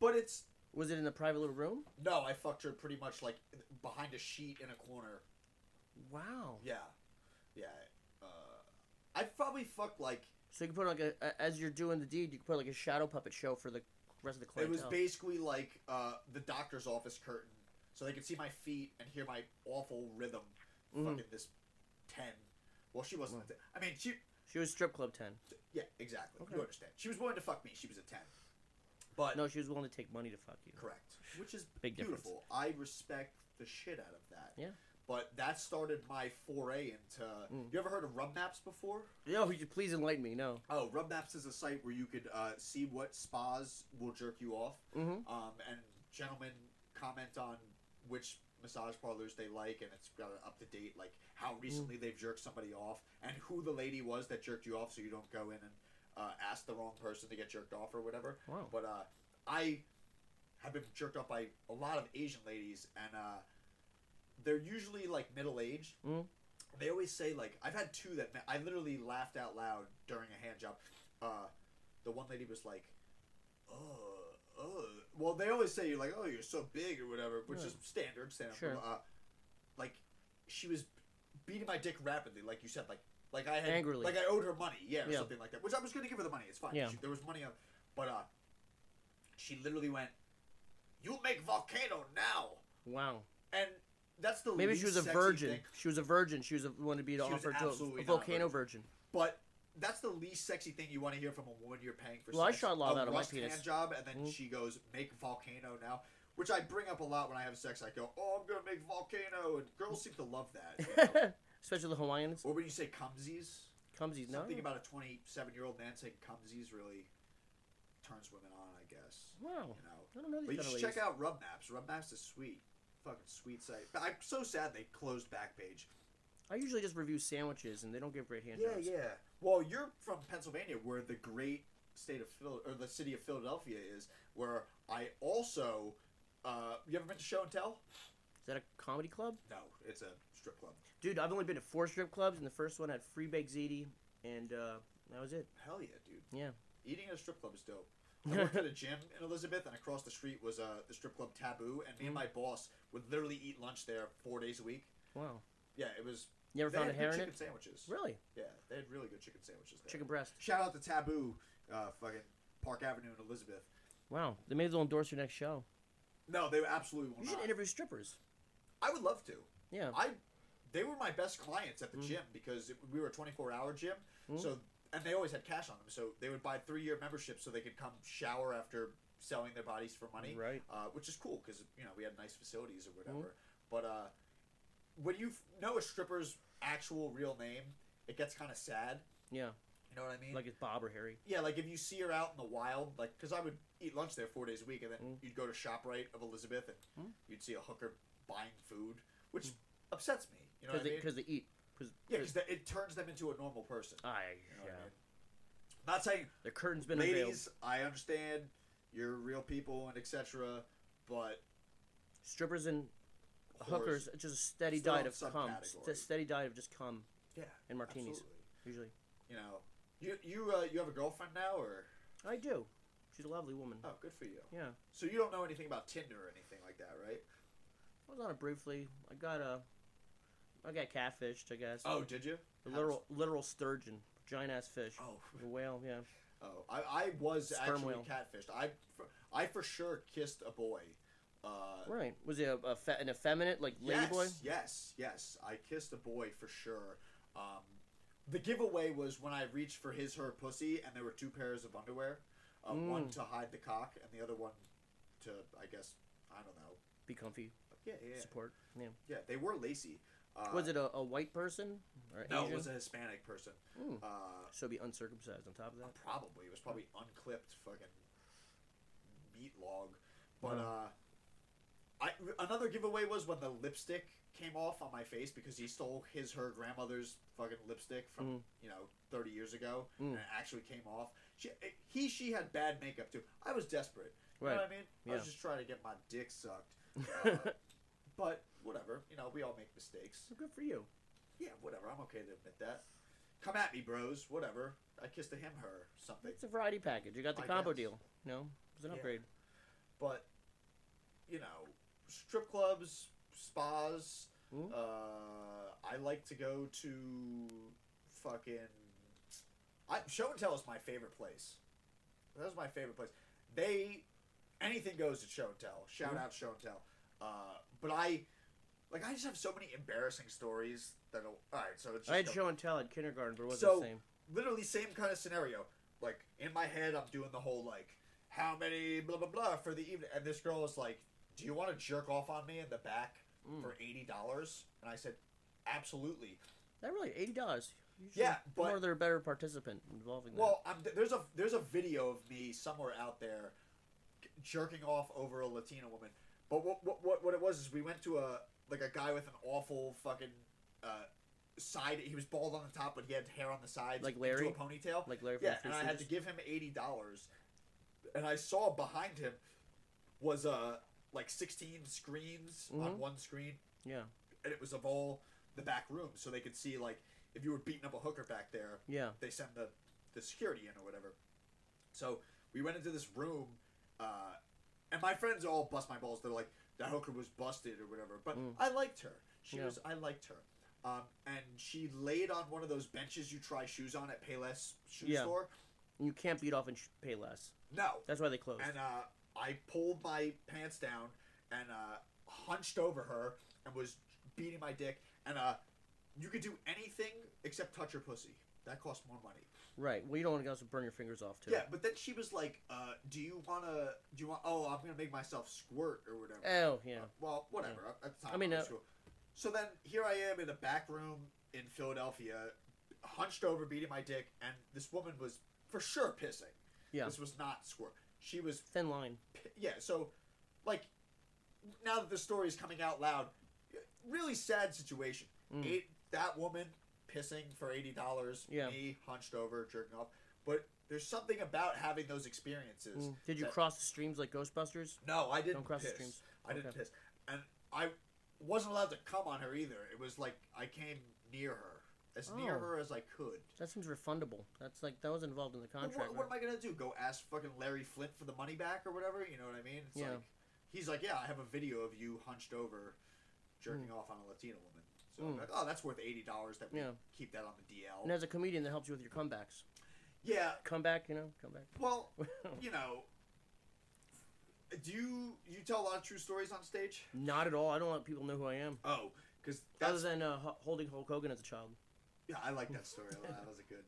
A: but it's
B: Was it in a private little room?
A: no, I fucked her pretty much like behind a sheet in a corner.
B: Wow.
A: Yeah, yeah. Uh, I probably fucked like
B: So you can put like a, a as you're doing the deed, you can put like a shadow puppet show for the rest of the clientele.
A: it was basically like uh, the doctor's office curtain, so they could see my feet and hear my awful rhythm.
B: Mhm.
A: Fucking this ten. Well, she wasn't. A 10. I mean, she.
B: She was strip club ten.
A: Yeah, exactly.
B: Okay.
A: You understand? She was willing to fuck me. She was a ten. But
B: No, she was willing to take money to fuck you.
A: correct, which is
B: Big difference.
A: beautiful. I respect the shit out of that.
B: Yeah.
A: But that started my foray into.
B: Mm.
A: You ever heard of Rub Maps before?
B: Yo, you please enlighten me. No.
A: Oh, Rub Maps is a site where you could uh, see what spas will jerk you off,
B: Mm-hmm.
A: um, and gentlemen comment on which massage parlors they like, and it's got an up to date like how recently they've jerked somebody off, and who the lady was that jerked you off, so you don't go in and uh, ask the wrong person to get jerked off or whatever.
B: Wow.
A: But uh, I have been jerked off by a lot of Asian ladies, and uh, they're usually like middle aged.
B: Mhm.
A: They always say like I've had two that I literally laughed out loud during a hand job. Uh, the one lady was like, "Oh, oh." Well, they always say you're like, "Oh, you're so big" or whatever, which
B: Yeah.
A: is standard. Standard.
B: Sure.
A: Uh, like she was beating my dick rapidly, like you said, like like I had
B: Angrily.
A: like I owed her money, yeah, or
B: Yeah.
A: something like that. Which I was going to give her the money. It's fine.
B: Yeah.
A: She, there was money on, but uh, she literally went, "You make volcano now,"
B: Wow.
A: and that's the
B: Maybe she was a virgin.
A: thing.
B: She was a virgin. She was a, wanted to be offered to a, a volcano virgin.
A: But that's the least sexy thing you want to hear from a woman you're paying for.
B: Well, I
A: sex.
B: shot lava
A: a
B: out of my penis.
A: hand job, and then
B: Mhm.
A: she goes, "Make volcano now," which I bring up a lot when I have sex. I go, "Oh, I'm gonna make volcano," and girls seem to love that. you know? [laughs]
B: Especially the Hawaiians.
A: or when you say cumsies,
B: Cumsies, no.
A: something about a 27 year old man saying cumsies really turns women on. I guess.
B: Wow.
A: You know.
B: I don't know
A: But you should check out Rub Maps. Rub Maps is sweet. Fucking sweet site. But I'm so sad they closed Backpage.
B: I usually just review sandwiches, and they don't give great hand jobs.
A: yeah. Well, you're from Pennsylvania, where the great state of Phil or the city of Philadelphia is, where I also. Uh, you ever been to Show and Tell?
B: Is that a comedy club?
A: No, it's a strip club.
B: Dude, I've only been to four strip clubs, and the first one had free baked ziti, and uh, that was it.
A: Hell yeah, dude.
B: Yeah.
A: Eating at a strip club is dope. I worked at a gym in Elizabeth, and across the street was uh, the strip club Taboo, and me and
B: Mm.
A: my boss would literally eat lunch there four days a week.
B: Wow.
A: Yeah, it was.
B: You ever
A: they
B: found a hair
A: good
B: in
A: chicken
B: it?
A: sandwiches.
B: Really?
A: Yeah, they had really good chicken sandwiches there.
B: Chicken breast.
A: Shout out to Taboo, uh, fucking Park Avenue in Elizabeth.
B: Wow. They may as well endorse your next show.
A: No, they absolutely will
B: You should
A: not.
B: interview strippers.
A: I would love to.
B: Yeah.
A: I, they were my best clients at the
B: Mm.
A: gym because it, we were a 24 hour gym.
B: Mm.
A: So and they always had cash on them, so they would buy three year memberships so they could come shower after selling their bodies for money,
B: Right.
A: uh, which is cool because you know we had nice facilities or
B: Mm.
A: whatever. But uh, when you f- know a stripper's actual real name, it gets kind of sad.
B: Yeah.
A: You know what I mean?
B: Like it's Bob or Harry.
A: Yeah, like if you see her out in the wild, like because I would eat lunch there four days a week, and then
B: Mm.
A: you'd go to Shoprite of Elizabeth, and
B: Mm.
A: you'd see a hooker buying food, which
B: Mm.
A: upsets me. You know what I
B: Because they,
A: mean?
B: 'cause they eat. Cause,
A: yeah,
B: 'cause-
A: because it turns them into a normal person.
B: I,
A: You know
B: yeah.
A: I mean? Not saying
B: The curtain's been unveiled.
A: ladies. I understand you're real people and etc. But
B: Strippers and hookers, just a steady
A: Still
B: diet of cum.
A: category.
B: It's a steady diet of just cum
A: yeah,
B: and martinis,
A: absolutely.
B: usually.
A: You know, you you uh, you have a girlfriend now, or
B: I do. She's a lovely woman.
A: oh, good for you.
B: Yeah.
A: So you don't know anything about Tinder or anything like that, right?
B: I was on it briefly. I got a. I got catfished, I guess.
A: Oh, did you?
B: A literal, literal sturgeon, giant ass fish.
A: Oh,
B: A whale, yeah.
A: oh, I, I was
B: Sperm
A: actually
B: whale.
A: catfished. I for, I for sure kissed a boy. Uh,
B: Right. Was it a, a fe- an effeminate, like ladyboy?
A: Yes, yes, yes. I kissed a boy for sure. Um, the giveaway was when I reached for his her pussy, and there were two pairs of underwear. Uh, One
B: Mm.
A: to hide the cock, and the other one to, I guess, I don't know.
B: Be comfy,
A: Yeah, yeah, yeah.
B: support. Yeah.
A: yeah they were lacy. Uh,
B: was it a, a white person or
A: No,
B: Asian?
A: it was a Hispanic person.
B: Mm.
A: Uh,
B: So be uncircumcised on top of that.
A: probably it was probably unclipped fucking meat log. But
B: Wow.
A: I another giveaway was when the lipstick came off on my face because he stole his her grandmother's fucking lipstick from
B: Mm.
A: you know thirty years ago
B: Mm.
A: and it actually came off. She, he she had bad makeup too. I was desperate. You know what I mean? I was just trying to get my dick sucked. [laughs] Uh, but whatever, you know, we all make mistakes.
B: Good for you.
A: Yeah, whatever. I'm okay to admit that. Come at me, bros. Whatever. I kissed a him, her, something.
B: It's a variety package. You got the
A: I
B: combo
A: guess.
B: deal. No, it's an
A: Yeah.
B: upgrade.
A: But you know, strip clubs, spas.
B: Mhm.
A: Uh, I like to go to fucking. I, show and tell is my favorite place. That was my favorite place. They anything goes at show and tell. Shout
B: Mhm.
A: out show and tell. Uh, but I like I just have so many embarrassing stories that all right. So it's just
B: I had
A: a-
B: show and tell at kindergarten, but it wasn't
A: So-
B: the same.
A: literally same kind of scenario. Like in my head, I'm doing the whole like, how many blah blah blah for the evening, and this girl is like, "Do you want to jerk off on me in the back
B: Mm.
A: for eighty dollars?" And I said, "Absolutely."
B: That really eighty dollars.
A: Yeah, but-
B: more they're a better participant involving that.
A: Well, I'm, there's a there's a video of me somewhere out there jerking off over a Latina woman. But what what what, what it was is we went to a like a guy with an awful fucking uh, side. He was bald on the top, but he had hair on the sides,
B: Like
A: into
B: Larry?
A: a ponytail.
B: like Larry
A: Yeah, and I had to give him eighty dollars, and I saw behind him was uh like sixteen screens on
B: Mhm.
A: one screen,
B: Yeah,
A: and it was of all the back rooms, so they could see like if you were beating up a hooker back there,
B: yeah.
A: they send the the security in or whatever. So we went into this room, uh, and my friends all bust my balls. They're like, "That hooker was busted" or whatever. But
B: Mm.
A: I liked her. She
B: Yeah.
A: was. I liked her. Um, and she laid on one of those benches you try shoes on at Payless shoe
B: Yeah.
A: store.
B: You can't beat off and sh- pay less.
A: No.
B: That's why they closed.
A: And uh, I pulled my pants down and uh, hunched over her and was beating my dick. And uh, you could do anything except touch her pussy. That cost more money.
B: right. Well, you don't want to also burn your fingers off too.
A: Yeah, but then she was like, uh, "Do you wanna? Do you want? Oh, I'm gonna make myself squirt or whatever."
B: Oh yeah.
A: Uh, well, whatever. At the time,
B: I mean, uh,
A: so then here I am in a back room in Philadelphia, hunched over, beating my dick, and this woman was for sure pissing.
B: Yeah.
A: This was not squirt. She was
B: Thin line.
A: yeah. So, like, now that the story is coming out loud, really sad situation.
B: Mm.
A: Eight, that woman pissing for eighty dollars.
B: Yeah.
A: Me hunched over, jerking off. But there's something about having those experiences.
B: Mm. Did you
A: that-
B: cross the streams like Ghostbusters?
A: No, I didn't
B: Don't cross the streams.
A: I didn't
B: Okay.
A: piss, and I wasn't allowed to come on her either. It was like I came near her, as near
B: Oh.
A: her as I could.
B: That seems refundable. That's like that was involved in the contract.
A: what, what am I gonna do? Go ask fucking Larry Flynt for the money back or whatever? You know what I mean? It's
B: Yeah.
A: like he's like, yeah, I have a video of you hunched over, jerking
B: Mm.
A: off on a Latina woman. So I'm
B: Mm.
A: like, oh, that's worth eighty dollars. That we
B: Yeah.
A: keep that on the DL.
B: and as a comedian, that helps you with your comebacks.
A: Yeah.
B: Comeback, you know, comeback.
A: Well, [laughs] you know, do you you tell a lot of true stories on stage?
B: Not at all. I don't let people know who I am.
A: Oh, because
B: Other than uh, holding Hulk Hogan as a child.
A: Yeah, I like that story a lot. That was a good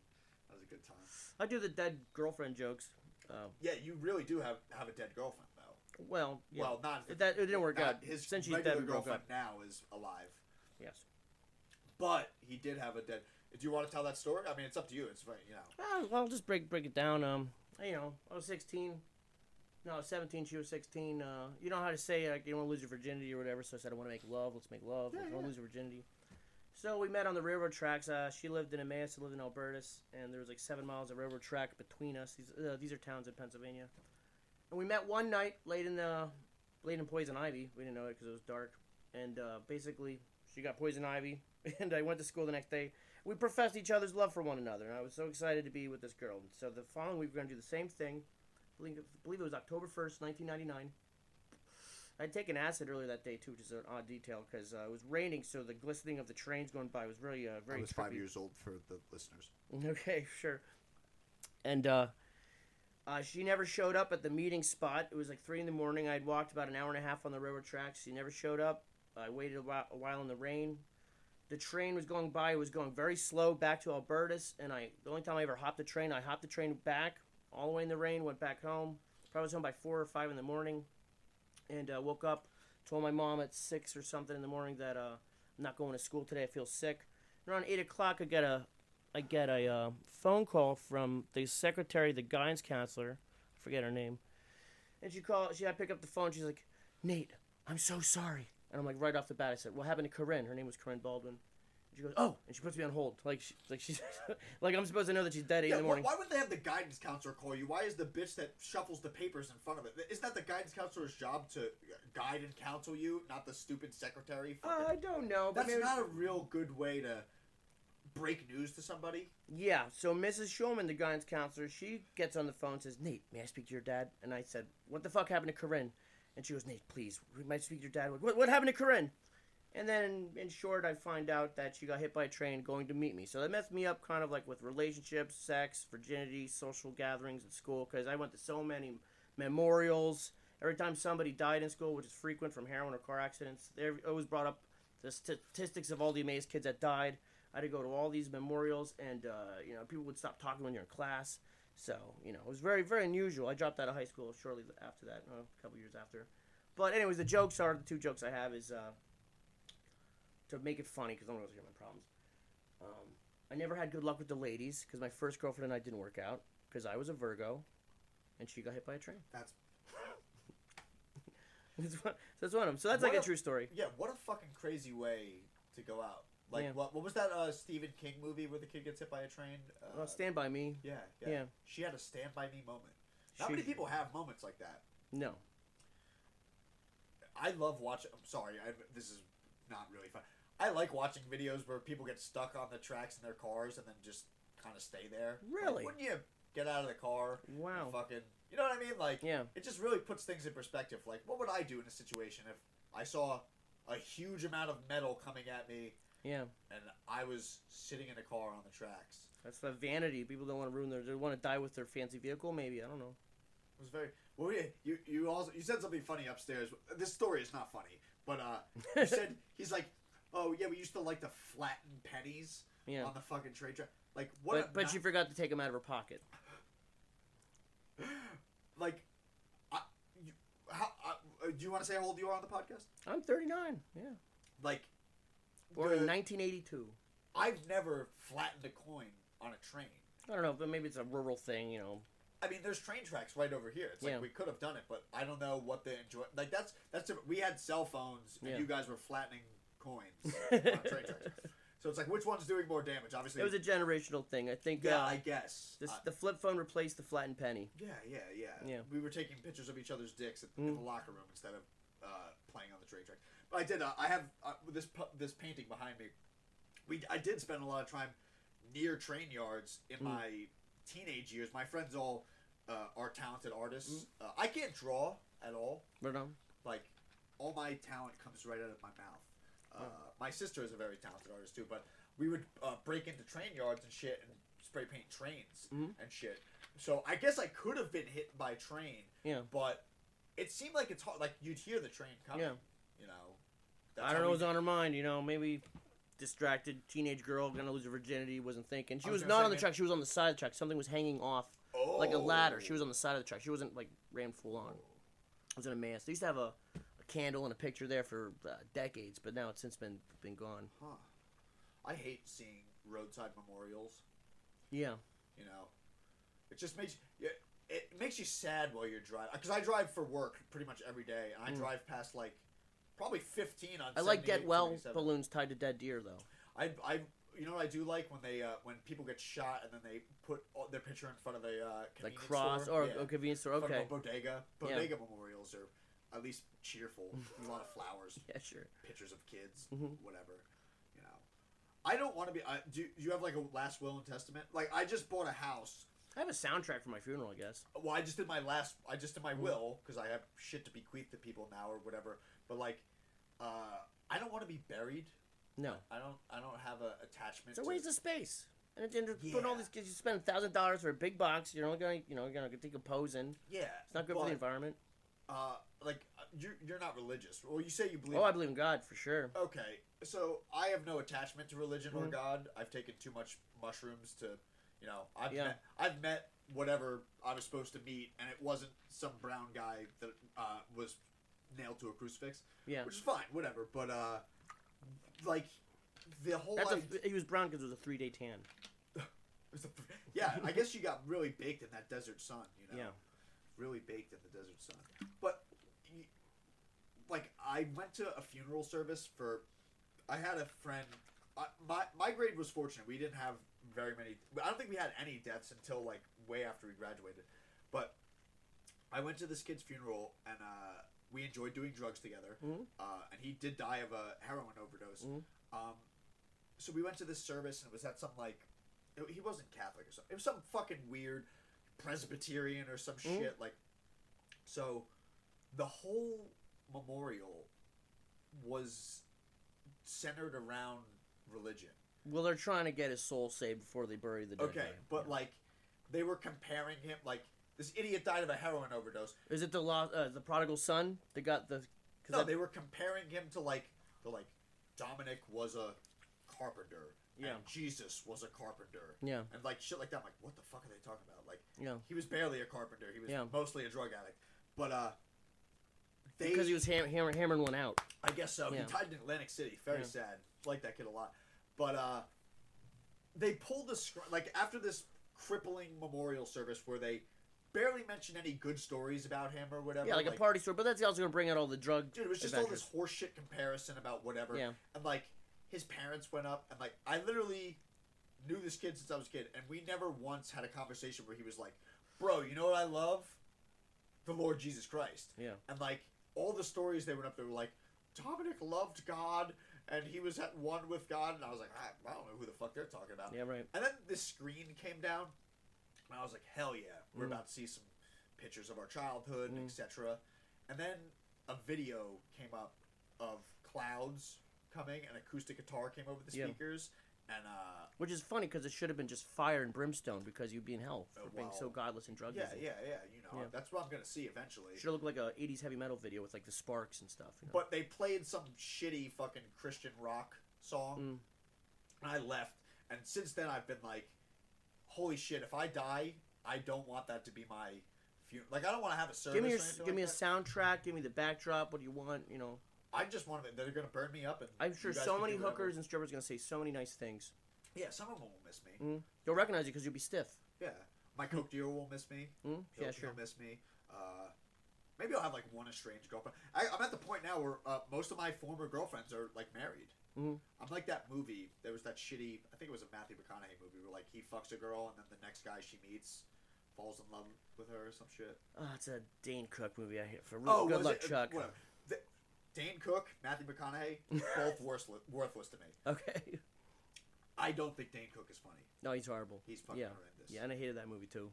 A: that was a good time.
B: I do the dead girlfriend jokes. Uh,
A: Yeah, you really do have have a dead girlfriend though.
B: well, yeah.
A: Well, not
B: It- that it didn't work out.
A: His
B: Since she's
A: regular
B: dead,
A: girlfriend now is alive,
B: Yes.
A: but he did have a dead. Do you want to tell that story? I mean, it's up to you. It's fine, you know.
B: Uh, well, I'll just break break it down. Um, you know, I was 16. No, I was 17. She was 16. Uh, you know how to say like you don't want to lose your virginity or whatever. So I said I want to make love. Let's make love.
A: Yeah,
B: I want
A: yeah.
B: to lose your virginity. So we met on the railroad tracks. Uh, she lived in Emmaus. I lived in Alburtis, and there was like seven miles of railroad track between us. These uh, these are towns in Pennsylvania. And we met one night late in the late in poison ivy. We didn't know it because it was dark. And uh, basically, she got poison ivy, [laughs] and I went to school the next day. We professed each other's love for one another, and I was so excited to be with this girl. So the following week, we we're going to do the same thing. I believe, I believe it was October 1st, 1999. I'd taken acid earlier that day, too, which is an odd detail, because uh, it was raining, so the glistening of the trains going by was really, uh, very
A: I was five years old for the listeners. [laughs]
B: Okay, sure. And uh, uh, she never showed up at the meeting spot. It was like three in the morning. I'd walked about an hour and a half on the railroad tracks. She never showed up. I waited a while, a while in the rain. The train was going by. It was going very slow back to Alburtis, and I the only time I ever hopped the train, I hopped the train back all the way in the rain. Went back home. Probably was home by four or five in the morning, and uh, woke up. Told my mom at six or something in the morning that uh, I'm not going to school today. I feel sick. Around eight o'clock, I get a I get a uh, phone call from the secretary, the guidance counselor, I forget her name, and she called. She to pick up the phone. She's like, "Nate, I'm so sorry." And I'm like, right off the bat, I said, "What happened to Corinne?" Her name was Corinne Baldwin. She goes, "Oh," and she puts me on hold, like she, like she's [laughs] like I'm supposed to know that she's dead eight
A: Yeah,
B: in the morning.
A: why would they have the guidance counselor call you? Why is the bitch that shuffles the papers in front of it? Isn't that the guidance counselor's job to guide and counsel you, not the stupid secretary?
B: Uh, I don't know, but
A: That's
B: maybe,
A: not a real good way to break news to somebody.
B: Yeah, so Mrs. Schulman, the guidance counselor, she gets on the phone and says, Nate, may I speak to your dad? And I said, What the fuck happened to Corinne? And she goes, Nate, please, we might speak to your dad. What, what happened to Corinne? And then, in short, I find out that she got hit by a train going to meet me. So that messed me up kind of like with relationships, sex, virginity, social gatherings at school, because I went to so many memorials. Every time somebody died in school, which is frequent from heroin or car accidents, they always brought up the statistics of all the amazed kids that died. I had to go to all these memorials, and uh, you know, people would stop talking when you're in class. So you know, it was very, very unusual. I dropped out of high school shortly after that, uh, a couple years after. But anyways, the jokes are the two jokes I have is uh, to make it funny because I don't want to hear my problems. Um, I never had good luck with the ladies because my first girlfriend and I didn't work out because I was a Virgo, and she got hit by a train.
A: That's [laughs]
B: That's one, that's one of them. So that's like a
A: a-
B: true story.
A: yeah. What a fucking crazy way to go out. Like
B: Yeah.
A: what? What was that uh, Stephen King movie where the kid gets hit by a train? Uh,
B: Well, Stand by Me.
A: yeah, yeah,
B: Yeah.
A: She had a stand by me moment. Not
B: She-
A: many people have moments like that.
B: No.
A: I love watching. I'm sorry, I, this is not really fun. I like watching videos where people get stuck on the tracks in their cars and then just kind of stay there. Like,
B: Really?
A: wouldn't you get out of the car? and
B: Wow.
A: fucking, you know what I mean? Like,
B: Yeah.
A: it just really puts things in perspective. Like, what would I do in a situation if I saw a huge amount of metal coming at me
B: Yeah.
A: and I was sitting in a car on the tracks?
B: That's the vanity. People don't want to ruin their. They want to die with their fancy vehicle. Maybe I don't know.
A: It was very. Well, yeah, you you also you said something funny upstairs. This story is not funny, but uh, [laughs] you said he's like, oh yeah, we used to like to flatten pennies
B: Yeah.
A: on the fucking train track. Like what?
B: But but
A: not-
B: she forgot to take them out of her pocket. [laughs]
A: like, I, you, how uh, do you want to say how old you are on the podcast?
B: I'm 39. Yeah.
A: Like,
B: Born
A: the-
B: in 1982.
A: I've never flattened a coin on a train.
B: I don't know, but maybe it's a rural thing. You know.
A: I mean, there's train tracks right over here. It's like
B: Yeah.
A: we could have done it, but I don't know what they enjoy. Like that's that's a, we had cell phones and
B: Yeah.
A: you guys were flattening coins on [laughs] train tracks. So it's like which one's doing more damage? Obviously,
B: It was a generational thing. I think.
A: yeah,
B: uh,
A: I guess.
B: this,
A: Uh,
B: the flip phone replaced the flattened penny.
A: yeah, yeah, yeah,
B: Yeah.
A: We were taking pictures of each other's dicks at, in the
B: Mm.
A: locker room instead of uh, playing on the train track. But I did. Uh, I have uh, this this painting behind me. We I did spend a lot of time near train yards in
B: Mm.
A: my teenage years. My friends all uh, are talented artists.
B: Mm.
A: Uh, I can't draw at all.
B: Right on.
A: like all my talent comes right out of my mouth. Uh, My sister is a very talented artist too, but we would uh, break into train yards and shit and spray paint trains
B: Mhm.
A: and shit. So I guess I could have been hit by train,
B: Yeah.
A: but it seemed like it's hard. Like you'd hear the train coming.
B: Yeah.
A: You know.
B: I don't know what's on her mind. You know, maybe distracted teenage girl gonna lose her virginity. Wasn't thinking. She
A: I was
B: was, not on the track. She was on the side of the track. Something was hanging off
A: oh.
B: like a ladder. She was on the side of the track. She wasn't like ran full on. It was in a mass. They used to have a, a candle and a picture there for uh, decades, but now it's since been been gone.
A: Huh. I hate seeing roadside memorials.
B: Yeah.
A: You know, it just makes yeah. it makes you sad while you're driving because I drive for work pretty much every day, and I
B: Mm.
A: drive past like probably 15 on.
B: I like get
A: 78,
B: well balloons tied to dead deer though.
A: I, I, you know what I do like when they uh, when people get shot and then they put all, their picture in front of a uh,
B: Like cross
A: store.
B: or
A: yeah.
B: a convenience store.
A: In front of
B: Okay.
A: a bodega.
B: Yeah.
A: Bodega memorials are at least cheerful. [laughs] a lot of flowers,
B: Yeah, sure.
A: pictures of kids,
B: Mhm.
A: whatever. You know, I don't want to be. I, do, do you have like a last will and testament? Like I just bought a house.
B: I have a soundtrack for my funeral, I guess.
A: Well, I just did my last. I just did my
B: Mhm.
A: will because I have shit to bequeath to people now or whatever. But like, uh, I don't want to be buried.
B: No.
A: I don't. I don't have an attachment.
B: It's a
A: to-
B: waste of space. And at the end of putting all these kids, you spend a thousand dollars for a big box. You're only gonna, you know, you're gonna decompose and
A: Yeah,
B: it's not good for
A: but,
B: the environment.
A: Uh, like uh, you're you're not religious. Well, you say you believe.
B: Oh, I believe in God for sure.
A: Okay, so I have no attachment to religion or
B: Mhm.
A: God. I've taken too much mushrooms to, you know, I've
B: Yeah.
A: met I've met whatever I was supposed to meet, and it wasn't some brown guy that uh, was nailed to a crucifix,
B: Yeah.
A: which is fine, whatever. But uh, like the whole
B: That's
A: idea,
B: a, he was brown because it was a three day tan. [laughs]
A: yeah, I guess you got really baked in that desert sun, you know.
B: Yeah.
A: Really baked in the desert sun. But like I went to a funeral service for I had a friend I, my my grade was fortunate. We didn't have very many I don't think we had any deaths until like way after we graduated. But I went to this kid's funeral and uh, we enjoyed doing drugs together.
B: Mhm.
A: Uh, and he did die of a heroin overdose.
B: Mhm.
A: Um, so we went to this service and it was at some like it- he wasn't Catholic or something. It was some fucking weird Presbyterian or some
B: Mhm.
A: shit. Like, so the whole memorial was centered around religion.
B: Well, they're trying to get his soul saved before they bury the dead
A: Okay,
B: guy.
A: but
B: Yeah.
A: like they were comparing him like this idiot died of a heroin overdose.
B: is it the lost, uh, the prodigal son that got the?
A: No,
B: that-
A: they were comparing him to like the like Dominic was a carpenter.
B: Yeah.
A: And Jesus was a carpenter.
B: yeah,
A: And like shit like that. I'm like, what the fuck are they talking about? Like
B: yeah,
A: he was barely a carpenter. He was
B: Yeah.
A: mostly a drug addict. But uh they
B: because he was ham- hammer- hammering one out.
A: I guess so.
B: Yeah.
A: He died in Atlantic City. Very
B: Yeah.
A: sad. Like that kid a lot. But uh they pulled the scr- like after this crippling memorial service where they barely mentioned any good stories about him or whatever.
B: Yeah, like, a party store, but that's also gonna bring out all the drug.
A: Dude, it was just
B: adventures.
A: all this horseshit comparison about whatever.
B: Yeah.
A: And like his parents went up and like I literally knew this kid since I was a kid and we never once had a conversation where he was like, Bro, you know what I love? The Lord Jesus Christ.
B: Yeah.
A: And like all the stories they went up, they were like, Dominic loved God and he was at one with God and I was like, I, I don't know who the fuck they're talking about.
B: Yeah, right.
A: And then this screen came down, and I was like, "Hell yeah, we're
B: Mm.
A: about to see some pictures of our childhood,
B: Mm.
A: etc." And then a video came up of clouds coming, and acoustic guitar came over the
B: Yeah.
A: speakers, and uh,
B: Which is funny because it should have been just fire and brimstone because you'd be in hell for
A: Oh,
B: being so godless and drug
A: yeah, yeah, yeah, you know,
B: Yeah.
A: that's what I'm gonna see eventually.
B: Should look like a '80s heavy metal video with like the sparks and stuff. You know?
A: But they played some shitty fucking Christian rock song,
B: Mm.
A: and I left. And since then, I've been like, "Holy shit! If I die, I don't want that to be my funeral. Like, I don't want to have a service.
B: give me your, give me a soundtrack. Give me the backdrop. What do you want? You know,
A: I just want to. They're gonna burn me up, and
B: I'm sure so many hookers and strippers gonna say so many nice things.
A: Yeah, some of them will miss me.
B: Mm. They'll recognize you because you'll be stiff.
A: Yeah, my coke dealer will miss me.
B: Mm? Yeah, sure.
A: He'll miss me. Uh, maybe I'll have like one estranged girlfriend. I, I'm at the point now where uh, most of my former girlfriends are like married.
B: Mhm.
A: I'm like that movie. There was that shitty. I think it was a Matthew McConaughey movie where like he fucks a girl and then the next guy she meets falls in love with her or some shit.
B: Oh, it's a Dane Cook movie. I hear for
A: Oh,
B: good luck,
A: it?
B: Chuck.
A: Whatever. The- Dane Cook, Matthew McConaughey, [laughs] both worthless, worthless to me.
B: Okay.
A: I don't think Dane Cook is funny.
B: No, he's horrible.
A: He's fucking
B: Yeah.
A: horrendous.
B: Yeah, and I hated that movie too.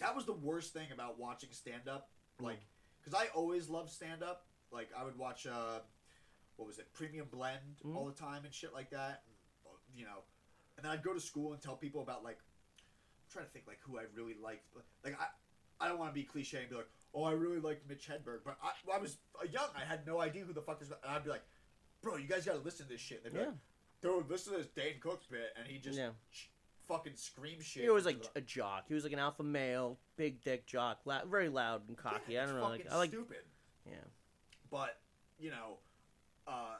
A: That was the worst thing about watching stand up. Like, because I always loved stand up. Like, I would watch, uh, what was it, Premium Blend
B: Mhm.
A: all the time and shit like that. And, you know, and then I'd go to school and tell people about, like, I'm trying to think, like, who I really liked. Like, I, I don't want to be cliche and be like, oh, I really liked Mitch Hedberg. But I, I was young. I had no idea who the fuck this was. And I'd be like, bro, you guys got to listen to this shit. They'd be
B: Yeah.
A: like, dude, listen to this Dane Cook bit. And he just
B: Yeah.
A: sh- fucking scream shit.
B: He was like a jock. He was like an alpha male, big dick jock, very loud and cocky.
A: Yeah,
B: I don't know. Like I like.
A: stupid.
B: Yeah.
A: but you know, uh,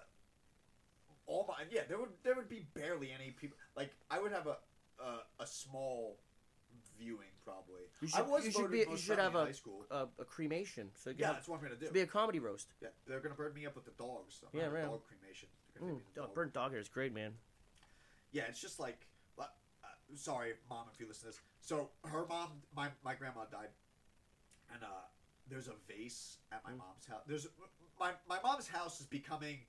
A: all my yeah, there would there would be barely any people. Like I would have a a, a small viewing probably.
B: You
A: I
B: should,
A: was
B: you should be, you should have a,
A: high school.
B: a a cremation. So
A: yeah,
B: have,
A: that's what I'm gonna do.
B: should be a comedy roast.
A: yeah, they're gonna burn me up with the dogs. I'm
B: Yeah, right.
A: Dog cremation.
B: Mm,
A: make me the
B: dog,
A: dog.
B: burnt dog hair is great, man.
A: Yeah, it's just like, uh, uh, sorry, mom, if you listen to this. So her mom, my my grandma died, and uh, there's a vase at my
B: Mm.
A: mom's house. There's my my mom's house is becoming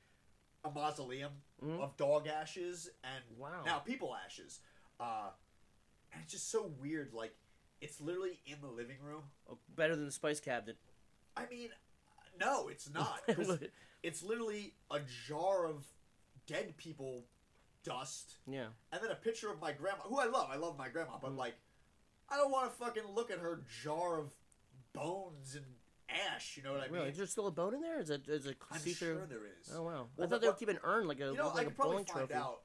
A: a mausoleum
B: Mm.
A: of dog ashes and
B: Wow.
A: now people ashes. Uh, and it's just so weird. Like, it's literally in the living room.
B: Oh, better than the spice cabinet.
A: I mean, no, it's not. [laughs] it's literally a jar of dead people dust
B: yeah.
A: and then a picture of my grandma, who I love. I love my grandma, but
B: Mm.
A: like, I don't want to fucking look at her jar of bones and ash. You know what I
B: really?
A: mean?
B: Is there still a bone in there? Is it is it
A: I'm sure there is.
B: Oh wow!
A: Well,
B: I thought they would keep an urn like a
A: you know, I
B: like a
A: could probably
B: bowling
A: find
B: trophy.
A: out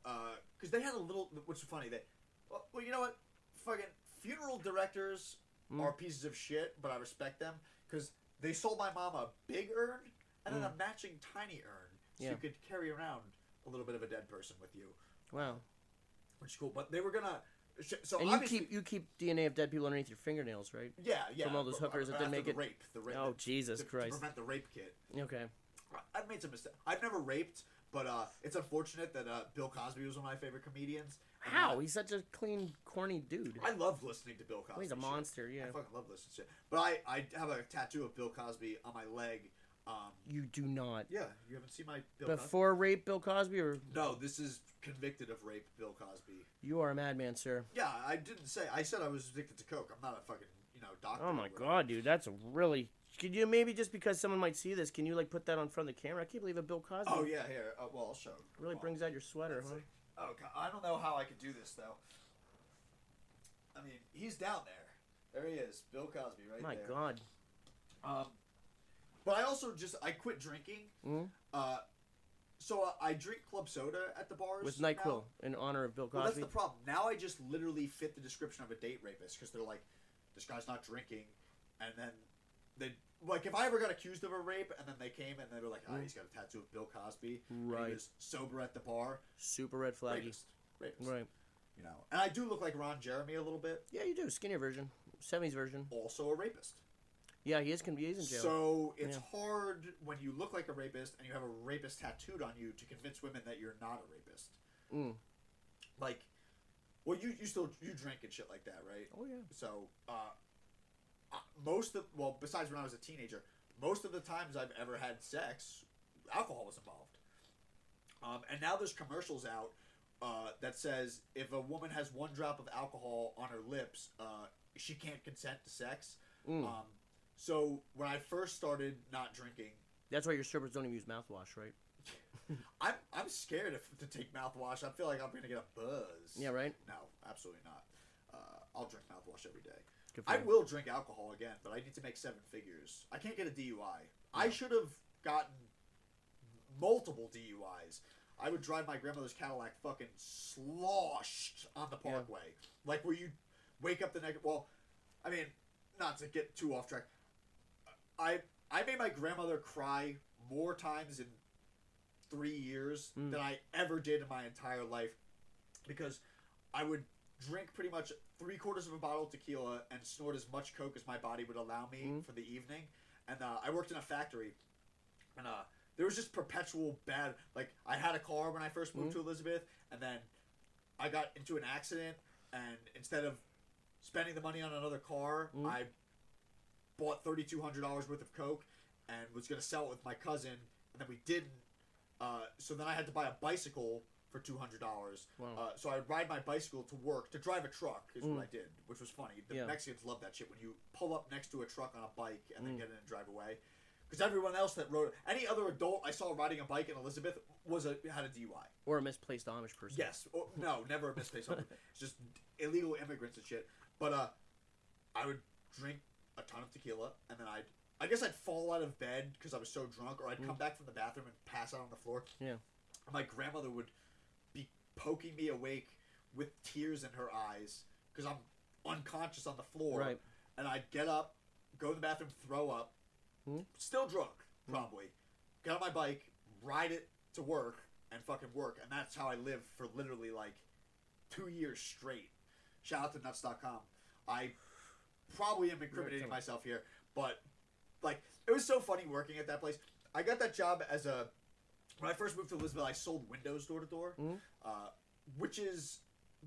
A: because they had a little. What's funny? They well, well, you know what? Fucking funeral directors
B: Mm.
A: are pieces of shit, but I respect them because they sold my mom a big urn and then a matching tiny urn, so
B: Mm. Yeah.
A: you could carry around a little bit of a dead person with you,
B: Wow!
A: which is cool. But they were gonna. So
B: and you keep you keep DNA of dead people underneath your fingernails, right?
A: Yeah, yeah.
B: From all those hookers that didn't make
A: the
B: it-
A: Rape, the rape.
B: Oh
A: the-
B: Jesus
A: to, To
B: Christ!
A: prevent the rape kit.
B: Okay.
A: I- I've made some mistakes. I've never raped, but uh, it's unfortunate that uh, Bill Cosby was one of my favorite comedians.
B: How? He's such a clean, corny dude.
A: I love listening to Bill Cosby.
B: Well, he's a
A: shit.
B: monster.
A: I
B: Yeah.
A: fucking love listening to shit. But I, I have a tattoo of Bill Cosby on my leg. Um,
B: You do not.
A: yeah, you haven't seen my Bill Cosby?
B: Before rape, Bill Cosby, or
A: No, this is convicted of rape, Bill Cosby.
B: you are a madman, sir.
A: Yeah, I didn't say. I said I was addicted to coke. I'm not a fucking, you know, doctor.
B: Oh my god, dude, that's really. Could you maybe just because someone might see this, can you like put that on front of the camera? I can't believe a Bill Cosby
A: Oh yeah, here. Uh, well, I'll show.
B: really
A: on.
B: brings out your sweater, huh?
A: Oh, God, I don't know how I could do this though. I mean, he's down there. There he is, Bill Cosby, right
B: My
A: there.
B: god.
A: Um, but I also just I quit drinking.
B: Mhm.
A: Uh, so uh, I drink club soda at the bars
B: With
A: now.
B: Nyquil in honor of Bill
A: Well, that's the problem. Now I just literally fit the description of a date rapist because they're like, this guy's not drinking, and then they like if I ever got accused of a rape and then they came and they were like, oh, he's got a tattoo of Bill Cosby, and
B: Right.
A: he was sober at the bar,
B: Super red flag,
A: rapist, rapist.
B: Right.
A: You know, and I do look like Ron Jeremy a little bit.
B: Yeah, you do. Skinnier version. 70s version.
A: Also a rapist.
B: Yeah, he is, he is in jail.
A: So it's
B: Yeah.
A: hard when you look like a rapist and you have a rapist tattooed on you to convince women that you're not a rapist.
B: Mm.
A: Like, well, you you still you drink and shit like that, right?
B: Oh, yeah.
A: So, uh, uh, most of well, besides when I was a teenager, most of the times I've ever had sex, alcohol was involved. Um, and now there's commercials out uh, that says if a woman has one drop of alcohol on her lips, uh, she can't consent to sex.
B: Mm.
A: Um, so when I first started not drinking,
B: That's why your strippers don't even use mouthwash, right? [laughs]
A: I'm I'm scared if, to take mouthwash. I feel like I'm gonna get a buzz.
B: Yeah, right?
A: No, absolutely not. Uh, I'll drink mouthwash every day.
B: Good for
A: I
B: you.
A: will drink alcohol again, but I need to make seven figures. I can't get a DUI. I should have gotten multiple DUIs. I would drive my grandmother's Cadillac fucking sloshed on the
B: Yeah.
A: parkway. Like where you wake up the next well, I mean, not to get too off track. I I made my grandmother cry more times in three years
B: Mm.
A: than I ever did in my entire life because I would drink pretty much three quarters of a bottle of tequila and snort as much coke as my body would allow me
B: Mhm.
A: for the evening. And uh, I worked in a factory, and uh, there was just perpetual bad. Like I had a car when I first moved
B: Mhm.
A: to Elizabeth, and then I got into an accident, and instead of spending the money on another car,
B: Mhm.
A: I bought thirty two hundred dollars worth of coke and was gonna sell it with my cousin, and then we didn't. Uh, so then I had to buy a bicycle for two hundred dollars.
B: Wow.
A: Uh, so I would ride my bicycle to work to drive a truck is
B: Mm.
A: what I did, which was funny. The
B: Yeah.
A: Mexicans love that shit when you pull up next to a truck on a bike and then
B: Mm.
A: get in and drive away. Because everyone else that rode any other adult I saw riding a bike in Elizabeth was a had a DUI.
B: Or a misplaced Amish person.
A: Yes. Or, no, never a misplaced something. It's [laughs] just illegal immigrants and shit. But uh, I would drink a ton of tequila, and then I'd, I guess I'd fall out of bed because I was so drunk, or I'd come back from the bathroom and pass out on the floor.
B: Mm. Yeah.
A: My grandmother would be poking me awake with tears in her eyes because I'm unconscious on the floor.
B: Right.
A: And I'd get up, go to the bathroom, throw up,
B: Hmm?
A: still drunk, probably. Get on my bike, ride it to work, and fucking work. And that's how I lived for literally like two years straight. Shout out to nuts.com. I probably am incriminating myself here, but like it was so funny working at that place. I got that job as a when I first moved to Elizabeth. I sold windows door to door,
B: Mhm.
A: uh, which is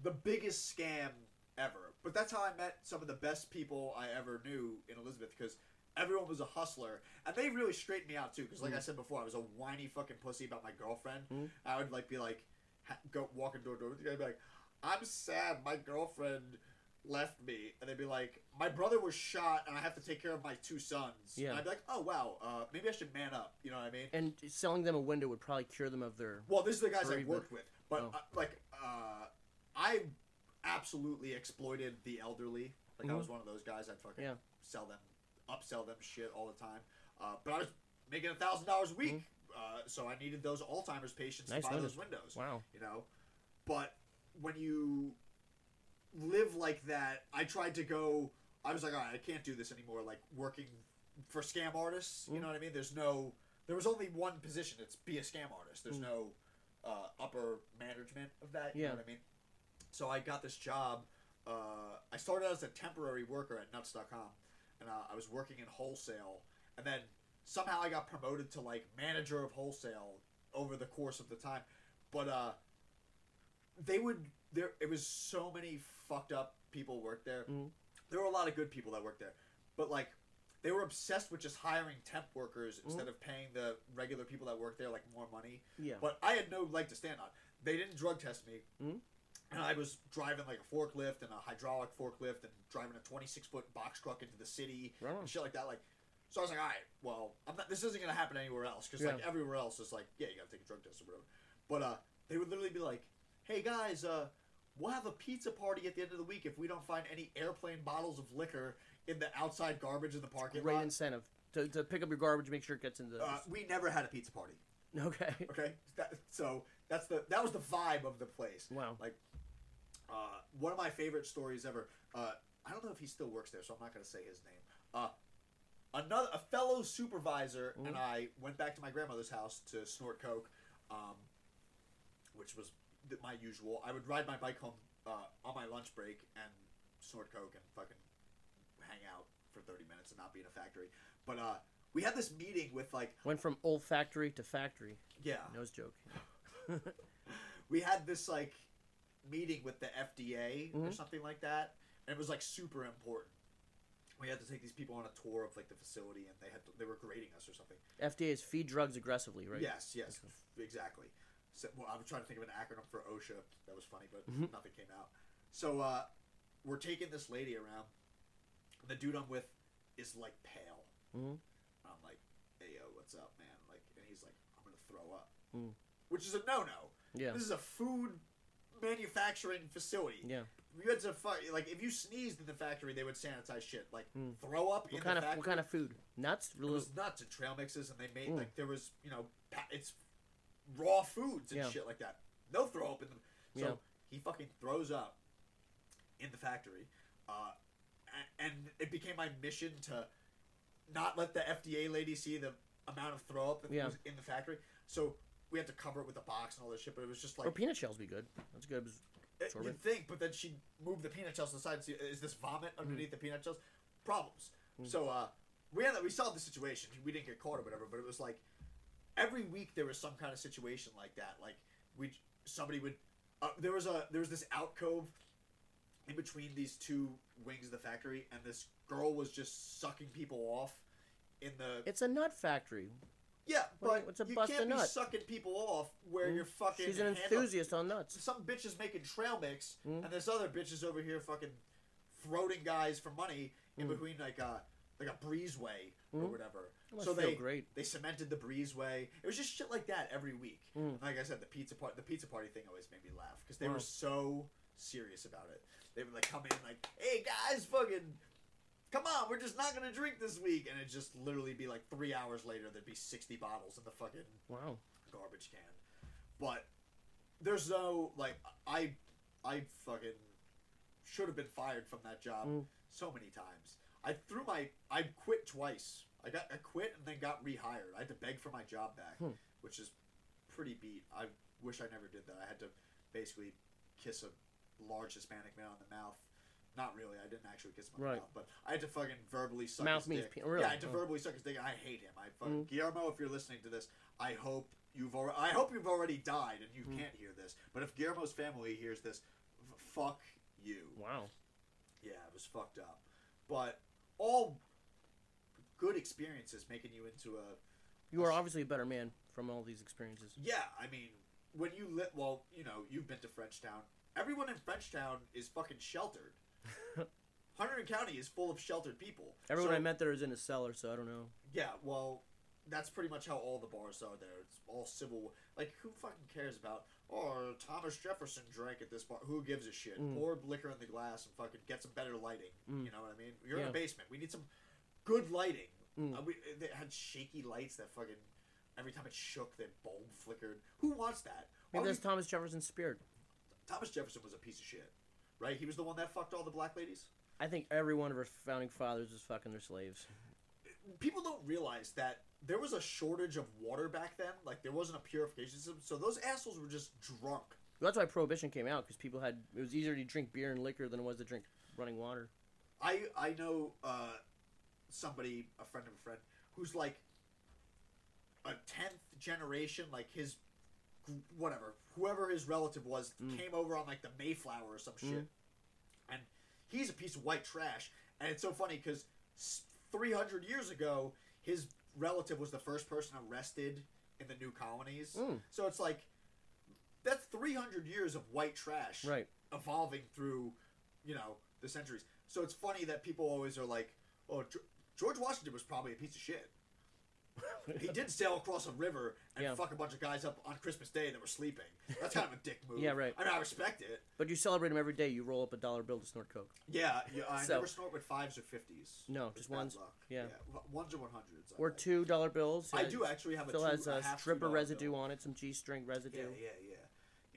A: the biggest scam ever. But that's how I met some of the best people I ever knew in Elizabeth because everyone was a hustler and they really straightened me out too. Because like I said before, I was a whiny fucking pussy about my girlfriend.
B: Mhm.
A: I would like be like ha- go walking door to door with the guy, and be like, "I'm sad, my girlfriend." Left me, and they'd be like, "My brother was shot, and I have to take care of my two sons."
B: Yeah.
A: and I'd be like, "Oh wow, uh, maybe I should man up." You know what I mean?
B: And selling them a window would probably cure them of their.
A: Well, this is the guys I worked with, but
B: Oh.
A: uh, like uh, I absolutely exploited the elderly. Like I
B: Mhm.
A: was one of those guys. I'd fucking
B: Yeah.
A: sell them, upsell them shit all the time. Uh, but I was making a thousand dollars a week, uh, so I needed those Alzheimer's patients
B: Mm-hmm. Nice
A: to buy
B: windows.
A: those windows.
B: Wow.
A: You know, but when you live like that, I tried to go. I was like, all right, I can't do this anymore. Like working for scam artists. You
B: Mm.
A: know what I mean? There's no. There was only one position. It's be a scam artist. There's
B: Mm.
A: no uh, upper management of that. You
B: Yeah.
A: know what I mean? So I got this job. Uh, I started as a temporary worker at Nuts.com, and uh, I was working in wholesale, and then somehow I got promoted to like manager of wholesale over the course of the time. But uh, they would there. It was so many fucked up people worked there.
B: Mhm.
A: There were a lot of good people that worked there, but like they were obsessed with just hiring temp workers
B: Mm-hmm.
A: instead of paying the regular people that work there like more money.
B: Yeah.
A: But I had no leg to stand on. They didn't drug test me.
B: Mhm.
A: And I was driving like a forklift and a hydraulic forklift and driving a 26 foot box truck into the city
B: Right
A: and shit like that. Like, so I was like, all right, well, I'm not, this isn't gonna happen anywhere else because like everywhere else is like, yeah, you gotta take a drug test or whatever. But uh, they would literally be like, hey guys, uh, we'll have a pizza party at the end of the week if we don't find any airplane bottles of liquor in the outside garbage in the parking
B: Great
A: lot.
B: incentive to, to pick up your garbage, make sure it gets into.
A: Uh, we never had a pizza party. [laughs]
B: okay.
A: Okay, that, so that's the that was the vibe of the place.
B: Wow.
A: Like, uh, one of my favorite stories ever. Uh, I don't know if he still works there, so I'm not going to say his name. Uh, another a fellow supervisor and
B: Mhm.
A: I went back to my grandmother's house to snort coke, um, which was th- my usual. I would ride my bike home uh, on my lunch break and snort coke and fucking hang out for 30 minutes and not be in a factory. But uh, we had this meeting with like
B: Went from old factory to factory.
A: yeah
B: Nose joke. [laughs]
A: we had this like meeting with the FDA or
B: Mhm.
A: something like that, and it was like super important. We had to take these people on a tour of like the facility, and they had to, they were grading us or something.
B: FDA is feed drugs aggressively, right?
A: Yes, yes, exactly. Well, I was trying to think of an acronym for OSHA. That was funny, but
B: Mhm.
A: nothing came out. So uh, we're taking this lady around. The dude I'm with is like pale.
B: Mhm.
A: And I'm like, "Hey yo, what's up, man?" Like, and he's like, "I'm gonna throw up,"
B: Mm.
A: which is a no-no.
B: Yeah.
A: This is a food manufacturing facility.
B: Yeah.
A: You had to fuck like if you sneezed in the factory, they would sanitize shit. Like
B: Mm.
A: throw up in
B: What kind of
A: factory.
B: what kind of food? Nuts?
A: It was nuts and trail mixes, and they made
B: Mm.
A: like there was you know pa- it's raw foods and
B: Yeah.
A: shit like that. They'll throw up in them. So
B: Yeah.
A: he fucking throws up in the factory, uh, and it became my mission to not let the FDA lady see the amount of throw up that
B: Yeah.
A: was in the factory. So we had to cover it with a box and all this shit. But it was just like
B: or peanut shells be good. That's good. Absorb
A: You'd think, but then she moved the peanut shells to the side. And see, is this vomit underneath the peanut shells? Problems. So uh, we had we solved the situation. We didn't get caught or whatever, but it was like every week there was some kind of situation like that. Like we somebody would uh, there was a there was this alcove in between these two wings of the factory, and this girl was just sucking people off in the
B: It's a nut factory.
A: yeah, but
B: what's a
A: you
B: bust
A: can't be
B: nut?
A: sucking people off where you're fucking.
B: She's an enthusiast on nuts.
A: some bitch is making trail mix,
B: Mm.
A: and this other bitch is over here fucking throating guys for money in
B: Mm.
A: between like a like a breezeway or
B: Mm.
A: whatever. So they
B: great.
A: they cemented the breezeway. It was just shit like that every week.
B: Mm.
A: Like I said, the pizza part the pizza party thing always made me laugh because they were so serious about it. They would like come in like, "Hey guys, fucking." Come on, we're just not gonna drink this week, and it just literally be like three hours later. There'd be sixty bottles in the fucking
B: Wow.
A: garbage can. But there's no like I I fucking should have been fired from that job
B: Mm.
A: so many times. I threw my I quit twice. I got I quit and then got rehired. I had to beg for my job back,
B: Hmm.
A: which is pretty beat. I wish I never did that. I had to basically kiss a large Hispanic man on the mouth not really. I didn't actually kiss him on
B: Right.
A: the mouth, but I had to fucking verbally suck
B: Mouth
A: his
B: means
A: dick.
B: pe- really?
A: Yeah, I had to
B: Oh.
A: verbally suck his dick. I hate him. I fucking
B: Mhm.
A: Guillermo, if you're listening to this, I hope you've already. I hope you've already died and you
B: Mm.
A: can't hear this. But if Guillermo's family hears this, f- fuck you.
B: Wow.
A: Yeah, it was fucked up. But all good experiences making you into a
B: You are obviously a better man from all these experiences.
A: Yeah, I mean, when you lit, well, you know, you've been to Frenchtown. Everyone in Frenchtown is fucking sheltered. [laughs] Hunterdon County is full of sheltered people.
B: Everyone
A: So-
B: I met there is in a cellar, so I don't know.
A: Yeah, well, that's pretty much how all the bars are there. It's all civil. Like, who fucking cares about? Oh, Thomas Jefferson drank at this bar. Who gives a shit?
B: Mm.
A: Pour liquor in the glass and fucking get some better lighting.
B: Mm.
A: You know what I mean? You're in a basement. We need some good lighting.
B: Mm.
A: Uh, we, they had shaky lights that fucking every time it shook, that bulb flickered. Who wants that? Why
B: Maybe that's Thomas Jefferson's spirit.
A: Thomas Jefferson was a piece of shit, right? He was the one that fucked all the black ladies.
B: I think every one of our founding fathers was fucking their slaves.
A: People don't realize that there was a shortage of water back then. Like there wasn't a purification system, so those assholes were just drunk.
B: That's why prohibition came out because people had it was easier to drink beer and liquor than it was to drink running water.
A: I I know uh, somebody, a friend of a friend, who's like a tenth generation, like his whatever, whoever his relative was,
B: Mm.
A: came over on like the Mayflower or some shit,
B: Mm.
A: and he's a piece of white trash. And it's so funny because three hundred years ago, his relative was the first person arrested in the new colonies.
B: Mm.
A: So it's like that's three hundred years of white trash
B: Right.
A: evolving through, you know, the centuries. So it's funny that people always are like, "Oh, George Washington was probably a piece of shit. [laughs] He did sail across a river and
B: Yeah.
A: fuck a bunch of guys up on Christmas Day that were sleeping. That's kind of a dick move. [laughs]
B: Yeah, right.
A: I mean, I respect it.
B: But you celebrate them every day. You roll up a dollar bill to snort coke.
A: Yeah, yeah I
B: So-
A: never snort with fives or fifties.
B: No, just ones.
A: luck.
B: Yeah.
A: w- ones or one hundreds.
B: Or two dollar bills.
A: I do actually have a
B: Still has
A: a
B: a stripper residue
A: bill.
B: on it, some G string residue.
A: Yeah, yeah, yeah.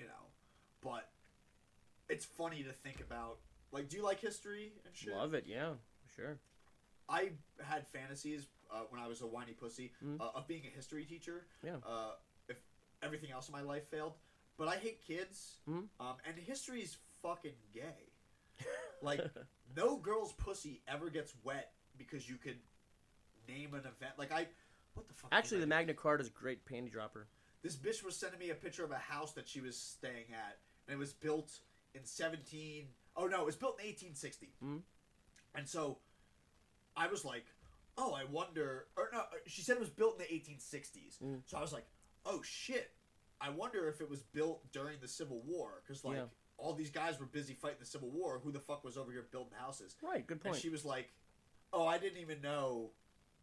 A: You know, but it's funny to think about. Like, do you like history and shit?
B: Love it, yeah, sure.
A: I had fantasies uh, when I was a whiny pussy
B: Mhm.
A: uh, of being a history teacher.
B: Yeah.
A: Uh, if everything else in my life failed, but I hate kids,
B: Mhm.
A: um, and history's fucking gay. [laughs] Like, no girl's pussy ever gets wet because you could name an event. Like I, what the fuck?
B: Actually, the? Magna Carta is a great panty dropper.
A: This bitch was sending me a picture of a house that she was staying at, and it was built in 17. Oh no, it was built in 1860.
B: Mhm.
A: And so, I was like, "Oh, I wonder." Or no, she said it was built in the 1860s.
B: Mm.
A: So I was like, "Oh shit, I wonder if it was built during the Civil War." Because like
B: Yeah.
A: all these guys were busy fighting the Civil War. Who the fuck was over here building houses?
B: Right, good
A: And
B: point.
A: she was like, "Oh, I didn't even know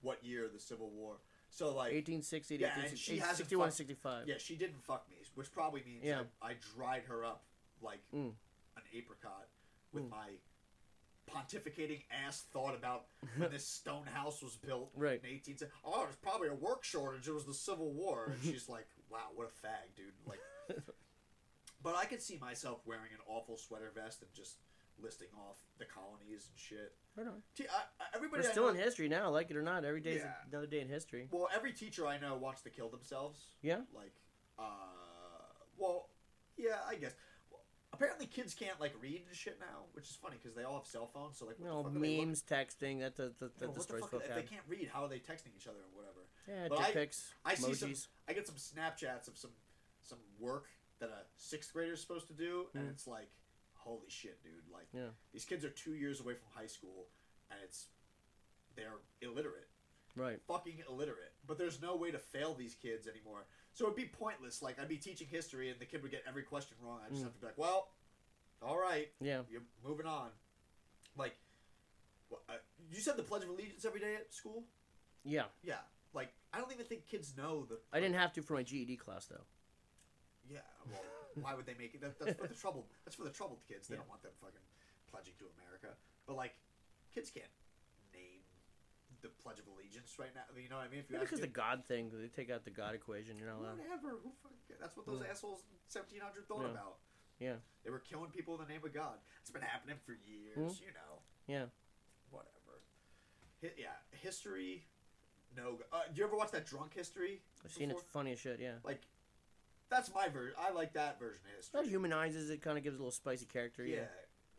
A: what year the Civil War." So like,
B: 1860 to
A: Yeah, and she hasn't
B: 61 65.
A: yeah, she didn't fuck me, which probably means
B: Yeah.
A: I, I dried her up like
B: Mm.
A: an apricot with
B: Mm.
A: my pontificating ass thought about when this stone house was built
B: Right.
A: in 18. Oh, there's probably a work shortage. It was the Civil War, and she's [laughs] like, "Wow, what a fag, dude!" Like, [laughs] but I could see myself wearing an awful sweater vest and just listing off the colonies and shit.
B: Right on.
A: T- I, I- everybody
B: We're
A: I
B: still
A: know-
B: in history now, like it or not. Every day's
A: Yeah.
B: another day in history.
A: Well, every teacher I know wants to kill themselves.
B: Yeah?
A: Like, uh, well, yeah, I guess. Apparently, kids can't like read and shit now, which is funny because they all have cell phones. So like, what
B: know,
A: the fuck are they
B: memes, texting, that that, that, that
A: No, what the
B: destroys
A: fuck if they can't read, how are they texting each other or whatever?
B: Yeah,
A: But
B: dick
A: I-
B: pics,
A: I see some.
B: emojis.
A: I get some Snapchats of some some work that a sixth grader is supposed to do, and
B: Mm.
A: it's like, holy shit, dude! Like,
B: Yeah.
A: these kids are two years away from high school, and it's they're illiterate.
B: Right.
A: fucking illiterate. But there's no way to fail these kids anymore. So it'd be pointless. Like I'd be teaching history and the kid would get every question wrong. I just
B: Mm.
A: have to be like, well, all right,
B: Yeah.
A: you're moving on. Like, wha- uh, you said the Pledge of Allegiance every day at school.
B: Yeah.
A: Yeah. Like I don't even think kids know the.
B: I didn't have to for my GED class though.
A: Yeah. Well, why would they make it? That, that's for the troubled. That's for the troubled kids. They
B: Yeah.
A: don't want them fucking pledging to America. But like, kids can't the Pledge of Allegiance right now. You know what I mean? If you
B: Maybe because the God thing, they take out the God equation. You're not allowed.
A: Whatever. Who fucking? That's what those
B: Mm.
A: assholes 1700 thought
B: Yeah.
A: about.
B: Yeah.
A: They were killing people in the name of God. It's been happening for years,
B: Mm.
A: you know.
B: Yeah.
A: Whatever. Hi- yeah, history. No. Uh, do you ever watch that drunk history?
B: I've seen it.
A: before?
B: Funny as shit. Yeah.
A: Like, that's my version. I like that version of history.
B: That humanizes it. Kind of gives a little spicy character.
A: yeah,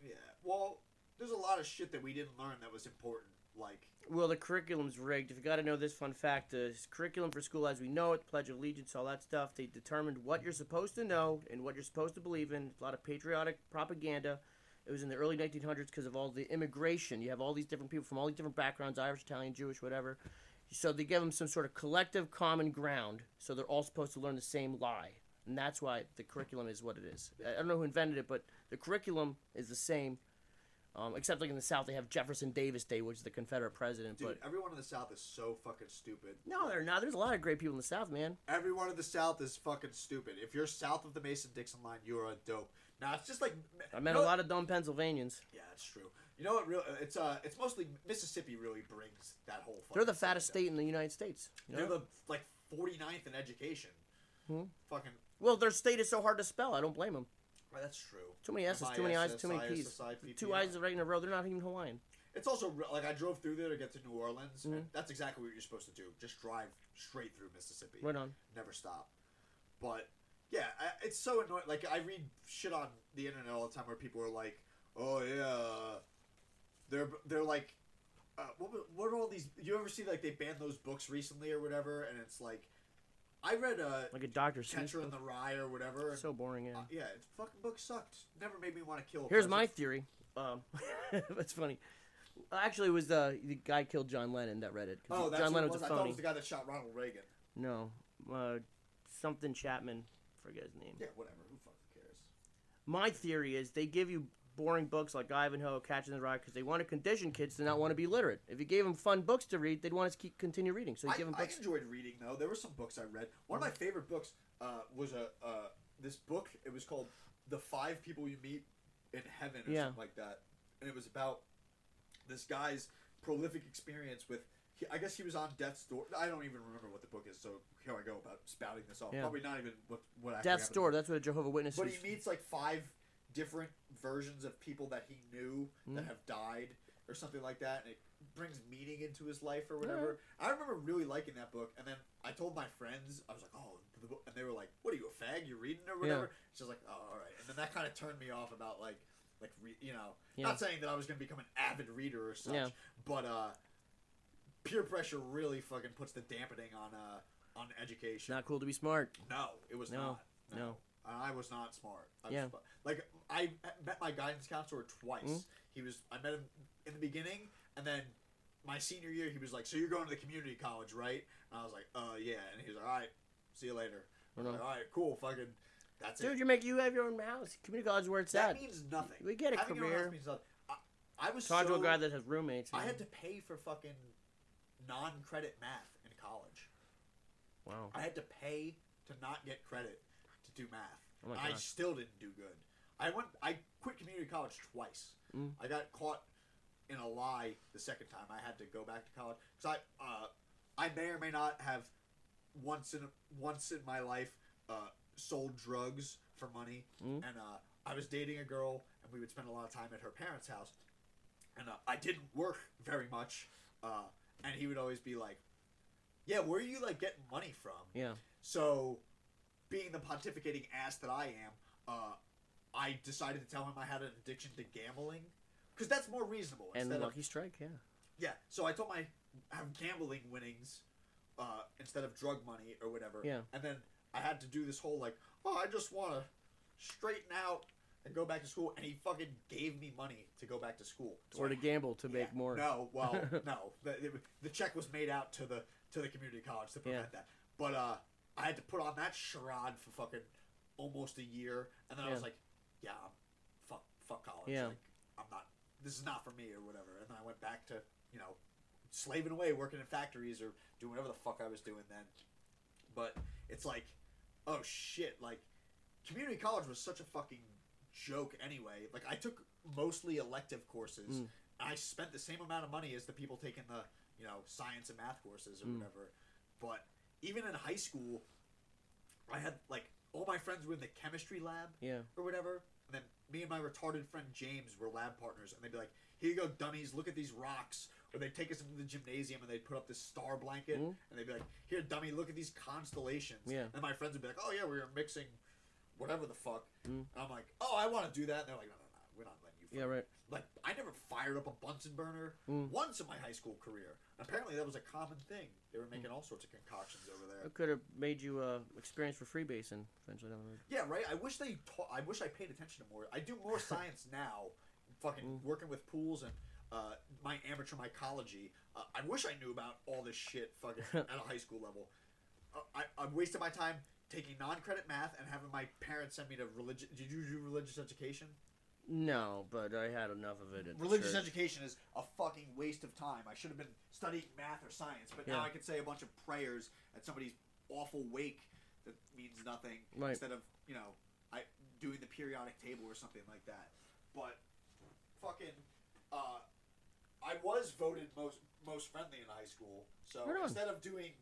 B: Yeah.
A: yeah. Well, there's a lot of shit that we didn't learn that was important. Like,
B: Well, the curriculum's rigged. If you got to know this fun fact, the curriculum for school as we know it, Pledge of Allegiance, all that stuff, they determined what you're supposed to know and what you're supposed to believe in. A lot of patriotic propaganda. It was in the early 1900s because of all the immigration. You have all these different people from all these different backgrounds Irish, Italian, Jewish, whatever. So they give them some sort of collective common ground. So they're all supposed to learn the same lie. And that's why the curriculum is what it is. I I don't know who invented it, but the curriculum is the same. Um, except like in the South, they have Jefferson Davis Day, which is the Confederate president.
A: dude,
B: but
A: everyone in the South is so fucking stupid.
B: no, they're not. There's a lot of great people in the South, man.
A: Everyone in the South is fucking stupid. If you're south of the Mason Dixon line, you are a dope. Now it's just like
B: I met
A: you know
B: a lot of dumb Pennsylvanians.
A: Yeah, it's true. You know what? Real, it's uh, it's mostly Mississippi. Really brings that whole.
B: They're the fattest state in the United States. You know?
A: They're the like 49th in education.
B: Hmm.
A: Fucking.
B: well, their state is so hard to spell. I don't blame them.
A: Well, that's true.
B: Too many S's, too many I's, too many P's. Two I's right in a row. They're not even Hawaiian.
A: It's also like I drove through there to get to New Orleans. and
B: Mhm.
A: that's exactly what you're supposed to do. Just drive straight through Mississippi.
B: Right on.
A: Never stop. But yeah, I, it's so annoying. Like I read shit on the internet all the time where people are like, "Oh yeah, they're they're like." Uh, what, what are all these? You ever see like they banned those books recently or whatever? And it's like, I read uh,
B: Like a. Seuss.
A: Catcher in the Rye or whatever.
B: So boring, yeah.
A: uh, yeah, fucking book sucked. Never made me want to kill. a
B: Here's
A: person.
B: my theory. Um, [laughs] that's funny. Actually, it was the, the guy killed John Lennon that read it.
A: Oh, that's
B: John Lennon
A: was.
B: was a
A: I thought it was the guy that shot Ronald Reagan.
B: No, uh, something Chapman. Forget his name.
A: Yeah, whatever. Who fucking cares?
B: My theory is they give you boring books like Ivanhoe, Catcher in the Rye, because they want to condition kids to not want to be literate. If you gave them fun books to read, they'd want to keep continue reading. So you
A: I,
B: give them
A: I
B: books.
A: enjoyed reading though. There were some books I read. One of my favorite books uh, was a uh, this book. It was called "The Five People You Meet in Heaven" or
B: Yeah.
A: something like that, and it was about this guy's prolific experience with. He, I guess he was on death's door. I don't even remember what the book is, so here I go about spouting this off.
B: Yeah.
A: Probably not even what what
B: Death's. Door. That's what a Jehovah Witness
A: But he meets like five different versions of people that he knew that
B: Mm.
A: have died or something like that, and it brings meaning into his life or whatever. I remember really liking that book, and then I told my friends, I was like, "Oh," the book, and they were like, "What are you a fag? You're reading or whatever?" She's like, "Oh, all right," and then that kind of turned me off about like, like re- you know,
B: Yeah.
A: not saying that I was gonna become an avid reader or such,
B: Yeah.
A: but uh, peer pressure really fucking puts the dampening on uh on education.
B: Not cool to be smart.
A: No, it was
B: No,
A: not.
B: no.
A: I was not smart. I
B: Yeah.
A: was, like I met my guidance counselor twice.
B: Mm.
A: He was I met him in the beginning, and then my senior year he was like, "So you're going to the community college, right?" And I was like, "Uh, yeah." And he was like, "All right, see you later." I was like, All right, cool, fucking, that's it.
B: Dude,
A: it.
B: you make you have your own house. Community college is where it's
A: That
B: at.
A: means nothing.
B: We get a
A: Having your own house
B: career.
A: means nothing. I, I was
B: Talk
A: so,
B: to a guy that has roommates.
A: I had to pay for fucking non-credit math in college.
B: Wow.
A: I had to pay to not get credit to do math.
B: Oh
A: I still didn't do good. I went. I quit community college twice.
B: Mm.
A: I got caught in a lie the second time. I had to go back to college because I, uh, I may or may not have once in once in my life uh, sold drugs for money,
B: Mm.
A: and uh, I was dating a girl, and we would spend a lot of time at her parents' house, and uh, I didn't work very much, uh, and he would always be like, "Yeah, where are you like getting money from?"
B: Yeah.
A: So, being the pontificating ass that I am, uh, I decided to tell him I had an addiction to gambling, because that's more reasonable.
B: And
A: Instead of
B: Lucky Strike, yeah.
A: yeah, so I told my have gambling winnings uh, instead of drug money or whatever.
B: Yeah.
A: And then I had to do this whole like, oh, I just want to straighten out and go back to school, and he fucking gave me money to go back to school. So
B: Or
A: I-
B: to gamble to make
A: yeah,
B: more.
A: No, well, [laughs] no. The, the, the check was made out to the to the community college to prevent that. But uh, I had to put on that charade for fucking almost a year, and then I was like, yeah, I'm, fuck, fuck college.
B: Yeah.
A: Like, I'm not. This is not for me or whatever. And then I went back to you know slaving away, working in factories or doing whatever the fuck I was doing then. But it's like, oh shit, like community college was such a fucking joke anyway. Like I took mostly elective courses.
B: Mm.
A: I spent the same amount of money as the people taking the you know science and math courses or
B: Mm.
A: whatever. But even in high school, I had like all my friends were in the chemistry lab
B: Yeah.
A: or whatever. And then me and my retarded friend James were lab partners, and they'd be like, "Here you go, dummies! Look at these rocks." Or they'd take us into the gymnasium and they'd put up this star blanket,
B: Mhm.
A: and they'd be like, "Here, dummy! Look at these constellations."
B: Yeah.
A: And my friends would be like, "Oh yeah, we were mixing, whatever the fuck."
B: Mm.
A: And I'm like, "Oh, I want to do that." And they're like, "No, no, no, we're not letting you
B: Yeah, right.
A: Like I never fired up a Bunsen burner
B: Mm.
A: once in my high school career. Apparently, that was a common thing. They were
B: Mm.
A: making all sorts of concoctions over there.
B: It could have made you uh, experience for freebasing eventually down the road.
A: Yeah, right. I wish they. Ta- I wish I paid attention to more. I do more [laughs] science now, fucking
B: Mm.
A: working with pools and uh, my amateur mycology. Uh, I wish I knew about all this shit fucking [laughs] at a high school level. Uh, I I wasted my time taking non-credit math and having my parents send me to religion. Did you do religious education?
B: No, but I had enough of it. At
A: Religious
B: church.
A: education is a fucking waste of time. I should have been studying math or science, but now
B: Yeah.
A: I can say a bunch of prayers at somebody's awful wake that means nothing
B: Right.
A: instead of you know I doing the periodic table or something like that. But fucking, uh, I was voted most most friendly in high school. So
B: Right on.
A: instead of doing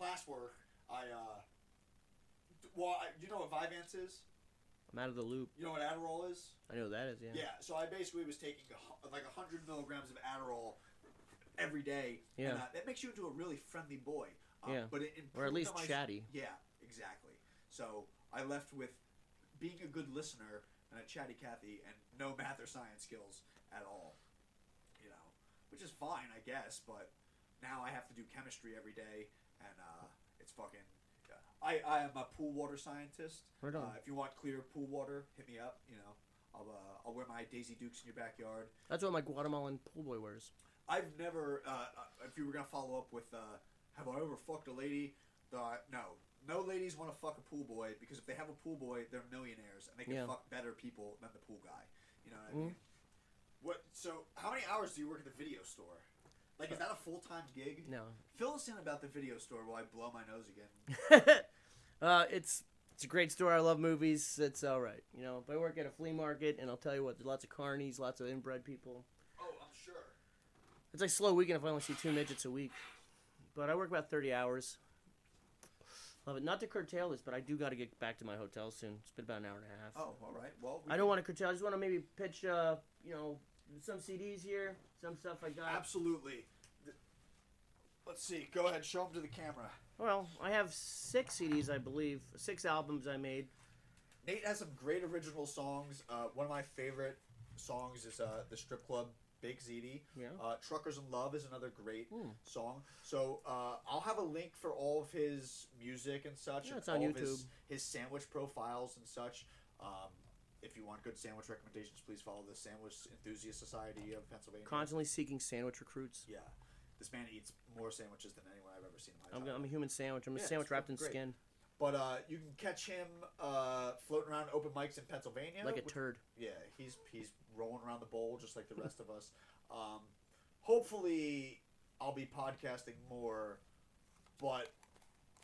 A: classwork, I uh, d- well, I, you know what Vyvanse is?
B: I'm out of the loop.
A: You know what Adderall is?
B: I know what that is. Yeah.
A: Yeah, so I basically was taking a, hu- like hundred milligrams of Adderall every day.
B: Yeah.
A: and, uh, that makes you into a really friendly boy. Um,
B: Yeah.
A: but it
B: Or at
A: improved
B: least
A: on my-
B: chatty.
A: Yeah, exactly. So I left with being a good listener and a chatty Cathy and no math or science skills at all. You know, which is fine, I guess. But now I have to do chemistry every day, and uh, it's fucking. I, I am a pool water scientist.
B: Right on.
A: Uh, if you want clear pool water, hit me up. You know, I'll uh, I'll wear my Daisy Dukes in your backyard.
B: That's what my Guatemalan pool boy wears.
A: I've never. Uh, uh, if you were gonna follow up with, uh, have I ever fucked a lady? No, no ladies want to fuck a pool boy because if they have a pool boy, they're millionaires and they can
B: Yeah.
A: fuck better people than the pool guy. You know what I
B: Mhm.
A: mean? What? So, how many hours do you work at the video store? Like, is that a full time gig?
B: No.
A: Fill us in about the video store while I blow my nose again. [laughs]
B: uh, it's it's a great store. I love movies. It's all right. You know, but I work at a flea market, and I'll tell you what, there's lots of carnies, lots of inbred people.
A: Oh, I'm sure.
B: It's like slow weekend if I only see two midgets a week. But I work about 30 hours. Love it. Not to curtail this, but I do got to get back to my hotel soon. It's been about an hour and a half.
A: Oh, all right. Well, we
B: I don't want to curtail. I just want to maybe pitch, uh, you know, some CDs here, some stuff I got.
A: Absolutely. Let's see. Go ahead. Show them to the camera.
B: Well, I have six CDs, I believe, six albums I made.
A: Nate has some great original songs. Uh, one of my favorite songs is uh, the Strip Club Big ZD.
B: Yeah.
A: Uh, Truckers in Love is another great
B: Hmm.
A: song. So uh, I'll have a link for all of his music and such.
B: Yeah, it's on
A: all of His,
B: YouTube.
A: his sandwich profiles and such. Um, if you want good sandwich recommendations, please follow the Sandwich Enthusiast Society of Pennsylvania.
B: Constantly seeking sandwich recruits.
A: yeah. This man eats more sandwiches than anyone I've ever seen in my
B: I'm. I'm a human sandwich. I'm a
A: Yeah, it's
B: sandwich wrapped in
A: great.
B: skin,
A: But uh, you can catch him uh, floating around open mics in Pennsylvania.
B: like a
A: which-
B: turd.
A: Yeah, he's he's rolling around the bowl just like the rest of us. Um, hopefully, I'll be podcasting more, but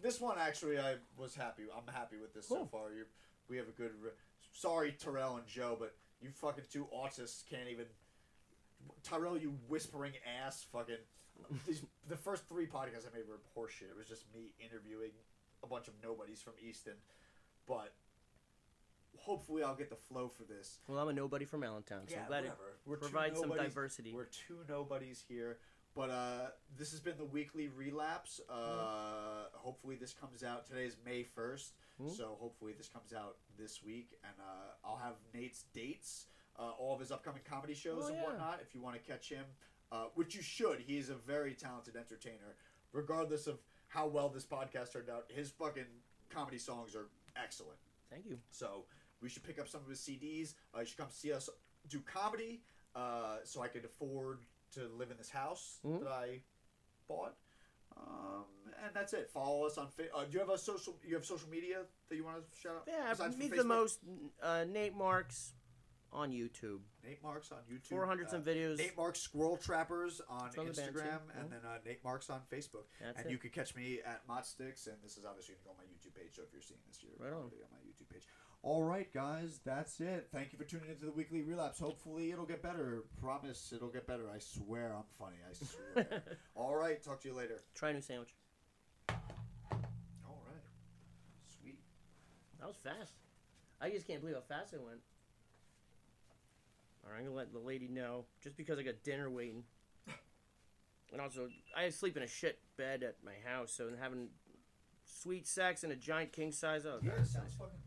A: this one actually I was happy. I'm happy with this so far. You, we have a good. Re- sorry, Terrell and Joe, but you fucking two autists can't even. Tyrell, you whispering ass, fucking. These, the first three podcasts I made were horseshit. It was just me interviewing a bunch of nobodies from Easton, but hopefully I'll get the flow for this.
B: Well, I'm a nobody from Allentown, so yeah, I'm glad
A: whatever. it we're
B: provides some diversity.
A: We're two nobodies here, but uh, this has been the weekly relapse. Uh, mm. Hopefully, this comes out. Today is May 1st.
B: Mm-hmm.
A: So hopefully this comes out this week, and uh, I'll have Nate's dates, uh, all of his upcoming comedy shows
B: oh,
A: and
B: yeah.
A: whatnot. If you want to catch him, uh, which you should, he is a very talented entertainer. Regardless of how well this podcast turned out, his fucking comedy songs are excellent.
B: Thank you.
A: So we should pick up some of his CDs. Uh, you should come see us do comedy, uh, so I could afford to live in this house
B: mm-hmm.
A: that I bought. Um, and that's it. Follow us on. Fa- uh, do you have a social? You have social media that you want to shout out?
B: Yeah, meet the most uh, Nate Marks on YouTube.
A: Nate Marks on YouTube.
B: 400
A: uh,
B: some videos.
A: Nate Marks Squirrel Trappers on
B: on the.
A: Instagram,
B: Mhm.
A: and then uh, Nate Marks on Facebook.
B: That's
A: and
B: it.
A: you could catch me at Motsticks, and this is obviously going to go on my YouTube page. So if you're seeing this, you're
B: Right on.
A: on my YouTube page. All right, guys, that's it. Thank you for tuning into the weekly relapse. Hopefully, it'll get better. Promise, it'll get better. I swear, I'm funny. I swear. [laughs] All right, talk to you later.
B: Try a new sandwich.
A: All right, sweet.
B: That was fast. I just can't believe how fast it went. All right, I'm gonna let the lady know just because I got dinner waiting. And also, I sleep in a shit bed at my house, so having sweet sex and a giant king size. Oh,
A: Yeah, sounds
B: nice.
A: fucking